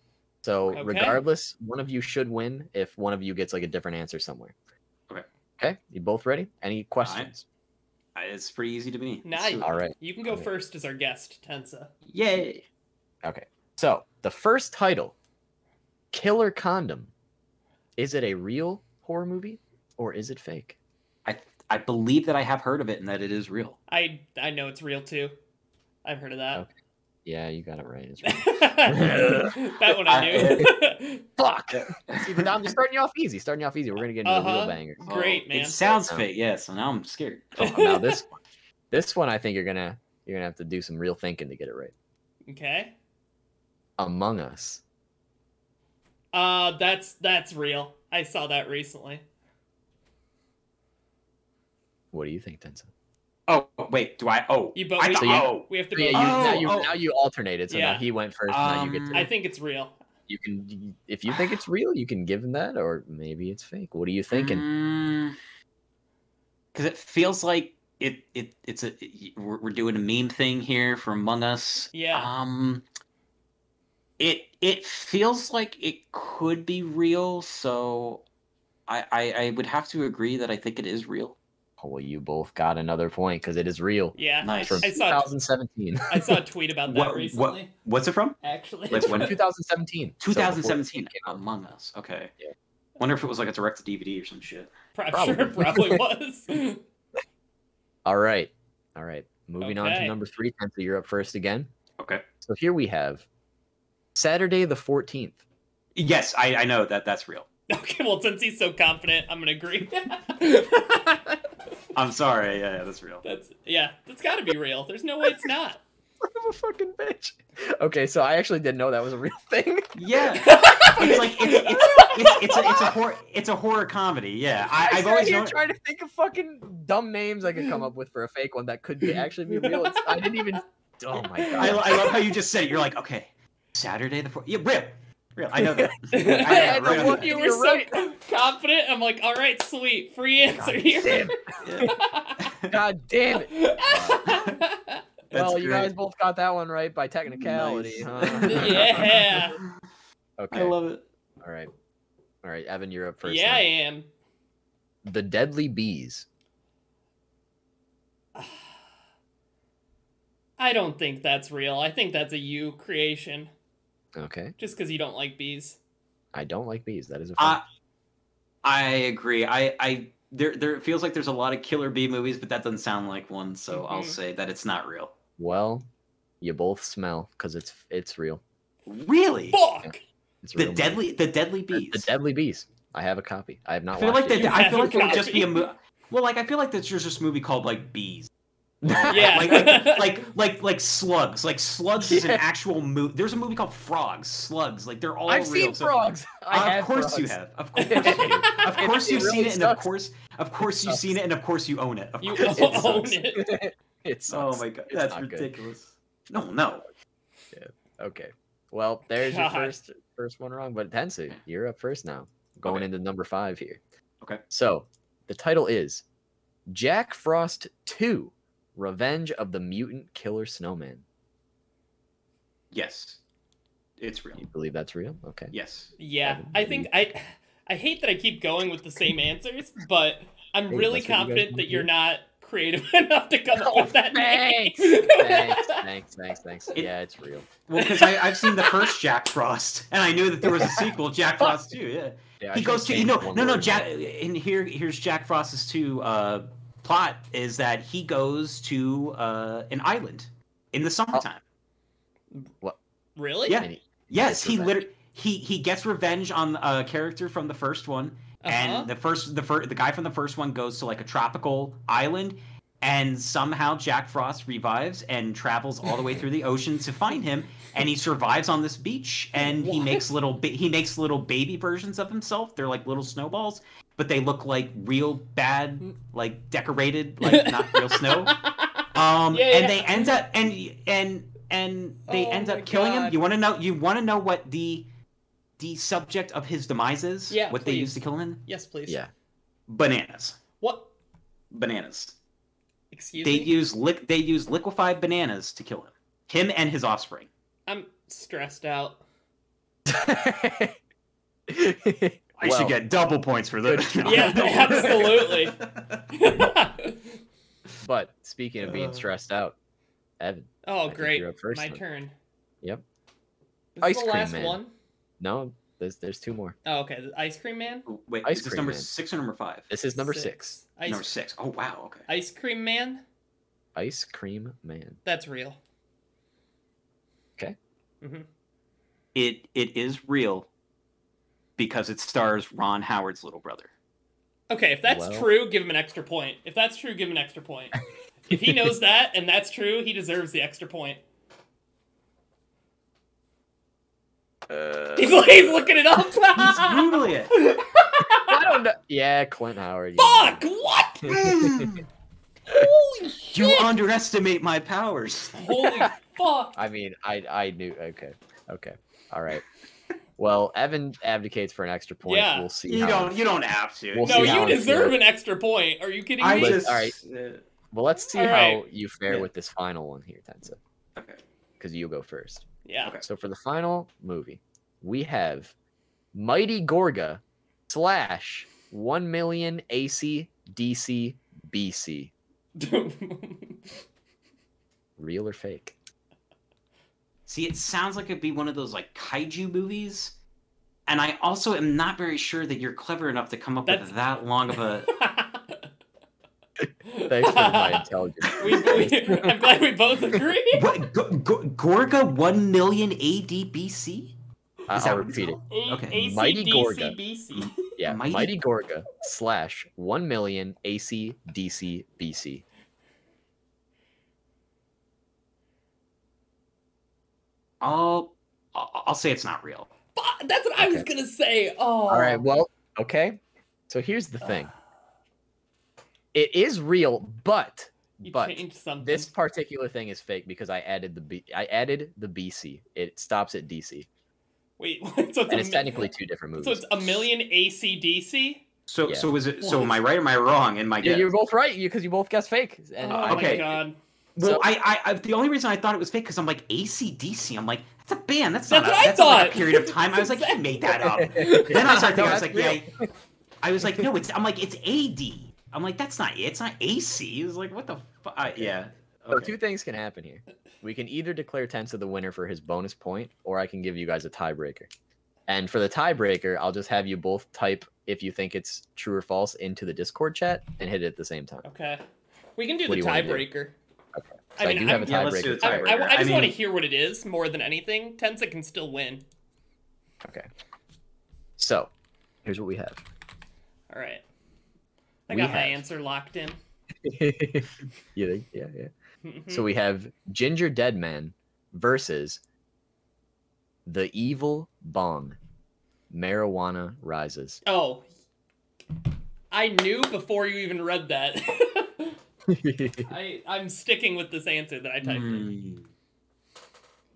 So Okay. regardless, one of you should win if one of you gets like a different answer somewhere. Okay. Okay. You both ready? Any questions? Uh, It's pretty easy to me. Nice. All right. You can go Okay. first as our guest, Tensa. Yay! Okay. So the first title, Killer Condom. Is it a real horror movie or is it fake? I I believe that I have heard of it and that it is real. I I know it's real too. I've heard of that. Okay. Yeah, you got it right. It's real. that one I knew. Fuck. See, but I'm just starting you off easy. Starting you off easy. We're gonna get into the Uh-huh. real bangers. Great, Oh, man. It sounds fake. Yeah. So now I'm scared. Oh, now this one, this one, I think you're gonna you're gonna have to do some real thinking to get it right. okay. Among Us. Uh that's that's real. I saw that recently. What do you think, Tensa? Wait, do I? Oh, You both. I we, thought- you- oh, we have to So yeah, you, Oh, now you oh. now you alternated. So Yeah. now he went first. now you get Um, to. I think it's real. you can if you think it's real, you can give him that, or maybe it's fake. What are you thinking? Because it feels like it. It it's a. We're, we're doing a meme thing here for Among Us. Yeah. Um. It it feels like it could be real, so I I, I would have to agree that I think it is real. Well, you both got another point because it is real. Yeah. Nice. From I saw- 2017. I saw a tweet about that What- what- What's it from? Actually. Like when- 2017. 2017. it came out. Among Us. Okay. Yeah. Wonder if it was like a direct DVD or some shit. I'm Probably. sure it probably was. All right, all right. Moving on to number three. Tensa, you're up first again. Okay. So here we have Saturday the 14th. Yes, I I know that that's real. okay, well, since he's so confident, I'm gonna agree. I'm sorry. Yeah, yeah that's real. that's yeah, that's got to be real. There's no way it's not. I'm a fucking bitch. Okay, so I actually didn't know that was a real thing. Yeah. it's like it's it's it's, it's a it's a horror it's a horror comedy. Yeah, I, I I've always here known. trying to think of fucking dumb names I could come up with for a fake one that could be actually be real. It's, I didn't even. Oh my god. I, I love how you just said it. You're like, okay, Saturday the fourth. Yeah, real, real. I know that. I I know, know, what you You're were so right. confident. I'm like, all right, sweet, free answer God here. damn God damn it. That's well, you guys both got that one right by technicality, Nice. huh? yeah. Okay. I love it. All right. All right, Evan, you're up first. yeah, I am. The Deadly Bees. I don't think that's real. I think that's a you creation, Okay. just because you don't like bees. I don't like bees. That is a fact. I agree. I I there there it feels like there's a lot of killer bee movies, but that doesn't sound like one. So I'll Mhm. say that it's not real. well, you both smell because it's it's real. Really? Fuck. It's The real movie. deadly the deadly bees. The, Deadly Bees. I have a copy. I have not I feel watched like it. that. You I feel like it would just be a copy. movie. Well, like I feel like that's just a movie called like bees. Yeah. like, like like like like slugs. Like slugs is an actual movie. There's a movie called Frogs. Slugs. Like they're all. I've real, seen so- frogs. Uh, have of course you have. Of course you do. Of It- course it you've really seen it, and of course, of course you've seen it, and of course you own it. Of You course own sucks. it. it Oh my god, It's that's not good. ridiculous. No, no. Okay. Well, there's your first first one wrong, but Tensa, you're up first now. Going Okay. into number five here. Okay. So the title is Jack Frost 2 Revenge of the Mutant Killer Snowman. Yes, it's real. You believe that's real? Okay. Yes. Yeah, Seven, I think I, I hate that I keep going with the same answers, but I'm Hey, really that's what you confident that you're not creative enough to come up Oh, with that thanks. name. thanks, thanks, thanks, thanks. It- Yeah, it's real. Well, because I've seen the first Jack Frost, and I knew that there was a sequel, Jack Frost 2. Yeah. Yeah, he should've goes to you know no no. Jack and here here's Jack Frost's two uh plot is that he goes to uh an island in the summertime. what Really? Yeah. He- yes, he literally he he gets revenge on a character from the first one, Uh-huh. and the first the first the guy from the first one goes to like a tropical island, and somehow Jack Frost revives and travels all the way through the ocean to find him, and he survives on this beach, and he makes little ba- he makes little baby versions of himself. They're like little snowballs, but they look like real bad, like decorated, like not real snow. Um, Yeah, and yeah. they end up and and and they Oh end up killing him. You want to know? You want to know what the the subject of his demise is? Yeah, What they please. used to kill him in? yes, please. Yeah. Bananas. What? Bananas. Excuse They me. use lick. They use liquefied bananas to kill him. Him and his offspring. I'm stressed out. I Well, should get double points for this. Yeah, absolutely. But speaking of being Uh. stressed out, Evan. oh, think great. you're up first My then. turn. Yep. Is Ice this the cream last man. one? No, there's there's two more. Oh, okay. The ice cream man. Wait, Ice is this number man. six or number five? This is number six. Ice, Number six. Oh wow. Okay. ice cream man. Ice Cream Man. That's real. Okay. hmm It it is real because it stars Ron Howard's little brother. Okay, if that's Well- true, give him an extra point. If that's true, give him an extra point. if he knows that and that's true, he deserves the extra point. Uh, He's, he's looking it up. He's googling it. I don't know. Yeah, Clint Howard. yeah. Fuck! What? Holy shit! You underestimate my powers. Holy fuck! I mean, I I knew. Okay, okay, all right. Well, Evan advocates for an extra point. Yeah. We'll see. You don't. You don't have to. We'll no, you deserve an extra point. Are you kidding I me? Just. all right. uh, Well, let's see All how right. you fare Yeah. with this final one here, Tensa, okay. because you go first. yeah. Okay. So for the final movie, we have Mighty Gorga slash one million AC DC BC. Real or fake? See, it sounds like it'd be one of those like kaiju movies, and I also am not very sure that you're clever enough to come up That's- with that long of a. Thanks for my intelligence. we, we, I'm glad we both agree. What, G- G- Gorga one million AD BC? I- Is that I'll what repeat it. A- Okay. Mighty AC/DC Gorga. BC. Yeah, Mighty- Mighty, Gorga slash one million AC DC BC. I'll I'll I'll say it's not real. Fuck, That's what I was gonna say. Oh. All right, well, okay. So here's the thing. It is real, but You but this particular thing is fake because I added the B I added the BC. It stops at DC. Wait, so it's, And it's mi- technically two different movies. so it's a million ACDC. So Yeah. so is it? So am I right? or Am I wrong? In my Yeah, guess? you're both right because you both guessed fake. And oh I- okay. my god. Well, So- I, I, I, the only reason I thought it was fake because I'm like ACDC. I'm like, that's a band. That's, That's not. what a, I that's not like thought. a period of time. I was like, he made that up. Then I started thinking, I was like, yeah. I was like, no, it's. I'm like, it's AD. I'm like, that's not it. It's not AC. It was like, what the fuck? Uh, yeah. So two things can happen here. We can either declare Tensa the winner for his bonus point, or I can give you guys a tiebreaker. And for the tiebreaker, I'll just have you both type if you think it's true or false into the Discord chat and hit it at the same time. Okay. We can do What the do do? tiebreaker. Okay. I So I, mean, do have I'm- a Yeah, let's do tiebreaker. the I, I. I just I want to hear what it is more than anything. Tensa can still win. Okay. So, here's what we have. All right. I We got my answer locked in. you think? Yeah, yeah. So we have Ginger Deadman versus the Evil Bong. Marijuana Rises. oh, I knew before you even read that. I I'm sticking with this answer that I typed in. Hmm.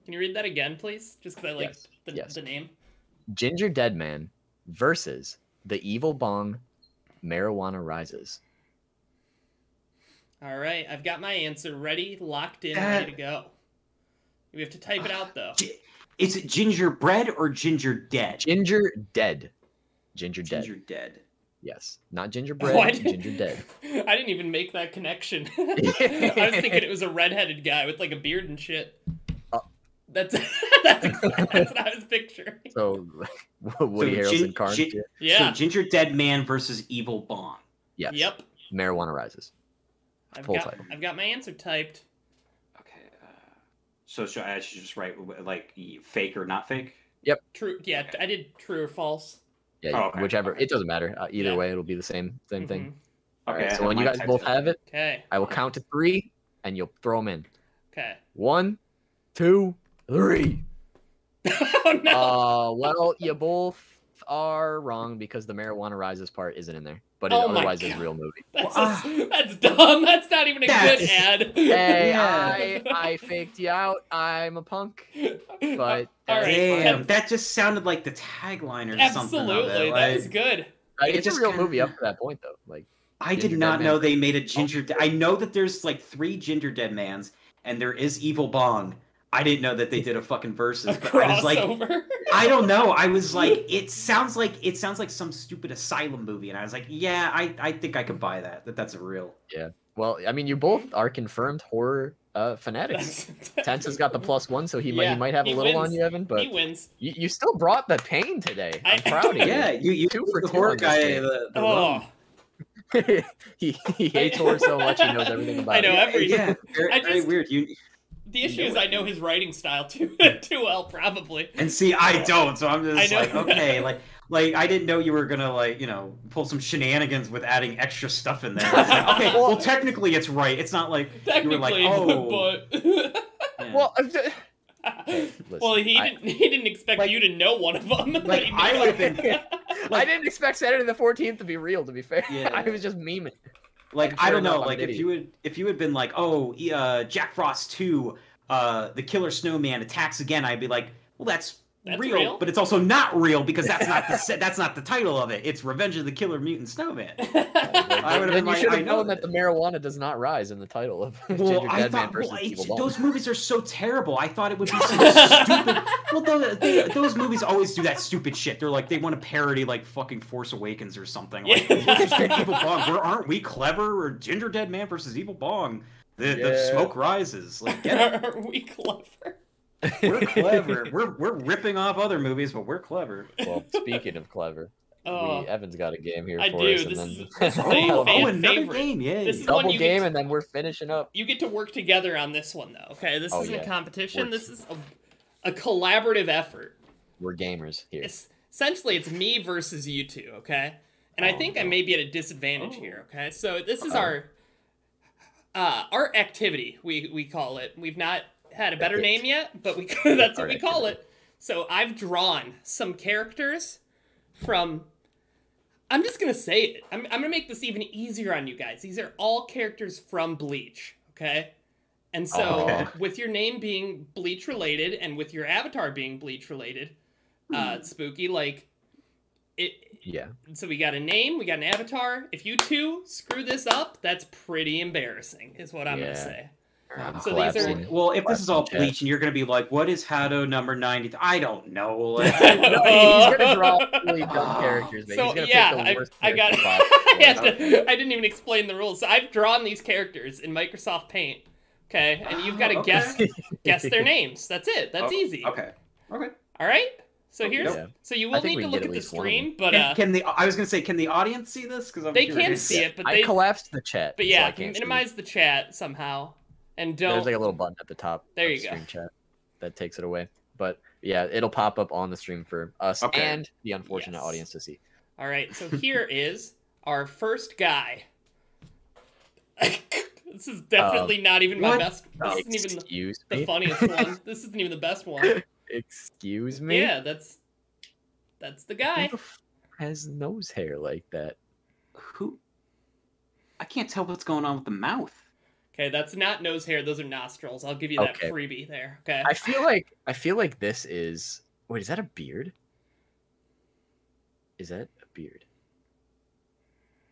Can you read that again, please? Just because I like Yes, the, yes. the name. Ginger Deadman versus the Evil Bong. Marijuana Rises. All right, I've got my answer ready, locked in, That- ready to go. We have to type it out though. Gi- Is it gingerbread or ginger dead? Ginger Dead. Ginger Dead. Ginger dead. Yes. Not gingerbread, Oh, I didn't- Ginger Dead. I didn't even make that connection. I was thinking it was a redheaded guy with like a beard and shit. Oh. That's that's, exactly, that's what I was picturing. So, Woody So Harrelson gin- Carnage. gin- here. Yeah. So ginger dead man versus evil bong. Yes. Yep. Marijuana Rises. I've Full got title. I've got my answer typed. Okay. Uh, so should I should just write like fake or not fake? Yep. True. Yeah, Okay. I did true or false. Yeah, Oh, okay, whichever. okay. It doesn't matter. Uh, either Yeah. way, it'll be the same same thing. Mhm. All right, Okay, I so when you guys both have it, Okay. I will count to three, and you'll throw them in. Okay. One, two, three. oh no. Uh, well, you both are wrong because the marijuana rises part isn't in there, but Oh my otherwise is a real movie. that's ah. a- that's dumb. That's not even a That's- good ad. Hey, Yeah. I I faked you out. I'm a punk. But all right. Damn, Ken- that just sounded like the tagline or something. Absolutely, it. that like- was good. Like, It it's a just real kinda- movie up to that point, though. Like, I Ginger did not know Man. they made a ginger. De- I know that there's like three ginger dead mans, and there is evil bong. I didn't know that they did a fucking A versus. But I was like, crossover. I don't know. I was like, it sounds like it sounds like some stupid asylum movie, and I was like, yeah, I, I think I could buy that. That that's a real. Yeah. Well, I mean, you both are confirmed horror uh, fanatics. Tensa has got the plus one, so he might he might have a he little on you, Evan. But he wins. you, you still brought the pain today. I'm I- proud of you. Yeah, you you Two two for the horror guy. The, the Oh, he he hates horror so much he knows everything about it. I know everything. every- Yeah, very, I very weird. You the issue is it. I know his writing style too too well, probably. and see, I don't, so I'm just like, okay, like. Like I didn't know you were gonna like you know pull some shenanigans with adding extra stuff in there. I like, okay, well technically it's right. It's not like you were like, Technically, oh, but yeah. Well, th- listen, well, he I- didn't. He didn't expect like- you to know one of them. like, I made would've up. been- I didn't expect Saturday the 14th to be real. To be fair, Yeah. I was just memeing. Like And I don't know, like if you would if you had been like, oh, uh, Jack Frost two, uh, the Killer Snowman attacks again, I'd be like, well, that's, That's real, real. but it's also not real because that's not the that's not the title of it. It's Revenge of the Killer Mutant Snowman. I would've been you like, should I have know known that the marijuana does not rise in the title of Well, Ginger I Dead Man thought versus well, Evil it's- Bong. those movies are so terrible. I thought it would be so stupid. Well, those, they, those movies always do that stupid shit. They're like they want to parody like fucking Force Awakens or something. Like look at Evil Bong. Where aren't we clever? Or Ginger Dead Man versus Evil Bong. The, the smoke rises. Like get it. Are we clever? We're clever. we're we're ripping off other movies, but we're clever. well, speaking of clever, Oh, we, Evan's got a game here I for do. us, This and is- then this is Oh, fan oh, another favorite. game, yay! This is one double you game, get- and then we're finishing up. you get to work together on this one though. Okay, this Oh, isn't yeah. a competition. We're- This is a, a collaborative effort. We're gamers here. It's essentially it's me versus you two. Okay, and I Oh, think I may be at a disadvantage Oh. here. Okay, so this is Uh-oh. our uh, our activity. We we call it. We've not had a better name yet, but we that's what we call it. So I've drawn some characters from. I'm just gonna say it. I'm, I'm gonna make this even easier on you guys. These are all characters from Bleach. Okay. And so. Okay. with your name being Bleach related, and with your avatar being Bleach related, uh, spooky like it. Yeah. So we got a name, we got an avatar. If you two screw this up, that's pretty embarrassing, is what I'm Yeah. gonna say. I'm So these are- Well, if this is all Chat. bleach and you're gonna be like, what is Hado number ninety? I don't know. Like, No, he's gonna draw really dumb Oh. characters, man. So he's yeah, pick the I, worst I got. character I, had to, I didn't even explain the rules. So I've drawn these characters in Microsoft Paint. Okay, and you've got to Oh, okay. guess guess their names. That's it. That's Oh, easy. Okay. Okay. All right. So Oh, here's yeah. so you will need to look at at the least one of stream, but Can, uh, can the I was gonna say, can the audience see this? Because they can see it, but I they collapsed the chat. but yeah, I can't minimize the chat somehow, and don't. There's like a little button at the top. There of you the go. Stream chat that takes it away. But yeah, it'll pop up on the stream for us Okay. and the unfortunate Yes. audience to see. All right, so here is our first guy. this is definitely um, not even my what? best. This isn't even the, Excuse the me. funniest one. This isn't even the best one. Excuse me. Yeah, that's that's the guy. the has nose hair like that? Who? I can't tell what's going on with the mouth. Okay, that's not nose hair. Those are nostrils. I'll give you that Okay. freebie there. Okay. I feel like I feel like this is. Wait, is that a beard? Is that a beard?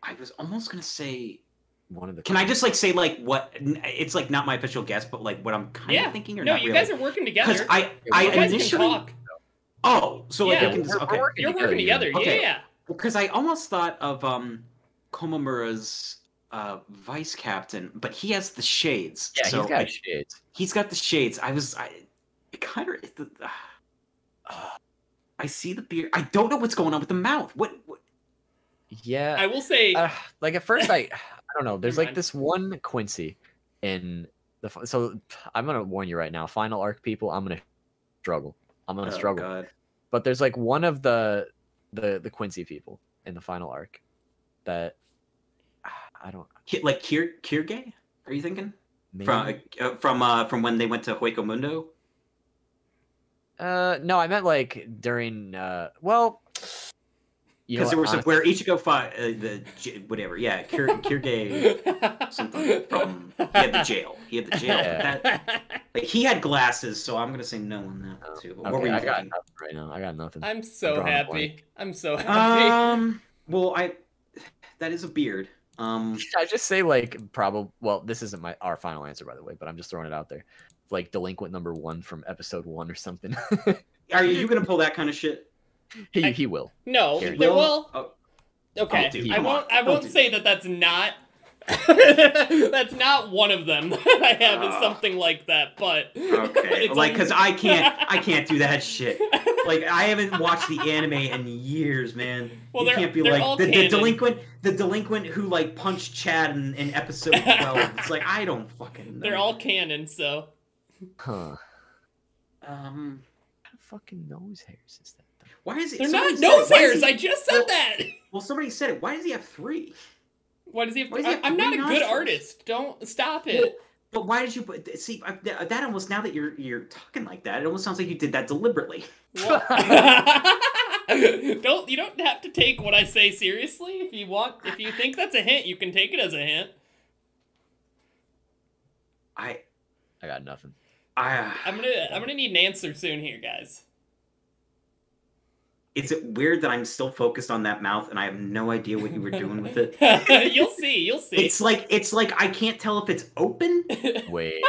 I was almost gonna say. One of the. Can I just like say like what? It's like not my official guess, but like what I'm kind yeah. of thinking or no, not you really. guys are working together. Because I I you guys initially can talk. oh so like Yeah, I can we're- just, we're okay working You're working together, together. Okay. Yeah. because I almost thought of um Komamura's uh vice captain, but he has the shades. Yeah, so he's got I- shades. he's got the shades. I was I kind of I see the beard. I don't know what's going on with the mouth. What? what Yeah. I will say. uh, like at first I I don't know. There's like this one Quincy in the so I'm gonna warn you right now. Final arc people, I'm gonna struggle. I'm gonna oh, struggle. God. But there's like one of the the the Quincy people in the final arc that I don't Ki- Like Kier Quilge? Are you thinking maybe, from uh, from uh from when they went to Hueco Mundo? uh no I meant like during uh well you know Because there what, was a, honestly- where Ichigo fought uh, the whatever. Yeah, Kier, Quilge something from he had the jail. He had the jail. Yeah. That, like he had glasses, so I'm gonna say no on that Oh, too. But okay, what were you I got thinking? nothing right now. I got nothing. I'm so drawing a happy. I'm so happy. Um. Well, I that is a beard. Um. Should I just say like probably well this isn't my our final answer by the way, but I'm just throwing it out there. Like delinquent number one from episode one or something. Are you gonna pull that kind of shit? he I- he will. no, Here, there Will- will. oh, Okay, Oh, dude, I won't. on. I won't do say that that's not. that's not one of them that I have is Ah. something like that, but okay. it's like, cause I can't. I can't do that shit. Like, I haven't watched the anime in years, man. Well, you can't be like the, the delinquent, the delinquent who like punched Chad in, in episode twelve. it's like I don't fucking. Know. They're all canon, so Huh. Um. What kind of fucking nose hairs is that? though? Why is it? they're somebody not nose hairs. he- I just said Well- that. Well, somebody said it. Why does he have three? Why does he have? Why does he I, have I'm not a good nostrils? artist. Don't stop it. But why did you put? See, I- that that almost now that you're you're talking like that, it almost sounds like you did that deliberately. Don't you don't have to take what I say seriously. If you want, if you think that's a hint, you can take it as a hint. I I got nothing. I uh, I'm gonna I'm gonna need an answer soon here, guys. Is it weird that I'm still focused on that mouth and I have no idea what you were doing with it? you'll see. You'll see. It's like it's like I can't tell if it's open Wait.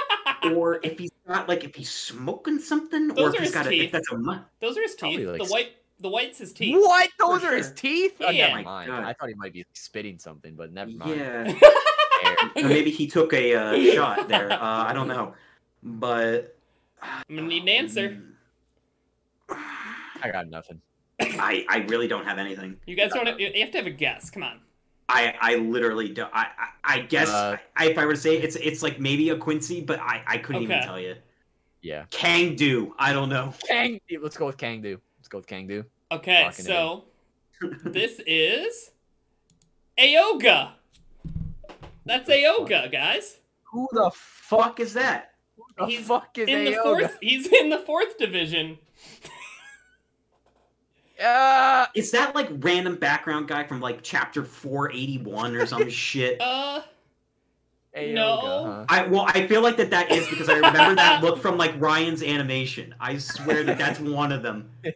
or if he's got like if he's smoking something Those or are if he's his got a, teeth. if that's a mu- Those are his teeth. like the white the white's his teeth. What? Those For are his sure. teeth? Oh, Yeah. never mind. God. I thought he might be spitting something, but never mind. yeah. Or maybe he took a uh, shot there. Uh, I don't know, but I'm gonna need an answer. I got nothing. I I really don't have anything. You guys don't. Have, you have to have a guess. Come on. I I literally don't. I I, I guess Uh, I, if I were to say it, it's it's like maybe a Quincy, but I I couldn't even tell you. Yeah. Kang Do. I don't know. Kang. Let's go with Kangdu. Let's go with Kangdu. Okay, Locking so this is Aoga. That's Aoga, guys. Who the Fuck is that? Who the He's fuck is in the fourth. He's in the fourth division. Uh, Is that like random background guy from like chapter 481 or some shit? Uh, Aoga, No. huh? I well, I feel like that that is because I remember that look from like Ryan's animation. I swear that that's one of them.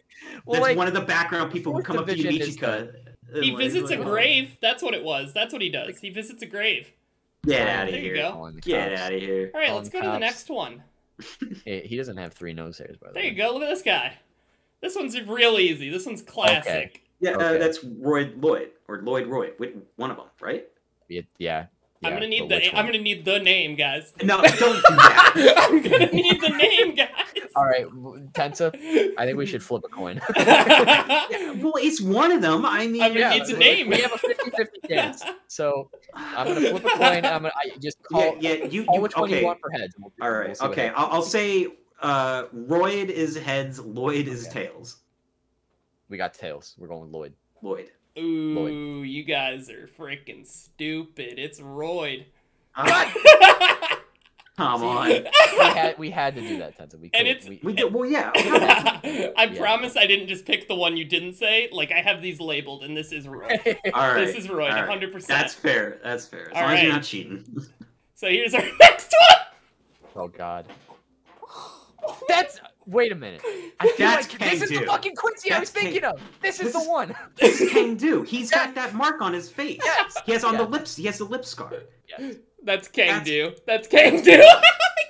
Well, that's like, one of the background people who come up to you, division Michika. and, he like, visits a like, grave. That's what it was. That's what he does. He visits a grave. Get out of here! go. calling the Get out of here! All right, On let's go to the next one. Hey, he doesn't have three nose hairs, by the There way. There you go. Look at this guy. This one's real easy. This one's classic. Yeah, uh, that's Roy Lloyd or Lloyd Roy. Wait, one of them, right? Yeah, yeah. I'm gonna need the. which I'm gonna need the name, guys. No, don't do that. I'm gonna need the name, guys. All right, Tensa. I think we should flip a coin. Yeah, well, it's one of them. I mean, I'm gonna Yeah, need the we- name. We have a 50-50 chance. So I'm gonna flip a coin. I'm gonna I just call, yeah. You, call you which one okay? you want for heads. and we'll do- All we'll right. see what okay. I'll, I'll say uh, Royd is heads. Lloyd is Okay. tails. We got tails. We're going with Lloyd. Lloyd. Ooh, you guys are freaking stupid. It's Royd. Come on. We had we had to do that, Tensa. We And couldn't- it's- we, We did. Well, yeah. I Yeah. promise I didn't just pick the one you didn't say. Like I have these labeled, and this is Royd. All right. This is Royd, all right. 100. percent That's fair. That's fair. As All long as you're not cheating. So here's our next one. oh God. That's wait a minute. I That's like this is the fucking Quincy I was That's thinking of. This is This the one. This is Cang Du. He's got that mark on his face. Yes. He has on the lips. He has the lip scar. Yes. That's Kang That's- Do. That's Cang Du. I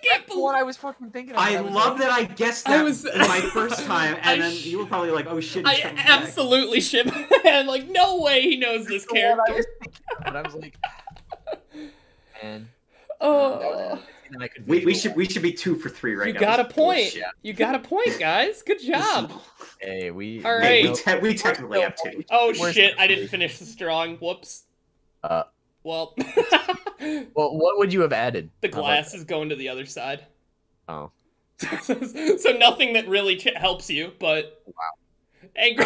can't That's the one believe. I was fucking thinking of. I was love like, that I guessed I that was- my first time, I and then sh- you were probably like, "Oh shit!" I coming back. absolutely shit my hand. Like no way he knows this the I character. was But I was like, man. Oh. And I could We, we should we should be two for three right You now. got a This is point. bullshit. You got a point, guys. Good job. Hey, we. All right. we. We, te- we technically have two. Oh Where's shit! I didn't finish the strong. Whoops. Uh, Well, well, what would you have added? the glass is going to the other side. Oh. so nothing that really ch- helps you, but Wow. angry.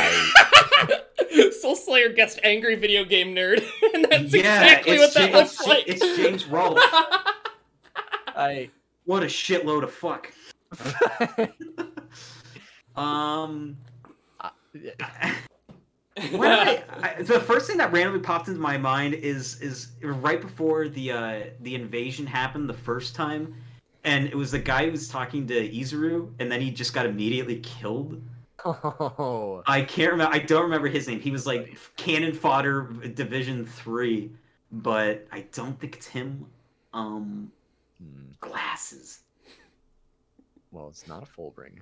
Soul Slayer guessed angry video game nerd, and that's yeah, exactly what that Ja- looks like. it's James Rolfe. I. What a shitload of fuck. Um, I, I, the first thing that randomly popped into my mind is is right before the uh, the invasion happened the first time, and it was the guy who was talking to Izuru, and then he just got immediately killed. oh. I can't remember. I don't remember his name. He was like cannon fodder Division Three, but I don't think it's him. Um, Hmm. glasses. Well, it's not a Fullbringer.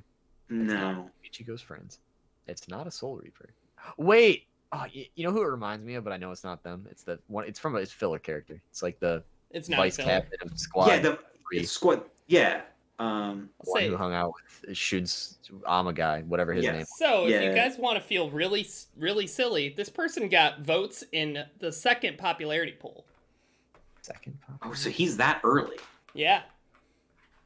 No. Ichigo's friends. It's not a Soul Reaper. Wait. Oh, you, you know who it reminds me of, but I know it's not them. It's the one. It's from a it's filler character. It's like the it's not vice captain of Squad yeah, the Three, it's squad. Yeah. Um. one Say- who hung out with Shun's Amagai, whatever his Yes. name. So, if you guys want to feel really, really silly, this person got votes in the second popularity poll. Second. pop- Oh, so he's that early. Yeah,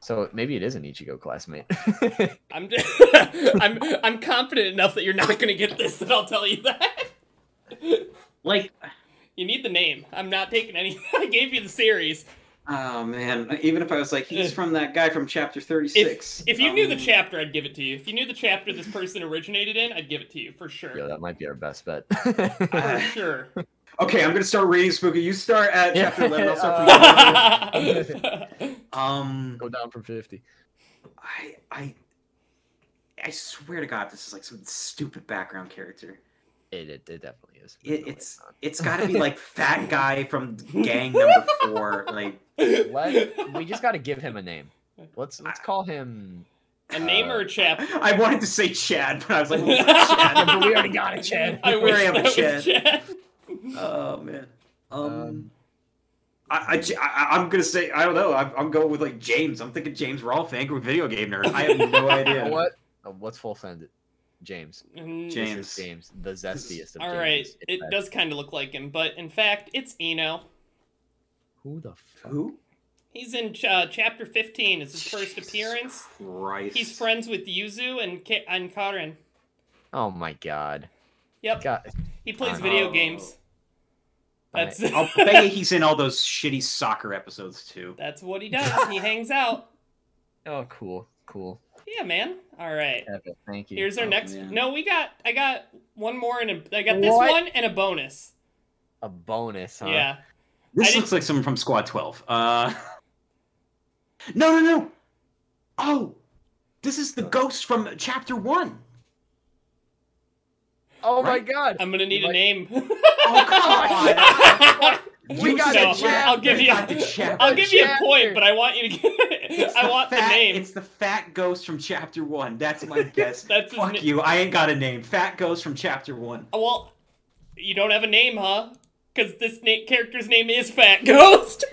So maybe it is an Ichigo classmate. I'm, I'm, I'm confident enough that you're not gonna get this that I'll tell you that. Like, You need the name. I'm not taking any. I gave you the series. Oh man! Even if I was like, he's from that guy from chapter thirty-six. If you knew the Um, chapter, I'd give it to you. If you knew the chapter this person originated in, I'd give it to you for sure. Yeah, that might be our best bet. For sure. Okay, I'm gonna start reading Spooky. You start at chapter eleven. I'll start from Uh, Um, Go down from fifty. I, I, I swear to God, this is like some stupid background character. It, it, it definitely is. It, no it's it's got to be like fat guy from gang number four. Like, Let, we just got to give him a name. Let's let's call him. a name or a chapter? I wanted to say Chad, but I was like, Yeah, Chad. but we already got a Chad. I We wish already have a that Chad. Chad. Oh man. Um, Um, I, I, I, am gonna say I don't know. I'm, I'm going with like James. I'm thinking James Rolfe, angry video game nerd. I have no you know idea. what? Oh, let's full send. James. Mm, James. James, the zestiest of All James. right, It's it that- does kind of look like him, but in fact, it's Eno. Who the fuck? Who? He's in uh, chapter 15. It's his first appearance. Right. He's friends with Yuzu and Ka- and Karin. Oh my god. Yep, God. he plays video games. That's I'll bet you he's in all those shitty soccer episodes too. that's what he does. He hangs out. Oh, cool, cool. Yeah, man. All right. Epic. Thank you. Here's our Oh, next. man. No, we got. I got one more and a. I got this What? one and a bonus. a bonus, huh? Yeah. This I looks like someone from Squad 12. Uh No, no, no. Oh. This is the ghost from chapter 1. Oh my god. I'm gonna need a Like- name. Oh, come on. We got No, the chat. I'll give you. I'll give you a point, but I want you to. It's I want fat, the name. It's the fat ghost from chapter 1. That's my guess. That's his Fuck you. I ain't got a name. Fat ghost from chapter 1. Oh, Well, you don't have a name, huh? Because this na- character's name is Fat Ghost.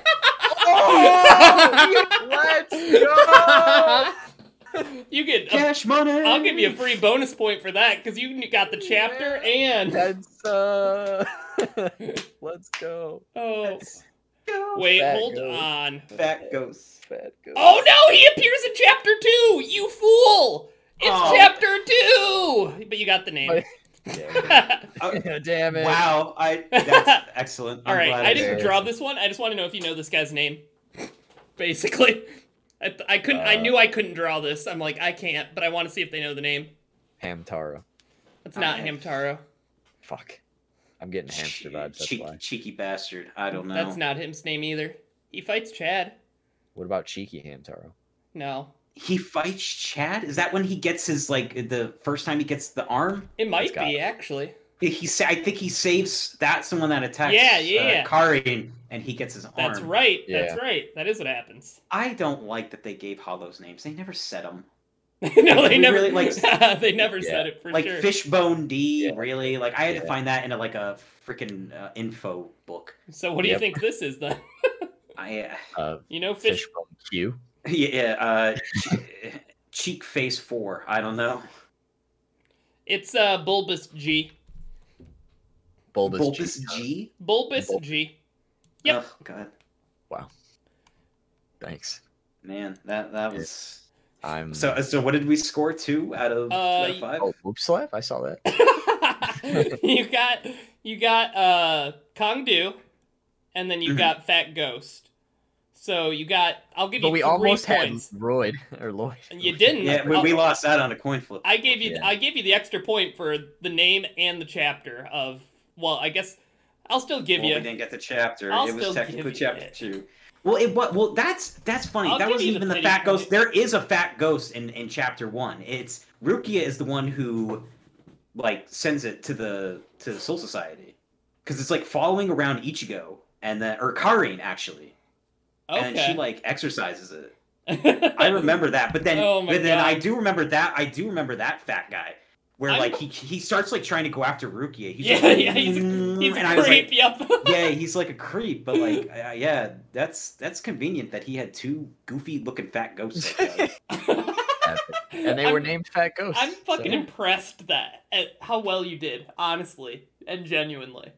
Oh, let's go. You get. A, Cash money. I'll give you a free bonus point for that because you got the chapter and. That's uh. let's go. Oh, Go. wait, Fat hold Ghost. on. Fat ghost. Fat ghost. Oh no, he appears in chapter two. You fool! It's Oh. chapter two. But you got the name. But- Yeah. Oh, Damn it. wow. I that's excellent. All I'm right, glad I didn't did. draw this one. I just want to know if you know this guy's name. Basically, I, I couldn't. I Uh, knew I couldn't draw this. I'm like, I can't, but I want to see if they know the name. Hamtaro. It's not I- Hamtaro. Fuck. I'm getting hamster vibes. That's cheeky, why. cheeky bastard. I don't know. That's not him's name either. He fights Chad. What about cheeky Hamtaro? No, He fights Chad. Is that when he gets his like the first time he gets the arm? it might It's be it. actually. He sa- I think he saves that someone that attacks. Yeah, yeah, uh, yeah. Karin, and he gets his arm. That's right. That's right. That is what happens. I don't like that they gave Hollows names. They never said them. no, they never. really, like- they never Yeah. said it for like sure. Fishbone D, Yeah. really? Like I had to find that in a, like a freaking uh, info book. So what do you think this is then? I uh, Uh, You know, fish. Fishbone Q. yeah, uh, cheek face four. I don't know. It's uh bulbous G. Bulbous, Bulbous G. G. Bulbous Bul- G. Yep. Oh God, Wow. Thanks. man, that that was. I'm. So so what did we score? Two out of, two out of Uh, five. Oh, oops, slap. I saw that. you got you got uh Cang Du, and then you Mhm. got Fat Ghost. So you got. I'll give But you But we three almost points. had Royd or Lloyd. And you didn't. Yeah, we, we lost that on a coin flip. I gave you. Yeah. I gave you the extra point for the name and the chapter of. Well, I guess I'll still give well, you. we didn't get the chapter. I'll it was technically chapter it. two. Well, it what? Well, that's that's funny. I'll that wasn't the even the fat ghost. There is a fat ghost in in chapter one. It's Rukia is the one who like sends it to the to the Soul Society because it's like following around Ichigo and then or Karin actually, and she like exercises it. I remember that, but then Oh but then I do remember that I do remember that fat guy where I'm- like he he starts like trying to go after Rukia. He's Yeah, like, yeah, he's a- "Mm," He's and a I was like, creep. yep. yeah, he's like a creep, but like, uh, yeah, that's that's convenient that he had two goofy-looking fat ghosts. Like. And they I'm- were named Fat Ghosts. I'm fucking so- impressed that at how well you did, honestly and genuinely.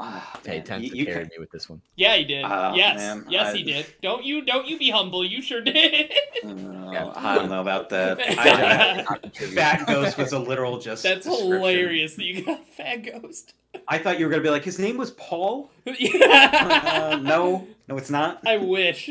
Ah, Hey, man, Tenth you- you carried can- me with this one. Yeah, he did. Oh, yes, man, yes, I- he did. Don't you? Don't you be humble. You sure did. uh, know. I don't know about that. I, I, Fat Ghost was a literal just. That's hilarious that you got Fat Ghost. I thought you were gonna be like, his name was Paul. yeah. Uh, no, no, it's not. I wish.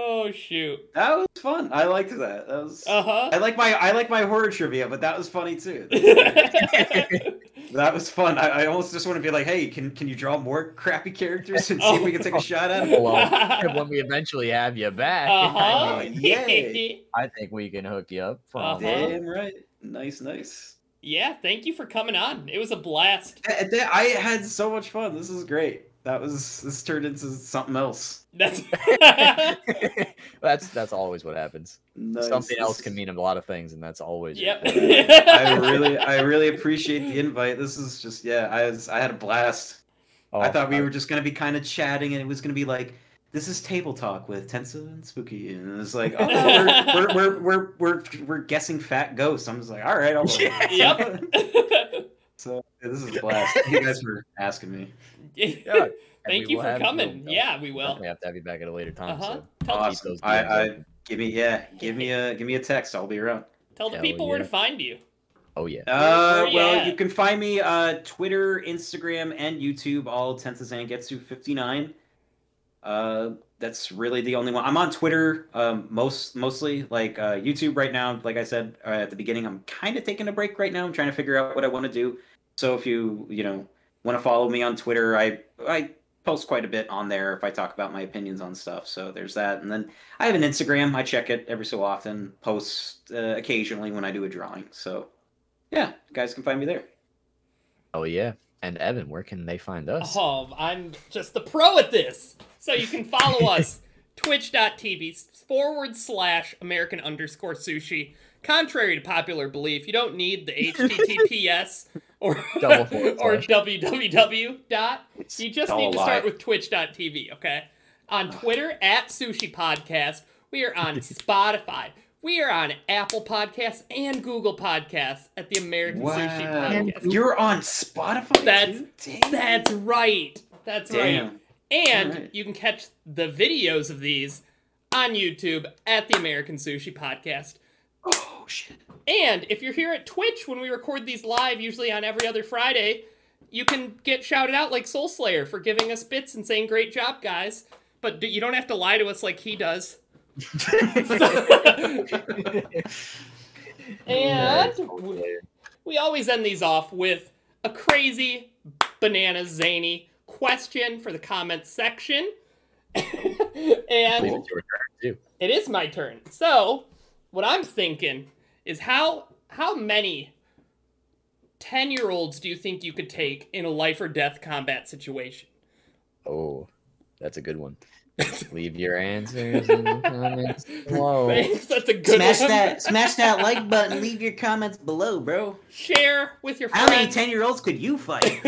Oh shoot. That was fun. I liked that. That was. Uh huh. I like my I like my horror trivia, but that was funny too. That was fun. I, I almost just want to be like, hey, can can you draw more crappy characters and see if we can take a shot at it? Well, when we eventually have you back, uh-huh. I, mean, yay. I think we can hook you up. From Uh-huh. Damn right. Nice, nice. yeah, thank you for coming on. It was a blast. Th- th- I had so much fun. This is great. That was this turned into something else. That's that's that's always what happens. Nice. Something else can mean a lot of things, and that's always. yep. I really, I really appreciate the invite. This is just, yeah, I was, I had a blast. Oh, I thought we were just gonna be kind of chatting, and it was gonna be like, this is table talk with Tensa and Spooky, and it's like, oh, we're, we're, we're, we're, we're, we're guessing fat ghosts. I'm just like, all right, I'll. Yeah. yep. So yeah, this is a blast. Thank you guys for asking me. Yeah, Thank you for coming. we'll Yeah, we will. We have to have you back at a later time. Uh-huh. So Tell, keep Awesome. those I, I give me, yeah, give me a, give me a text. I'll be around. tell the Hell people where to find you. Oh yeah. Uh, Where you well, at? you can find me uh Twitter, Instagram, and YouTube, all Tensa Zangetsu fifty nine. Uh, that's really the only one. I'm on Twitter, um, most mostly like uh, YouTube right now. Like I said uh, at the beginning, I'm kind of taking a break right now. I'm trying to figure out what I want to do. So if you you know want to follow me on Twitter, I I post quite a bit on there if I talk about my opinions on stuff. So there's that, and then I have an Instagram. I check it every so often. Post uh, occasionally when I do a drawing. So yeah, you guys can find me there. Oh yeah. And Evan, where can they find us? Oh, I'm just the pro at this. So you can follow us twitch.tv forward slash American underscore sushi. Contrary to popular belief, you don't need the HTTPS or or www dot. You just need to a start lie. with twitch.tv, okay? On Twitter at Sushi Podcast. We are on Spotify. We are on Apple Podcasts and Google Podcasts at the American Sushi Podcast. You're on Spotify. That's- Damn. That's right. That's right. And Alright. you can catch the videos of these on YouTube at the American Sushi Podcast. Oh shit. And if you're here at Twitch when we record these live, usually on every other Friday, you can get shouted out like Soul Slayer for giving us bits and saying great job, guys. But you don't have to lie to us like he does. And we, always end these off with a crazy, banana zany question for the comments section. And it's your turn too. it is my turn. So, what I'm thinking is how how many 10-year-olds do you think you could take in a life or death combat situation? Oh, that's a good one. Leave your answers in the comments below. Thanks, That's a good Smash one. that, smash that like button. Leave your comments below, bro. Share with your friends. How many ten year olds could you fight?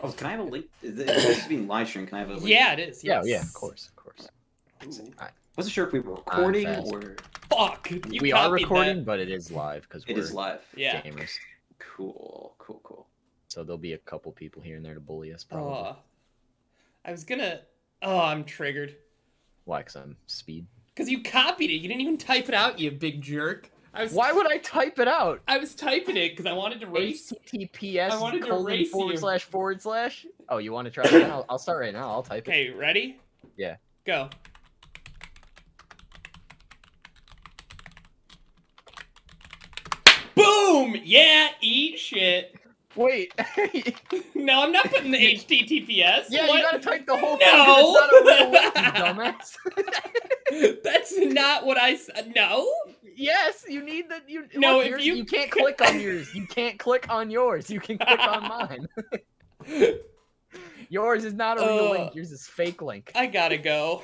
Oh, can I have a link? Is it supposed to be live stream? Can I have a link? yeah, it is. Yeah, yeah, of course, of course. Wasn't sure if we were recording or Fuck. You we are recording, that. but it is live because it we're is live. Yeah. gamers. Cool, cool, cool. So there'll be a couple people here and there to bully us, probably. Oh, I was gonna. Oh, I'm triggered. Why? Because I'm speed. Cause you copied it. You didn't even type it out, you big jerk. I was. Why would I type it out? I was typing it because I wanted to race. HTTPS I wanted to colon race forward you. slash forward slash. Oh, you want to try it now? I'll start right now. I'll type it. Okay, ready? Yeah. Go. Boom! Yeah, eat shit. Wait. No, I'm not putting the HTTPS. yeah, What? you gotta type the whole thing. No. It's not a real dumbass. That's not what I said. No. yes, you need the you. No, if yours- you- you can't click on yours. You can't click on yours. You can click on mine. yours is not a real Uh, link. Yours is fake link. I gotta go.